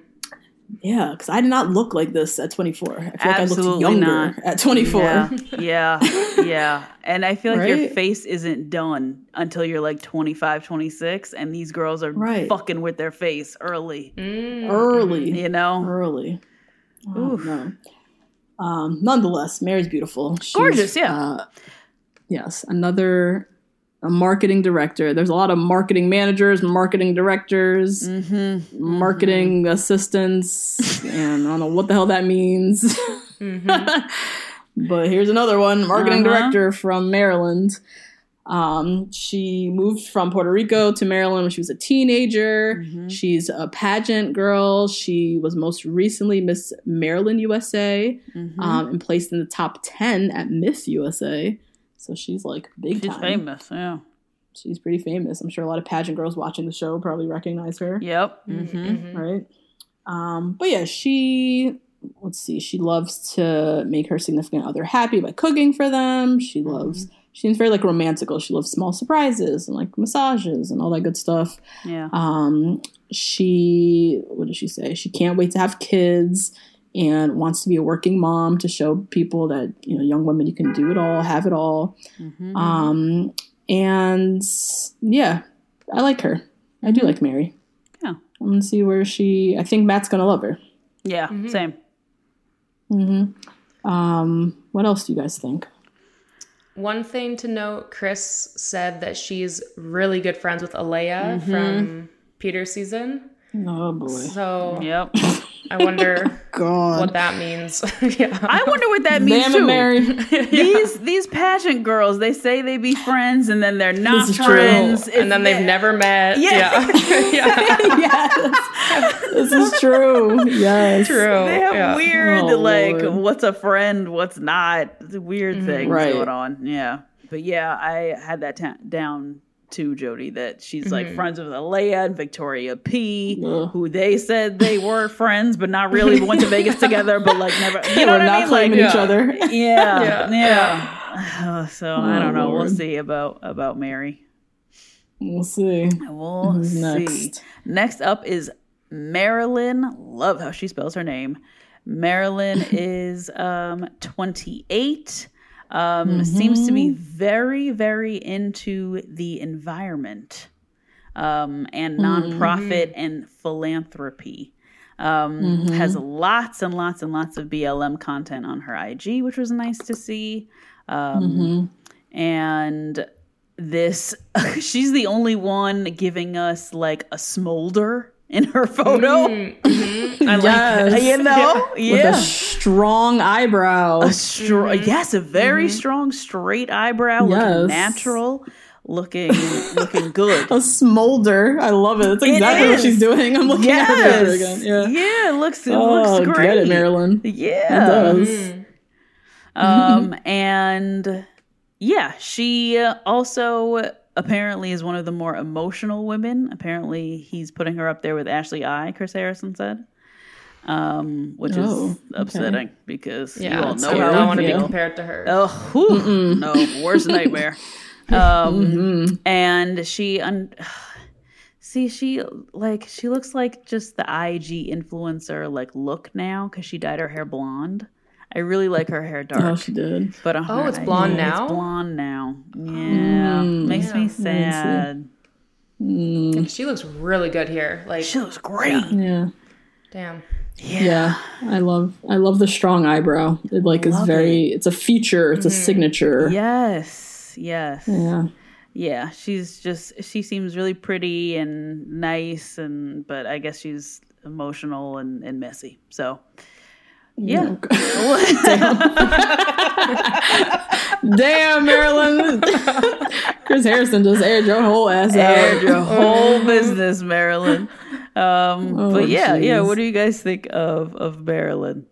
yeah because i did not look like this at 24 i feel like i Absolutely looked younger not. at 24 yeah, yeah, yeah. And I feel like your face isn't done until you're like 25, 26, and these girls are Right. fucking with their face early. early You know, early oh, no. um nonetheless mari's beautiful She's, gorgeous. Yeah, uh, yes another a marketing director there's a lot of marketing managers marketing directors Mm-hmm. marketing assistants and i don't know what the hell that means but here's another one marketing Uh-huh. director from maryland um, she moved from Puerto Rico to Maryland when she was a teenager. Mm-hmm. She's a pageant girl. She was most recently Miss Maryland USA Mm-hmm. um, and placed in the top 10 at Miss USA. So she's like big she's time. famous. Yeah. She's pretty famous. I'm sure a lot of pageant girls watching the show probably recognize her, Yep. Mm-hmm. right? Um, but yeah, she let's see, she loves to make her significant other happy by cooking for them. She loves she seems very like romantical. She loves small surprises and like massages and all that good stuff. Yeah. Um, she what did she say? She can't wait to have kids and wants to be a working mom to show people that you know young women you can do it all, have it all. Um, and yeah, I like her. I do like Mari. Yeah. I'm gonna see where she. I think Matt's gonna love her. Yeah. Same. Mm-hmm. Um, what else do you guys think? One thing to note, Chris said that she's really good friends with Alayah from Peter's season. Oh boy, So Yep. I wonder God, what that means. yeah. I wonder what that means damn too. it, Mari. These these pageant girls, they say they be friends and then they're not This is true. friends. and then they've never met. Yeah. Yeah. yes, this is true. Yes, True. They have yeah. weird, Oh, like, Lord. what's a friend, what's not. It's weird mm-hmm. things Right. going on. Yeah. But yeah, I had that ta- down too, Jody, that she's like friends with Alayah and Victoria P, Ugh. who they said they were friends, but not really went to Vegas together, but like never. You know We're what not I mean? claiming Like, each other. yeah, yeah. so I Oh, don't know. We'll see about about Mari. We'll see. We'll Who's see. next? Next up is Marylynn. Love how she spells her name. Marylynn is um 28. Um seems to be very very into the environment. Um and nonprofit and philanthropy. Um has lots and lots and lots of BLM content on her IG, which was nice to see. Um and this she's the only one giving us like a smolder in her photo. I like Yes. you know? With yeah. a strong eyebrow. a str- yes a very strong straight eyebrow looking natural looking looking good. A smolder. I love it. That's exactly what she's doing. I'm looking at her again. Yeah. Yeah, it looks it Oh, looks great. get it, Marylynn. Yeah. It does. Mm-hmm. Um, and yeah, she uh, also apparently is one of the more emotional women. Apparently, he's putting her up there with Ashley I. Chris Harrison said, um, which Oh, is upsetting because Yeah, you all so know I don't want to be compared to her. Oh, whew, no, worst nightmare. Um, Mm-hmm. and she un- see she like she looks like just the IG influencer like look now because she dyed her hair blonde. I really like her hair dark. Oh, she did. But Oh, it's blonde yeah, now? It's blonde now. Yeah, makes me sad. She looks really good here. Like, She looks great. Yeah. damn. Yeah. I love I love the strong eyebrow. It like is very it's a feature, it's a mm-hmm. signature. Yes, yes, Yeah. yeah. She's just she seems really pretty and nice, and but I guess she's emotional and, and messy. So yeah, Damn, Marylynn. Chris Harrison just aired your whole ass aired out. your whole business, Marylynn. Um, Oh, but yeah, yeah. What do you guys think of of Marylynn?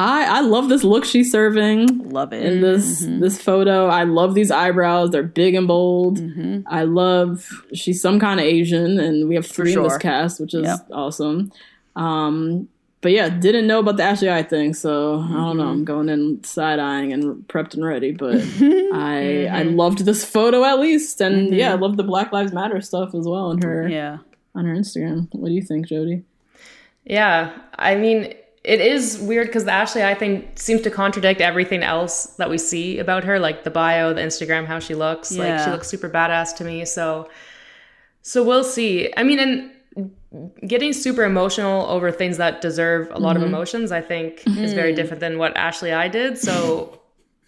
I I love this look she's serving. Love it. in this Mm-hmm. this photo. I love these eyebrows; they're big and bold. Mm-hmm. I love she's some kind of Asian, and we have three in this cast, which is Yep. awesome. Um, but yeah, didn't know about the Ashley I thing, so I don't know. Mm-hmm. I'm going in side eyeing and prepped and ready, but I Mm-hmm. I loved this photo at least, and yeah, I love the Black Lives Matter stuff as well on her Yeah. On her Instagram. What do you think, Jody? Yeah, I mean, it is weird because the Ashley I think seems to contradict everything else that we see about her, like the bio, the Instagram, how she looks. Like she looks super badass to me. So, so we'll see. I mean, and getting super emotional over things that deserve a lot of mm-hmm. emotions, I think, is very mm-hmm. different than what Ashley I did. So.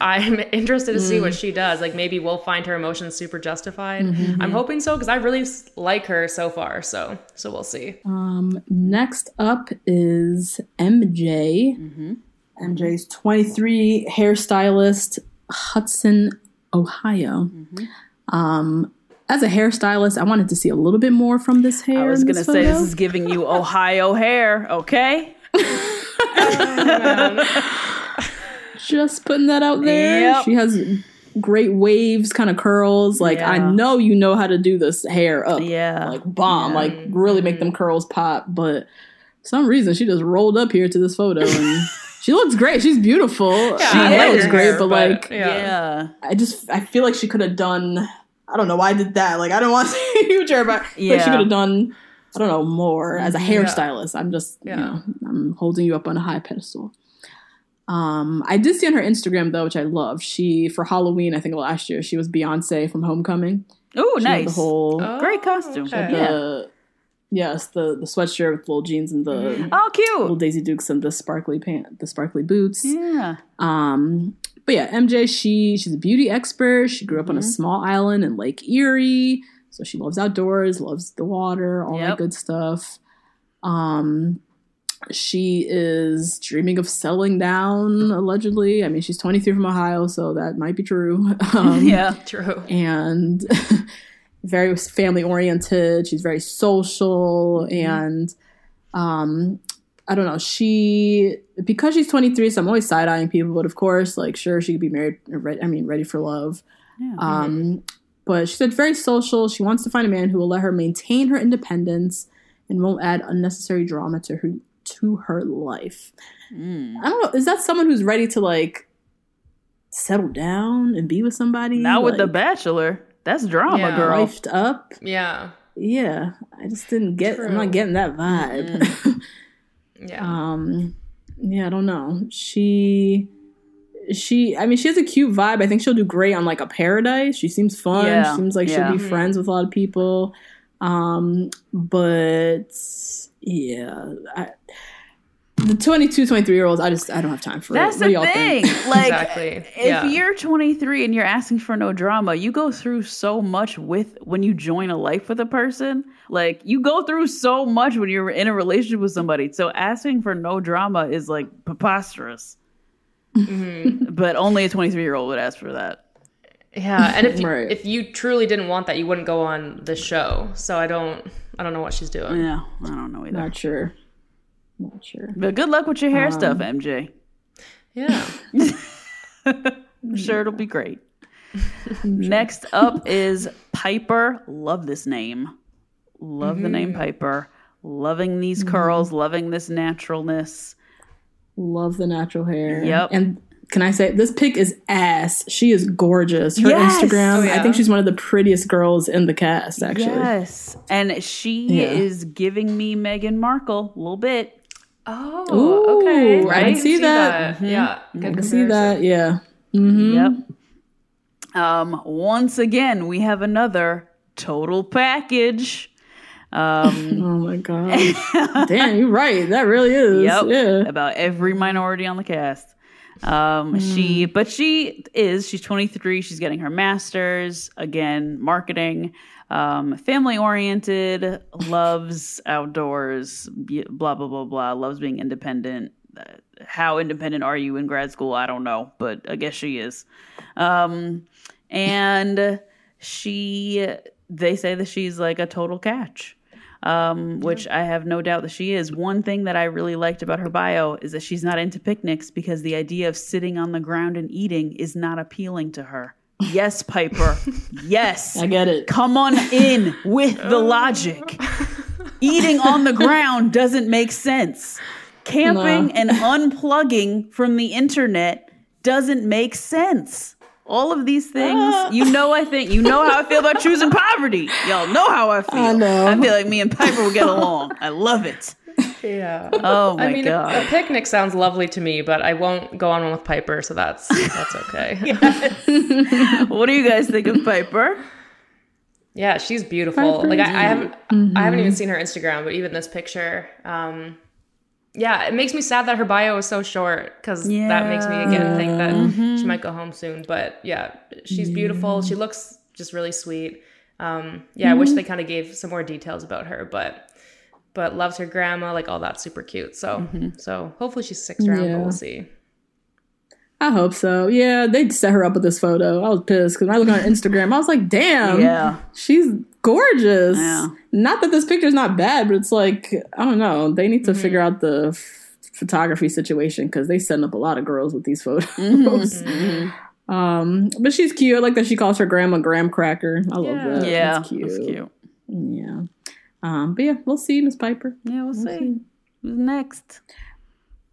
I'm interested to see what mm. she does. Like maybe we'll find her emotions super justified. Mm-hmm. I'm hoping so because I really like her so far. So so we'll see. Um, next up is MJ. MJ's mm-hmm. 23 hairstylist, Hudson, Ohio. Mm-hmm. Um, as a hairstylist, I wanted to see a little bit more from this hair. I was gonna this say this is giving you Ohio hair, okay? Oh, just putting that out there. Yep. She has great waves, kind of curls. Like I know you know how to do this hair up. Yeah. like bomb, like really make them mm-hmm. curls pop. But for some reason, she just rolled up here to this photo and. She looks great. She's beautiful. she I hair looks great, hair, but like yeah. Yeah. I just I feel like she could have done. I don't know why I did that. Like I don't want to say huge but I feel like she could have done. I don't know more as a mm-hmm. hairstylist. I'm just Yeah. you know I'm holding you up on a high pedestal. Um, I did see on her Instagram though, which I love. She for Halloween, I think last year, she was Beyonce from Homecoming. Oh, She nice. The whole Great costume. okay. Yeah. yes the the sweatshirt with little jeans and the Oh, cute little. Daisy Dukes and the sparkly pant, the sparkly boots. Yeah. Um, but yeah, MJ, she she's a beauty expert. She grew up on a Mm-hmm. small island in Lake Erie, so she loves outdoors, loves the water, all that good stuff. Um, she is dreaming of settling down. Allegedly, I mean, she's 23 from Ohio, so that might be true. Um, Yeah. True. and very family oriented. She's very social and um I don't know. She because she's 23, so I'm always side eyeing people. But of course, like sure, she could be married. Re- I mean, ready for love. Um, but she said very social. She wants to find a man who will let her maintain her independence and won't add unnecessary drama to her to her life. I don't know. Is that someone who's ready to like settle down and be with somebody? Now with the Bachelor, that's drama, Yeah. girl. wifed up. Yeah. Yeah, I just didn't get. I'm not getting that vibe. Yeah. um, yeah, I don't know. She, she. I mean, she has a cute vibe. I think she'll do great on like a Paradise. She seems fun. Yeah, She seems like yeah. she'll be friends with a lot of people. Um, but yeah, I, the 22, 23 year olds. I just I don't have time for That's it. What the y'all thing. think? Like, Exactly. if Yeah. you're 23 and you're asking for no drama, you go through so much with when you join a life with a person. Like, you go through so much when you're in a relationship with somebody. So asking for no drama is like preposterous. Mm-hmm. But only a 23 year old would ask for that. Yeah, and if you, Right. if you truly didn't want that, you wouldn't go on the show. So I don't I don't know what she's doing. Yeah, I don't know either. Not sure. Not sure. But good luck with your hair stuff, Um, MJ. Yeah. I'm sure it'll be great. Next up is Pieper. Love this name. Love the name Pieper. Loving these curls, loving this naturalness. Love the natural hair. Yep. And can I say this pic is ass. She is gorgeous. Her Yes! Instagram. Oh, I think she's one of the prettiest girls in the cast. Actually. Yes. And she Yeah. is giving me Meghan Markle a little bit. Oh, Ooh, okay. I can see that. Mm-hmm. Yeah. I Good can see that. Yeah. Yep. Um, once again, we have another total package. Um, Oh my god. Damn, you're right. That really is. Yep. Yeah. About every minority on the cast. Um, She, but she is. She's 23. She's getting her master's again, marketing. Um, family oriented, loves outdoors. Blah blah blah blah. Loves being independent. Uh, How independent are you in grad school? I don't know, but I guess she is. Um, and she, they say that she's like a total catch um, which I have no doubt that she is. One thing that I really liked about her bio is that she's not into picnics because the idea of sitting on the ground and eating is not appealing to her. Yes, Pieper. Yes. I get it. Come on in with the logic. Eating on the ground doesn't make sense. Camping No. and unplugging from the internet doesn't make sense. All of these things, you know, I think, you know how I feel about choosing poverty. Y'all know how I feel. I know. I feel like me and Pieper will get along. I love it. Yeah. Oh my I mean, a, God. a picnic sounds lovely to me, but I won't go on one with Pieper, so that's that's okay. what do you guys think of Pieper? Yeah, she's beautiful. like I, I haven't I haven't even seen her Instagram, but even this picture, um, yeah, it makes me sad that her bio is so short because that makes me again think that mm-hmm. she might go home soon. But yeah, she's beautiful. She looks just really sweet. Um, yeah, I wish mm-hmm. they kind of gave some more details about her, but but loves her grandma, like all that super cute. So mm-hmm. so hopefully she sticks around, Yeah. but we'll see. I hope so. Yeah, they set her up with this photo. I was pissed because when I look on Instagram, I was like, damn, Yeah. she's gorgeous. Yeah. Not that this picture's not bad, but it's like, I don't know. They need to Mm-hmm. figure out the f- photography situation because they send up a lot of girls with these photos. Mm-hmm. Um, but she's cute. I like that she calls her grandma Graham Cracker. I love that. Yeah, that's cute. that's cute. Yeah. Um, but yeah, we'll see, Miss Pieper. Yeah, we'll see. Who's next?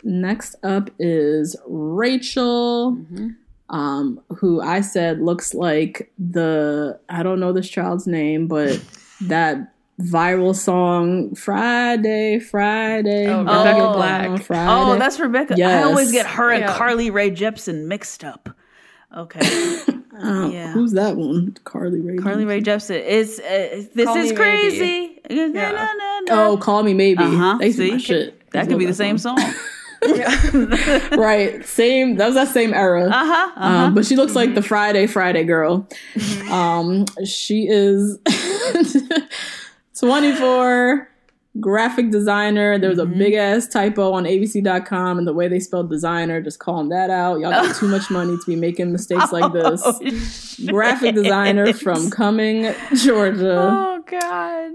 Next up is Rachael, Mm-hmm. Um, who I said looks like the I don't know this child's name, but that viral song Friday, Friday, Oh, Rebecca Rebecca Black, Black. Friday. Oh, that's Rebecca. I always get her and Yeah. Carly Rae Jepsen mixed up. Okay. Oh, yeah. Who's that one? Carly Rae. Carly Rae Jepsen. It's uh, this Call is Me crazy. Oh, call me maybe. uh-huh. They see my See, shit. that could be the same song. right. Same. That was that same era. Uh huh. Um, but she looks like Mm-hmm. the Friday Friday girl. Um, she is 24, graphic designer. There was a Mm-hmm. big ass typo on ABC.com, and the way they spelled designer, just calling that out. Y'all got too much money to be making mistakes like this. Oh, shit. Graphic designer from Cumming, Georgia. Oh God.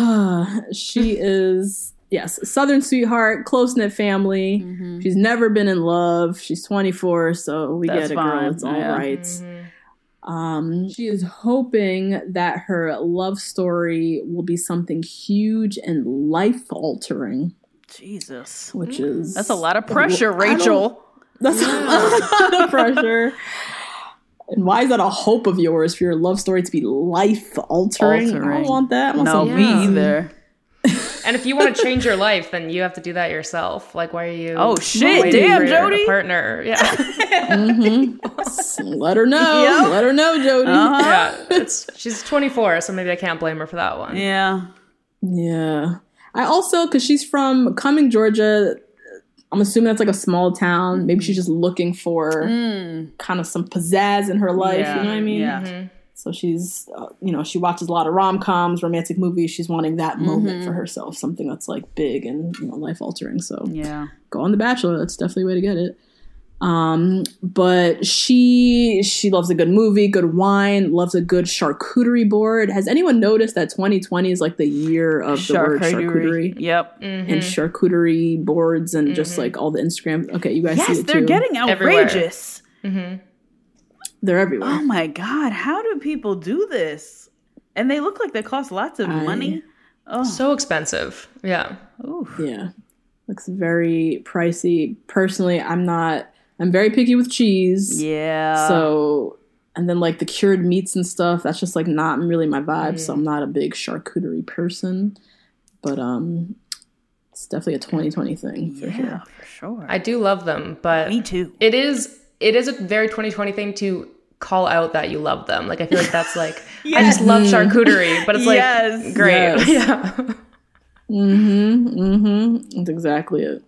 she is yes southern sweetheart close knit family mm-hmm. she's never been in love she's 24 so we That's get it fine, girl it's all yeah. right. Mm-hmm. um she is hoping that her love story will be something huge and life altering Jesus. which mm. is That's a lot of pressure, Rachael. that's a mm. lot of pressure and why is that a hope of yours for your love story to be life altering? I don't want that. I want No, me either. And if you want to change your life, then you have to do that yourself. Like, why are you? Oh, shit, waiting damn, for your Jody. partner. Yeah, mm-hmm. Let her know. Yep. Let her know, Jody. Uh-huh. yeah. It's she's 24, so maybe I can't blame her for that one. Yeah. Yeah. I also, because she's from Cumming, Georgia, I'm assuming that's like a small town. Maybe she's just looking for mm. kind of some pizzazz in her life. Yeah, You know what I mean? yeah. Mm-hmm. So she's, uh, you know, she watches a lot of rom coms, romantic movies. She's wanting that moment for herself, something that's like big and, you know, life altering. So Yeah. go on The Bachelor. That's definitely a way to get it. Um, but she she loves a good movie, good wine, loves a good charcuterie board. Has anyone noticed that 2020 is like the year of the word charcuterie? Yep. Mm-hmm. And charcuterie boards and just like all the Instagram. Okay, you guys see Yes, it they're too. getting Everywhere. outrageous. They're everywhere. Oh my god, how do people do this? And they look like they cost lots of I- money. Oh, So expensive. Yeah. Yeah. Looks very pricey. Personally, I'm not I'm very picky with cheese. yeah. So and then like the cured meats and stuff, that's just like not really my vibe. Mm. So I'm not a big charcuterie person. But um it's definitely a 2020 thing for yeah, sure. for sure. I do love them, but Me too. It is it is a very 2020 thing to call out that you love them. Like I feel like that's like I just love charcuterie, but it's like Yes. great. Yes. Yeah. Mm-hmm. Mm-hmm. That's exactly it.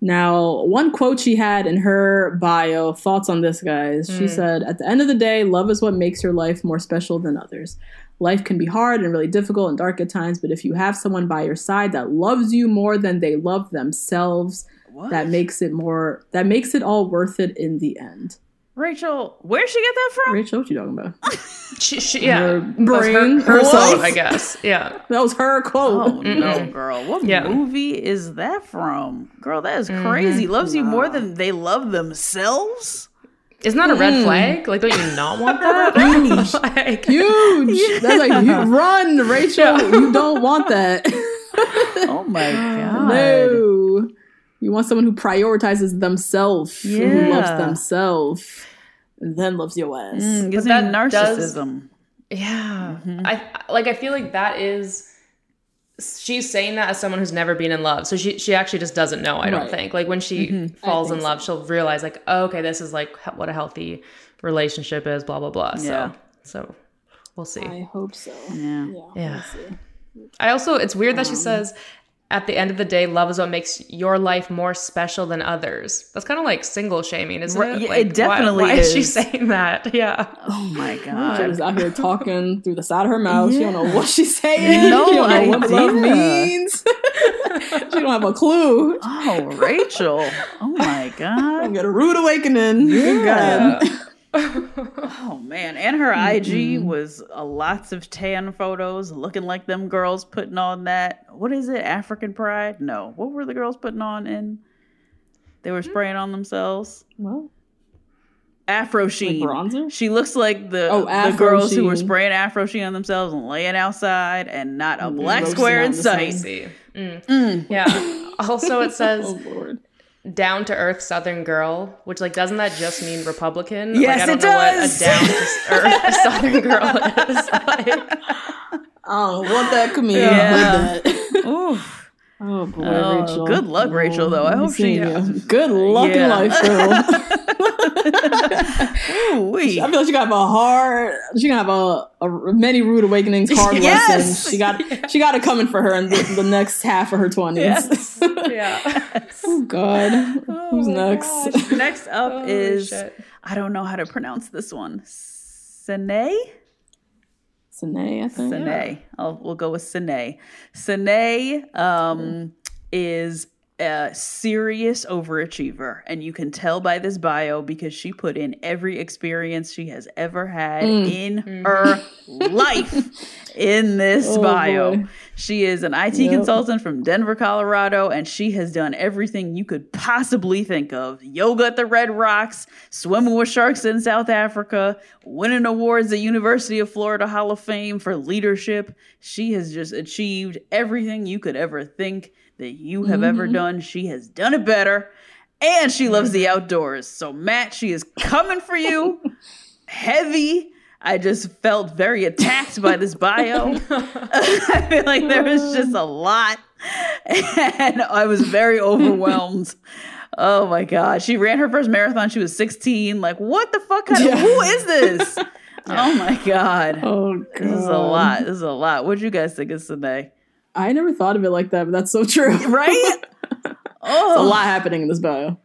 Now, one quote she had in her bio, thoughts on this, guys. She said, At the end of the day, love is what makes your life more special than others. Life can be hard and really difficult and dark at times, but if you have someone by your side that loves you more than they love themselves, that makes it more that makes it all worth it in the end. Rachael, where'd she get that from? Rachael, what you talking about? She, she, yeah. Her brain, her, her herself. quote, I guess. Yeah. That was her quote. Oh no, girl! What Yeah. movie is that from? Girl, that is mm-hmm. crazy. Loves you more than they love themselves. Isn't that a red mm. flag? Like, don't you not want that? like, Huge. That's like you run, Rachael. You don't want that. Oh my god! No. You want someone who prioritizes themselves, who loves themselves, then loves your ass. Mm, gives me that does- narcissism. yeah. I like. I feel like that is. She's saying that as someone who's never been in love, so she she actually just doesn't know. I don't Right. Mm-hmm. think like when she falls in love, she'll realize like, oh, okay, this is like what a healthy relationship is. Blah blah blah. Yeah. So so we'll see. I hope so. Yeah. Yeah. I also, it's weird Um, that she says, at the end of the day, love is what makes your life more special than others. That's kind of like single shaming, isn't Right, it? yeah, Like, it definitely why, why is. she is. saying that? Yeah. Oh my Rachael god! is out here talking through the side of her mouth. She don't know what she's saying. No she don't know what love idea. means. she don't have a clue. Oh Rachael! Oh my god! I'm get a rude awakening. Good God. Oh man! And her IG was uh, lots of tan photos, looking like them girls putting on that. What is it? African Pride? No. What were the girls putting on in? They were spraying on themselves. Well, Afro Sheen. bronzer? She looks like the Oh, the girls who were spraying Afro Sheen on themselves and laying outside and not a black roasting square out in in sight. sun. See. Mm. Yeah. Also, it says oh Lord. Down to earth Southern girl, which, like, doesn't that just mean Republican? Yes, like, I don't it know does. what a down to earth Southern girl is. Like, I don't know what that could mean. Yeah. that- Oh boy, Oh, Rachael. good luck, Rachael, though. I hope she- see you. Good luck Yeah. in life, girl. Ooh-wee. I feel like she got a hard. She gonna have a, a many rude awakenings, hard Yes. lessons. She got she got it coming for her in the, the next half of her twenties. Yes. yeah. oh God, who's next? Next up Oh, is shit. I don't know how to pronounce this one. Sine? Sine, I think. Sine. I'll, we'll go with Sine. Sine um, is a serious overachiever, and you can tell by this bio because she put in every experience she has ever had mm. in mm-hmm. her life in this Oh, bio. boy. She is an IT consultant from Denver, Colorado, and she has done everything you could possibly think of yoga at the Red Rocks, swimming with sharks in South Africa, winning awards at University of Florida Hall of Fame for leadership. She has just achieved everything you could ever think that you have ever mm-hmm. done. She has done it better, and she loves the outdoors. So, Matt, she is coming for you heavy. I just felt very attacked by this bio. I feel like there was just a lot, and I was very overwhelmed. Oh my god, she ran her first marathon. She was 16. Like, what the fuck? Kind of, Who is this? Oh my god, Oh God, this is a lot. This is a lot. What'd you guys think of Sunday? I never thought of it like that, but that's so true. Right? oh, a lot happening in this bio.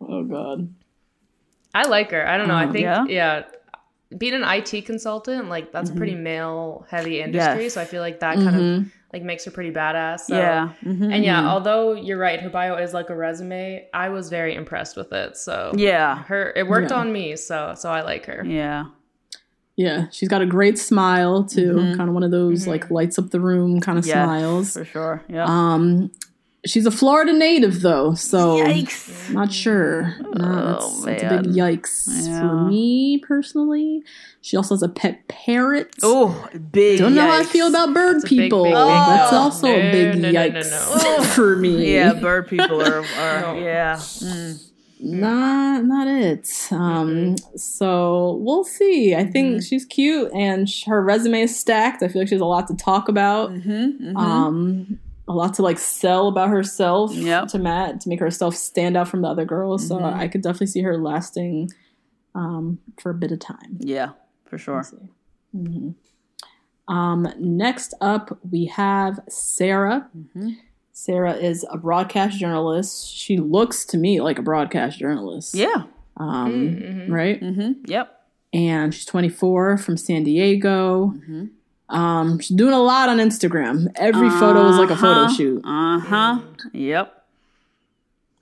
Oh God. I like her. I don't know. I mm, think, yeah? yeah. being an IT consultant, like that's a pretty mm-hmm. male heavy industry. Yes. So I feel like that kind of mm-hmm. like makes her pretty badass. So. Yeah. Mhm. And yeah, mm-hmm. although you're right, her bio is like a resume. I was very impressed with it. So Yeah. her it worked Yeah. on me. So so I like her. Yeah. Yeah, she's got a great smile too. Kind of one of those Mm-hmm. like lights up the room kind of Yeah. smiles. For sure. Yeah. Um, she's a Florida native though, so Yikes. not sure. No, that's, Oh, that's a big yikes Yeah. for me personally. She also has a pet parrot. Oh, big. Don't know how I feel about bird a big, people. big, big That's no. also a No, big no, yikes for me. Yeah, bird people are, are yeah. Mm. Not not it. Um, so we'll see. I think Mm-hmm. she's cute, and sh- her resume is stacked. I feel like she has a lot to talk about. Mm-hmm, Um, a lot to like sell about herself Yep. to Matt to make herself stand out from the other girls. So Mm-hmm. I could definitely see her lasting um, for a bit of time. Yeah, for sure. Um, next up, we have Sarah. Mm-hmm. Sarah is a broadcast journalist. She looks to me like a broadcast journalist. Yeah. Um, Right? Mm-hmm. Yep. And she's 24 from San Diego. Um, she's doing a lot on Instagram. Every photo is like a photo Uh-huh. shoot. Uh huh. Yep.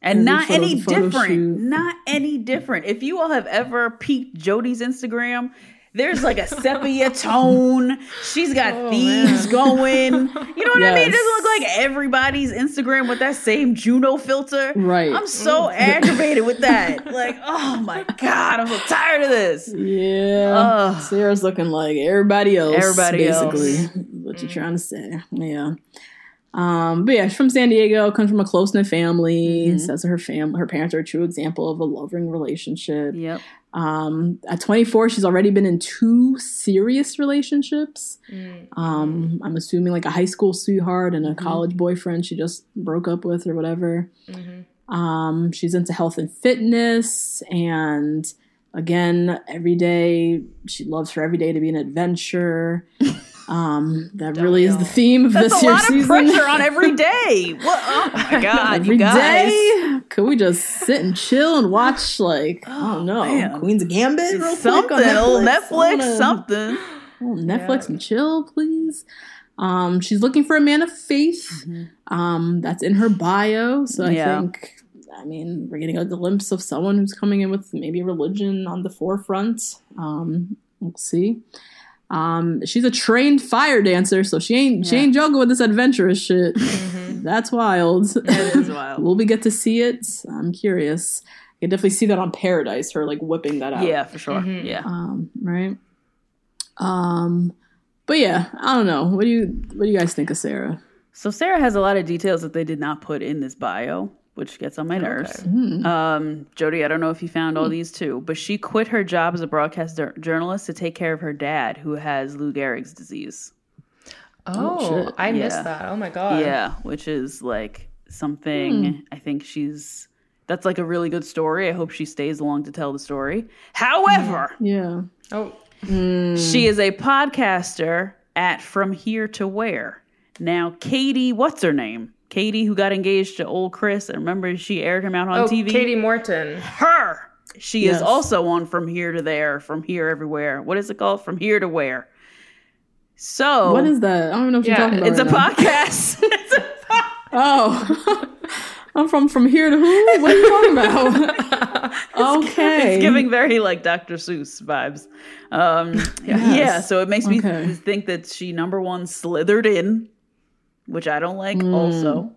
And Every not any different. shoot. Not any different. If you all have ever peeked Jody's Instagram, there's like a sepia tone. She's got thieves going. You know what I mean? It Yes. doesn't look like everybody's Instagram with that same Juno filter. Right. I'm so aggravated with that. Like, oh my God, I'm so tired of this. Yeah. Ugh. Sarah's looking like everybody else. Everybody else. basically. What you're trying to say? Yeah. Um, but yeah, she's from San Diego, comes from a close knit family. Mm-hmm. Says her fam her parents are a true example of a loving relationship. Yep. Um, at 24, she's already been in two serious relationships. Um, I'm assuming like a high school sweetheart and a college boyfriend she just broke up with or whatever. Um, she's into health and fitness, and again, every day she loves for every day to be an adventure. Um, that really is the theme of That's this a lot of season. pressure on every day. Oh my God, Every you guys. day, could we just sit and chill and watch like I don't know man. Queen's Gambit real quick Something, on Netflix? Netflix, wanna- something. Oh, Netflix and chill, please. Um, she's looking for a man of faith. Um, that's in her bio. So I think, I mean, we're getting a glimpse of someone who's coming in with maybe religion on the forefront. Um, we'll see. Um, she's a trained fire dancer, so she ain't she ain't joking with this adventurous shit. That's wild. It is wild. Will we get to see it? I'm curious. I can definitely see that on Paradise, her like whipping that out Yeah, for sure. Yeah. um, right? Um, but yeah, I don't know. What do you what do you guys think of Sarah? So Sarah has a lot of details that they did not put in this bio, which gets on my nerves. Hmm. Um, Jody, I don't know if you found all hmm. these too, but she quit her job as a broadcast jour- journalist to take care of her dad, who has Lou Gehrig's disease. Oh, oh shit. I missed that. Oh my god. Yeah, which is like something hmm. I think she's. That's like a really good story. I hope she stays along to tell the story. However, mm, Yeah, Oh, She is a podcaster at From Here to Where. Now, Katie, what's her name? Katie, who got engaged to old Chris. And remember, she aired him out on oh, TV. Katie Morton. Her. She Yes. is also on From Here to There, From Here Everywhere. What is it called? From Here to Where. So, what is that? I don't know what Yeah, you're talking about. it's a right now. podcast. It's a Oh, I'm from from here to who? What are you talking about? okay, It's giving very like Dr. Seuss vibes. Um, Yeah, so it makes me Okay. th- think that she number one slithered in, which I don't like. Hmm. Also,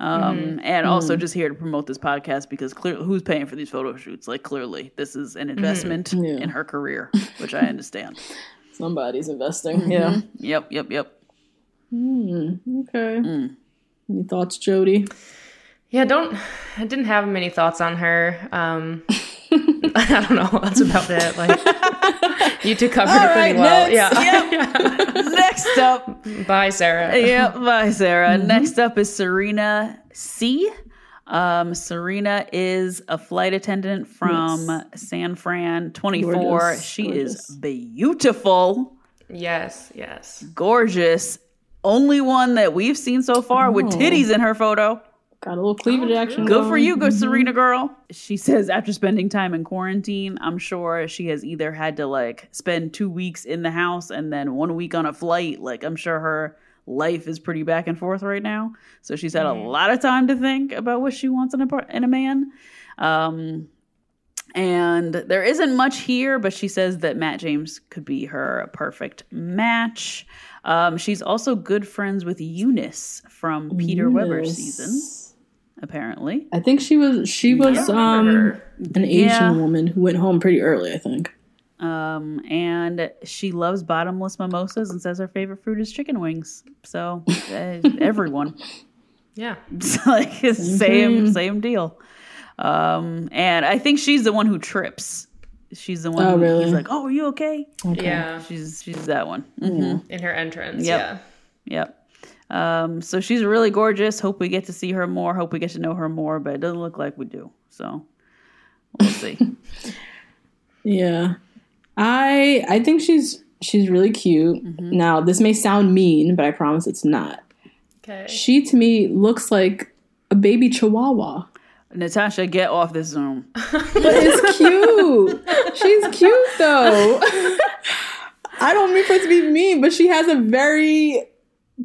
um, and also just here to promote this podcast because clearly, who's paying for these photo shoots? Like clearly, this is an investment Hmm. Yeah. in her career, which I understand. Somebody's investing. Yeah. yep, yep, yep. Okay. Mm. Any thoughts, Jody? Yeah, don't. I didn't have many thoughts on her. Um, I don't know. That's about it. Like you two covered it pretty right, well. next. Yeah. Next up, Bye, Sarah. yep, bye, Sarah. Mm-hmm. Next up is Serena C. Um, Serena is a flight attendant from San Fran, 24. Gorgeous, she gorgeous. is beautiful, Yes, yes. gorgeous. Only one that we've seen so far with Oh. titties in her photo. Got a little cleavage action. Good for going. you, good Serena girl. She says after spending time in quarantine, I'm sure she has either had to like spend two weeks in the house and then one week on a flight. Like I'm sure her life is pretty back and forth right now. So she's had a lot of time to think about what she wants in a in a man. Um, and there isn't much here, but she says that Matt James could be her perfect match. Um, she's also good friends with Eunice from Peter Weber Eunice. season, apparently. I think she was she was um her. an Asian Yeah. woman who went home pretty early. I think. Um, and she loves bottomless mimosas and says her favorite fruit is chicken wings. So uh, everyone, Yeah. it's like it's the same same deal. Um, and I think she's the one who trips. She's the one. Oh, who, really? He's like, "Oh, are you okay?" Yeah. She's she's that one. Mhm. In her entrance. Yep. Yep. Um, so she's really gorgeous. Hope we get to see her more. Hope we get to know her more, but it doesn't look like we do. So we'll see. Yeah. I I think she's she's really cute. Mm-hmm. Now, this may sound mean, but I promise it's not. Okay. She to me looks like a baby chihuahua. Natasha, get off this Zoom. But it's cute. she's cute though. I don't mean for it to be mean, but she has a very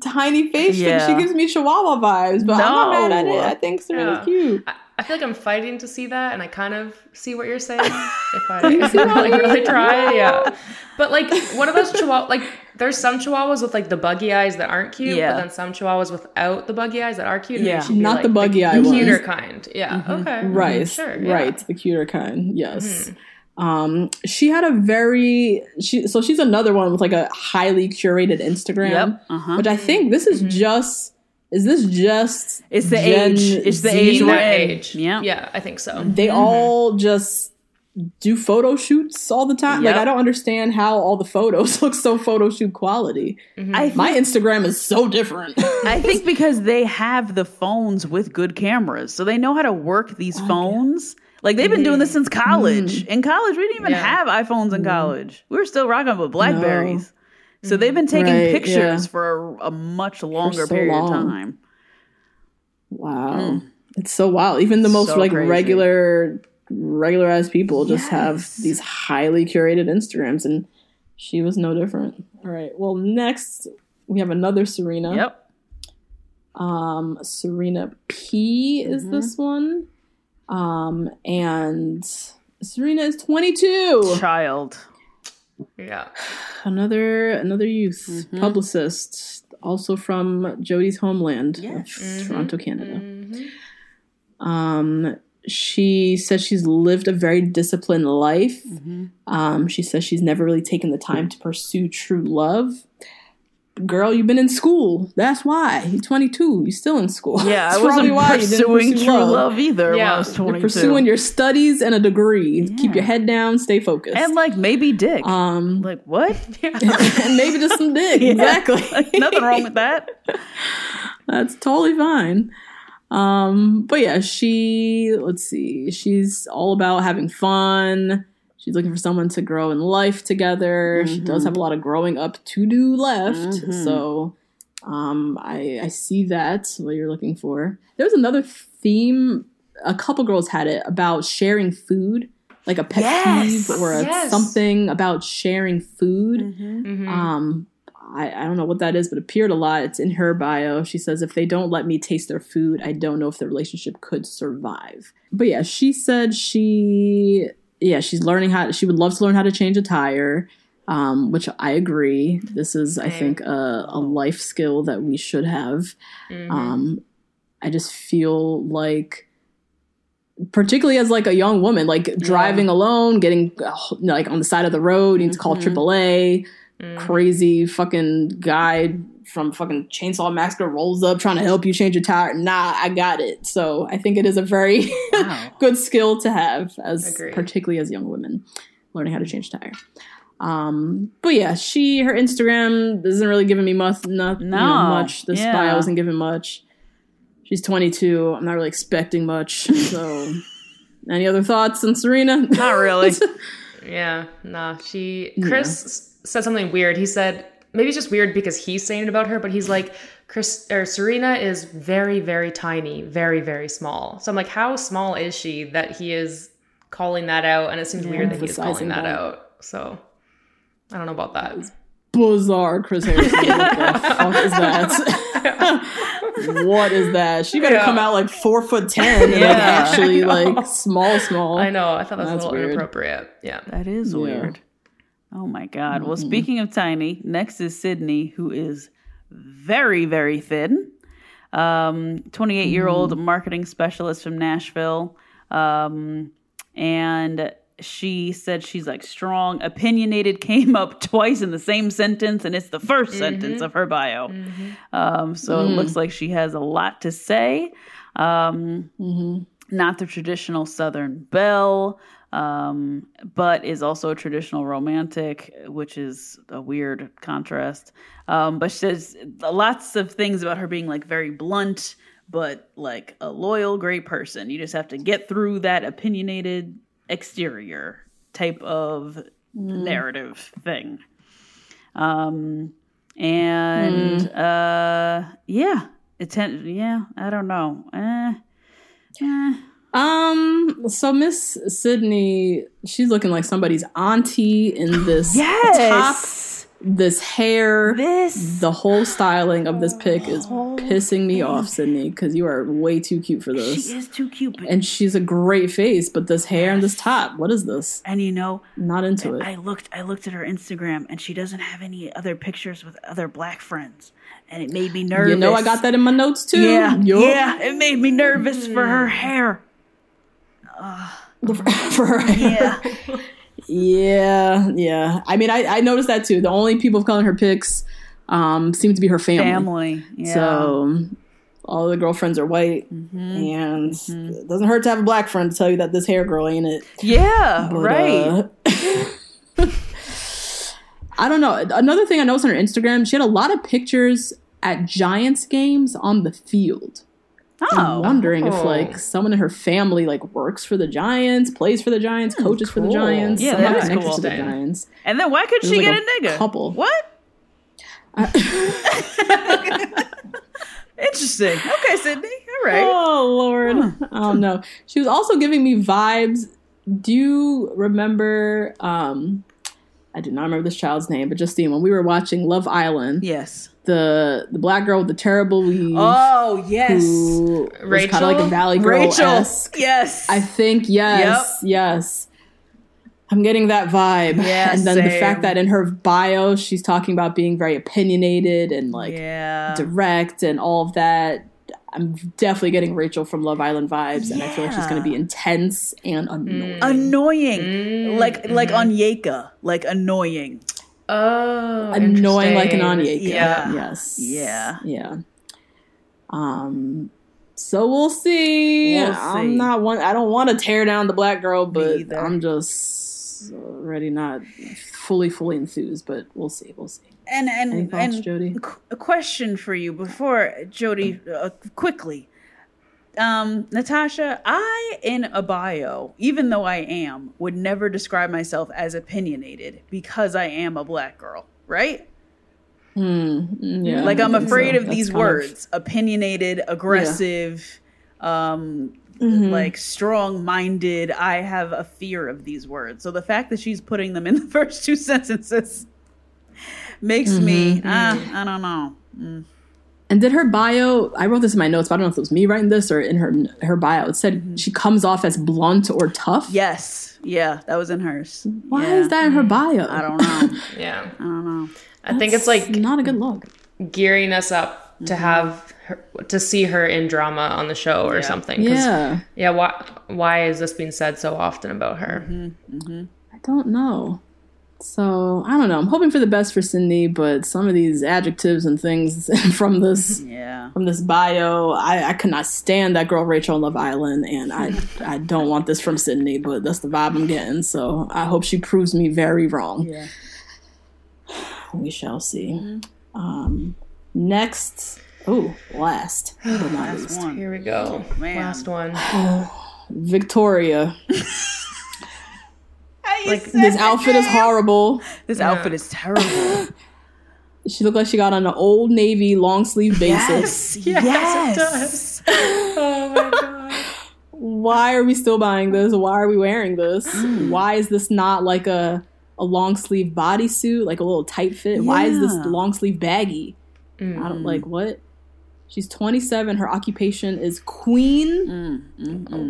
tiny face Yeah. and she gives me chihuahua vibes. But I'm not mad at it. I think Serena's Yeah. cute. I, I feel like I'm fighting to see that, and I kind of see what you're saying. If I, if I like really try, yeah. But like one of those chihuahua, like there's some chihuahuas with like the buggy eyes that aren't cute, Yeah. but then some chihuahuas without the buggy eyes that are cute. Yeah. they should be, Not like, the buggy eye the ones. cuter kind. Yeah. Mm-hmm. Okay. Right. Mm-hmm. Sure. yeah. Right. The cuter kind. Yes. Mm-hmm. Um, she had a very she so she's another one with like a highly curated Instagram. Yep, uh-huh. Which I think this is just is this just It's the Gen age. It's the age In we're that in. age. Yeah. Yeah. I think so. they all just do photo shoots all the time. Like I don't understand how all the photos look so photo shoot quality. I My Instagram is so different. I think because they have the phones with good cameras, so they know how to work these phones. Like they've been doing this since college. In college, we didn't even Yeah. have iPhones in college. We were still rocking with Blackberries. So they've been taking Right, pictures yeah. for a, a much longer so period of time. Wow. It's so wild. Even the most So like crazy. regular regularized people just have these highly curated Instagrams and she was no different. All right. Well, next we have another Serena. Yep. Um Serena P is Mm-hmm. this one. Um and Serena is 22. Child. Yeah. Another another youth Mm-hmm. publicist also from Jody's homeland Yes. of Toronto, Canada. Um, she says she's lived a very disciplined life. Mm-hmm. Um, she says she's never really taken the time to pursue true love. Girl, you've been in school. That's why. You're 22. You're still in school. Yeah, That's I wasn't probably why you didn't pursuing pursue true love, either when Yeah. I was You're pursuing your studies and a degree. Keep your head down. Stay focused. and like maybe dick. um, like what? and maybe just some dick. Exactly. Nothing wrong with that. That's totally fine. Um, but yeah, she let's see, she's all about having fun. She's looking for someone to grow in life together. She does have a lot of growing up to do left. So um I I see that what you're looking for. There was another theme a couple girls had it about sharing food, like a pet Yes, peeve or a yes. something about sharing food. Mm-hmm. Um, I, I don't know what that is, but it appeared a lot. It's in her bio. She says, if they don't let me taste their food, I don't know if the relationship could survive. But yeah, she said she, yeah, she's learning how, she would love to learn how to change a tire, um, which I agree. This is, I think, a, a life skill that we should have. Um, I just feel like, particularly as like a young woman, like driving alone, getting like on the side of the road, you need to call AAA crazy fucking guy from fucking Chainsaw Massacre rolls up trying to help you change a tire. Nah, I got it. So I think it is a very Wow. good skill to have as Agreed. particularly as young women learning how to change a tire. Um, but yeah, she her Instagram isn't really giving me much. Not you know, No, much. This yeah. bio isn't giving much. She's 22. I'm not really expecting much. So, any other thoughts on Serena? Not really. Yeah, nah. She Chris s- said something weird. He said maybe it's just weird because he's saying it about her, but he's like, Chris or Serena is very, very tiny, very, very small. So I'm like, how small is she that he is calling that out? And it seems weird that he's calling that, that. out. So I don't know about that. Bizarre, Chris Harrison. What the fuck is that? what is that? She better Yeah. come out like four foot ten and like Yeah. actually like small, small. I know. I thought that was That's a little weird. inappropriate. Yeah. That is Yeah. weird. Oh my God. Well, speaking of tiny, next is Sydney, who is very, very thin. Um, 28 year old marketing specialist from Nashville. Um, and she said she's like strong, opinionated, came up twice in the same sentence, and it's the 1st sentence of her bio. Um, so it looks like she has a lot to say. Um, Not the traditional Southern belle, um, but is also a traditional romantic, which is a weird contrast. Um, but she says lots of things about her being like very blunt, but like a loyal, great person. You just have to get through that opinionated exterior type of narrative thing. Um, and uh, yeah, atten- yeah, I don't know. Eh, eh. Um, so Miss Sydney, she's looking like somebody's auntie in this Yes. top, this hair, This the whole styling of this pic is pissing me off, Sydney, because you are way too cute for this. she is too cute, And she's a great face, but this hair and this top, what is this? and you know, Not into it. I looked I looked at her Instagram and she doesn't have any other pictures with other black friends. And it made me nervous. You know, I got that in my notes too. Yeah. Yeah. It made me nervous for her hair. for her hair. Yeah. Yeah, yeah. I mean, I, I noticed that too. The only people of calling her pics um, seem to be her family. Family. Yeah. So all the girlfriends are white, Mm-hmm. and it doesn't hurt to have a black friend to tell you that this hair girl ain't it. yeah, But, right. uh, I don't know. Another thing I noticed on her Instagram, she had a lot of pictures at Giants games on the field. I'm oh. wondering if like someone in her family like works for the Giants, plays for the Giants, coaches for the. Giants. Yeah, somehow connected cool. to the Giants. And then why could she like get a a, nigga? couple. What? Interesting. Okay, Sydney. All right. Oh Lord. Oh no. She was also giving me vibes. Do you remember um I do not remember this child's name, but Justine, when we were watching Love Island, Yes. the the black girl with the terrible weave Oh yes. who was kind of like a Valley Girl Rachel. Yes. I think yes, yes. I'm getting that vibe. Yeah, and then the fact that in her bio she's talking about being very opinionated and like yeah. direct and all of that. I'm definitely getting Rachel from Love Island vibes, and I feel like she's going to be intense and annoying. annoying. Like like on Yeka. Like annoying. Oh, annoying like an interesting. Anya. Yeah. Yes. Yeah. Yeah. Um. So we'll see. We'll see. I'm not one. I don't want to tear down the black girl, but. I'm just already not fully, fully enthused. But we'll see. We'll see. And and Any thoughts, and Jody? qu- a question for you before Jody uh, quickly. Um, Natasha, I in a bio, even though I am, would never describe myself as opinionated because I am a black girl, right? Mm, Yeah. like I'm afraid so. of That's these kind of- words: opinionated, aggressive, um, Mm-hmm. like strong-minded. I have a fear of these words. So the fact that she's putting them in the first two sentences makes me, mm-hmm. ah, I don't know. Mm. And did her bio? I wrote this in my notes, but I don't know if it was me writing this or in her her bio. It said mm-hmm. she comes off as blunt or tough. Yes, yeah, that was in hers. Why Yeah. is that in her bio? I don't know. Yeah. I don't know. I think it's like not a good look. gearing us up to Mm-hmm. have her, to see her in drama on the show or something, Yeah, Yeah. Why? Why is this being said so often about her? Mm-hmm. I don't know. So I don't know. I'm hoping for the best for Sydney, but some of these adjectives and things from this Yeah. from this bio, I, I could not stand that girl Rachel on Love Island, and I I don't want this from Sydney, but that's the vibe I'm getting. So I hope she proves me very wrong. Yeah. We shall see. Um, next, oh, last but not least, One. Here we oh, go. man. Last one. Victoria. Like This outfit is horrible. This outfit is terrible. She looked like she got on an old navy long sleeve basis. Yes, yes. Oh my god. Why are we still buying this? Why are we wearing this? Mm. Why is this not like a a long sleeve bodysuit, like a little tight fit? Why is this long sleeve baggy? Mm. I don't like what. She's 27. Her occupation is queen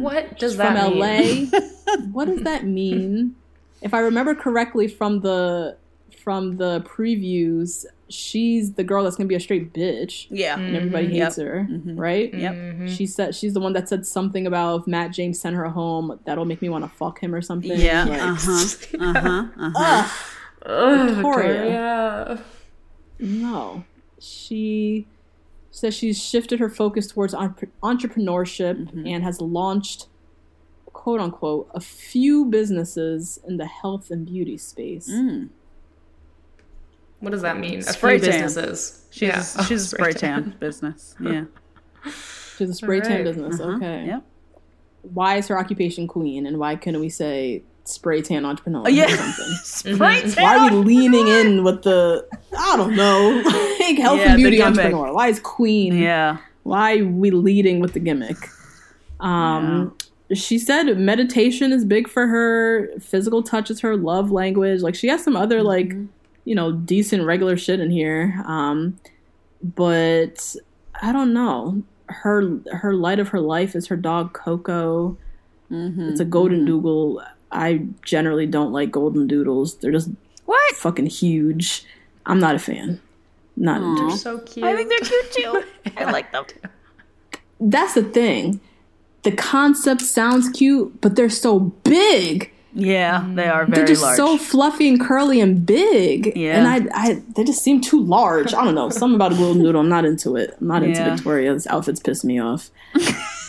What does from that mean? LA. what does that mean? If I remember correctly from the from the previews, she's the girl that's gonna be a straight bitch. Yeah. and everybody Yep. hates her, right? Yep. She said she's the one that said something about if Matt James sent her home, that'll make me want to fuck him or something. Yeah. Like, Uh huh. Uh huh. Uh huh. Victoria. Yeah. No, she says she's shifted her focus towards entre- entrepreneurship mm-hmm. and has launched, quote unquote, a few businesses in the health and beauty space. Mm. What does that mean? A Spray few tan. businesses. She's Yeah. a, she's a spray tan business. Yeah. She's a spray tan Alright. business. Uh-huh. Okay. Yep. Why is her occupation queen, and why couldn't we say spray tan entrepreneur? or Yeah. something? Spray tan. Why are we leaning in with the I don't know, like health Yeah, and beauty entrepreneur? Why is queen? Yeah. Why are we leading with the gimmick? Um, she said meditation is big for her. Physical touch is her love language. Like she has some other like you know decent regular shit in here. Um, but I don't know. Her her light of her life is her dog Coco. It's a golden doodle. I generally don't like golden doodles. They're just What? fucking huge. I'm not a fan. Not into it. So cute. I think they're cute too. I like them. That's the thing. The concept sounds cute, but they're so big. Yeah, they are They're just large. so fluffy and curly and big. Yeah. And I, I, they just seem too large. I don't know. Something about a golden doodle. I'm not into it. I'm not into Yeah. Victoria's outfits. Piss me off.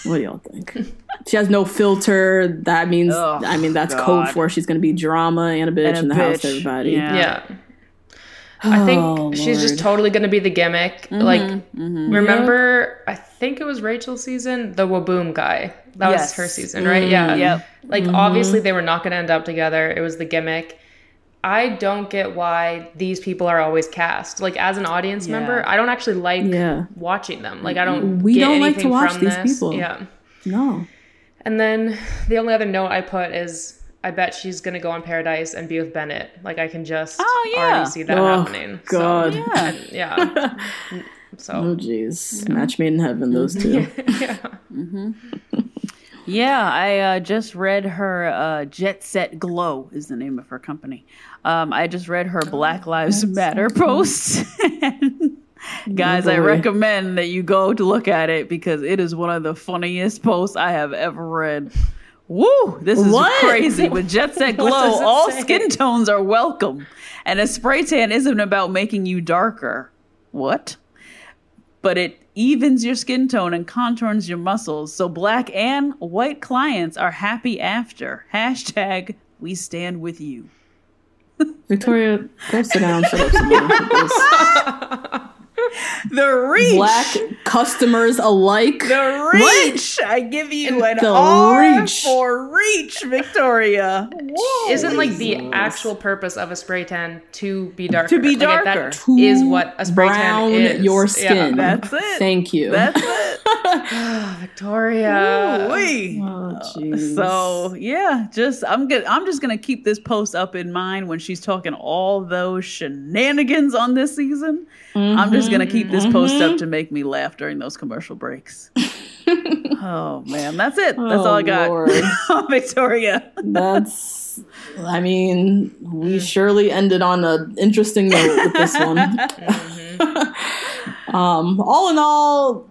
what do y'all think? She has no filter. That means, Oh, I mean, that's God. code for she's going to be drama and a bitch And a in the house. Everybody. Yeah. Yeah. I oh, think Oh, she's just totally going to be the gimmick. Mm-hmm, like, mm-hmm. remember, I think it was Rachel's season, the Waboom guy. That Yes. was her season, right? Mm-hmm. yeah. Yep. Like, obviously, they were not going to end up together. It was the gimmick. I don't get why these people are always cast. Like, as an audience member, I don't actually like Yeah. watching them. Like, I don't. We get don't like to watch these this. people. Yeah. No. And then the only other note I put is I bet she's gonna go on Paradise and be with Bennett. Like I can just Oh, yeah. already see that Oh, happening. God. So, Yeah. and- yeah. so Oh, jeez. Match made in heaven, those two. Yeah, mm-hmm. I uh, just read her uh, Jet Set Glow is the name of her company. Um, I just read her Black Lives Matter post. Guys, I recommend that you go to look at it because it is one of the funniest posts I have ever read. Woo! This is What? crazy. With Jet Set Glow, all say? skin tones are welcome. And a spray tan isn't about making you darker. What? But it evens your skin tone and contours your muscles so black and white clients are happy after. Hashtag we stand with you. Victoria, go sit down. Shut up, Simone. with this. The reach! Black customers alike. the reach! I give you an the R reach. for reach, Victoria. Whoa. isn't like the actual purpose of a spray tan to be darker. To be Like, if darker. That is what a spray Brown tan is. your Yeah. skin. That's it. Thank you. That's it. Victoria. Wee. oh, jeez. So yeah, just I'm good. I'm just gonna keep this post up in mind when she's talking all those shenanigans on this season. I'm just gonna keep this post Mm-hmm. up to make me laugh during those commercial breaks. oh man, that's it. That's all I Oh, got. Victoria. That's. I mean, we surely ended on an interesting note with this one. um, all in all,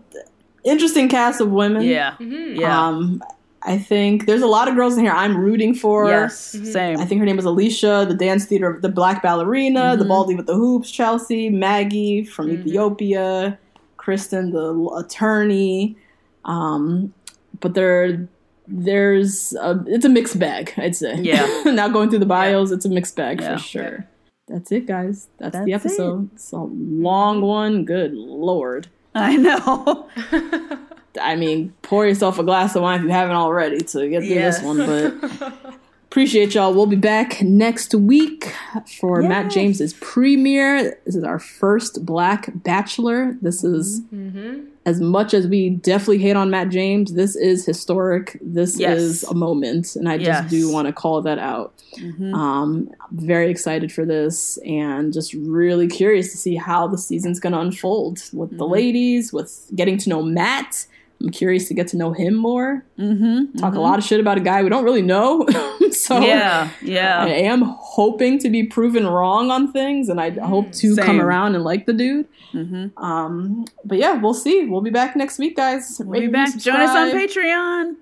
interesting cast of women. Yeah. Yeah. Um, I think there's a lot of girls in here I'm rooting for. yes. Same. I think her name is Alicia, the dance theater, the black ballerina, the Mm-hmm. baldy with the hoops, Chelsea, Maggie from Ethiopia, Kristen, the attorney. Um, but there, there's a, it's a mixed bag, I'd say. Yeah. now going through the bios, it's a mixed bag Yeah. for sure. That's it, guys. That's, That's the it. episode. It's a long one. Good lord. I know. I mean, pour yourself a glass of wine if you haven't already to get through this one. But Appreciate y'all. We'll be back next week for yes. Matt James's premiere. This is our first Black Bachelor. This is mm-hmm. As much as we definitely hate on Matt James. This is historic. This yes. is a moment, and I yes. just do want to call that out. Mm-hmm. Um, very excited for this, and just really curious to see how the season's going to unfold with mm-hmm. the ladies, with getting to know Matt I'm curious to get to know him more. Mm-hmm, Talk mm-hmm. a lot of shit about a guy we don't really know. so yeah, yeah. I am hoping to be proven wrong on things, and I mm, hope to same. come around and like the dude. Mm-hmm. Um, but yeah, we'll see. We'll be back next week, guys. We'll be back. Join us on Patreon.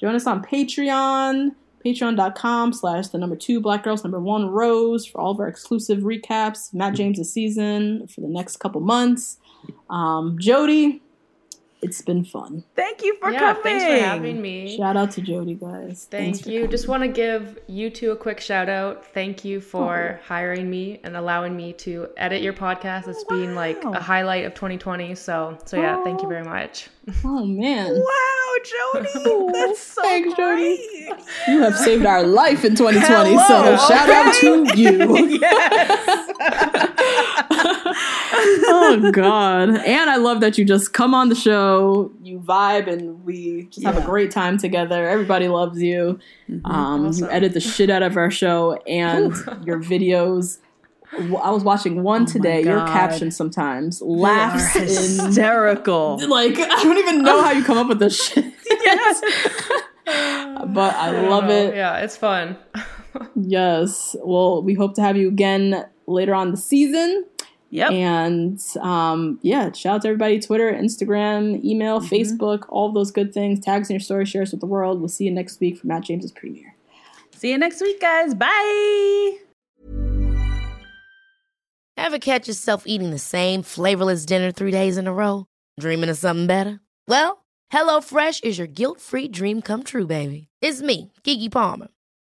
Join us on Patreon. Patreon.com slash the number two black girls number one rose for all of our exclusive recaps. Matt James' season for the next couple months. Um, Jody, it's been fun. Thank you for yeah, coming. Thanks for having me. Shout out to Jody, guys. Thank you. Just want to give you two a quick shout out. Thank you oh. for oh. hiring me and allowing me to edit your podcast. It's wow. been like a highlight of 2020. So, so yeah, oh. thank you very much. Oh man. Wow, Jody. That's so Thanks, great. Jody. You have saved our life in 2020. Hello, so okay. shout out to you. yes. Oh god and i love that you just come on the show you vibe and we just yeah. have a great time together everybody loves you mm-hmm. um, awesome. you edit the shit out of our show and your videos I was watching one oh today. Your captions sometimes laughs hysterical. In, like I don't even know how you come up with this shit. yes. but I, I love know. it. Yeah, it's fun. yes. Well, we hope to have you again later on the season. Yep. And um, yeah, shout out to everybody Twitter, Instagram, email, mm-hmm. Facebook, all those good things. Tags in your story, share us with the world. We'll see you next week for Matt James's premiere. See you next week, guys. Bye. Ever catch yourself eating the same flavorless dinner three days in a row? Dreaming of something better? Well, HelloFresh is your guilt free dream come true, baby. It's me, Keke Palmer.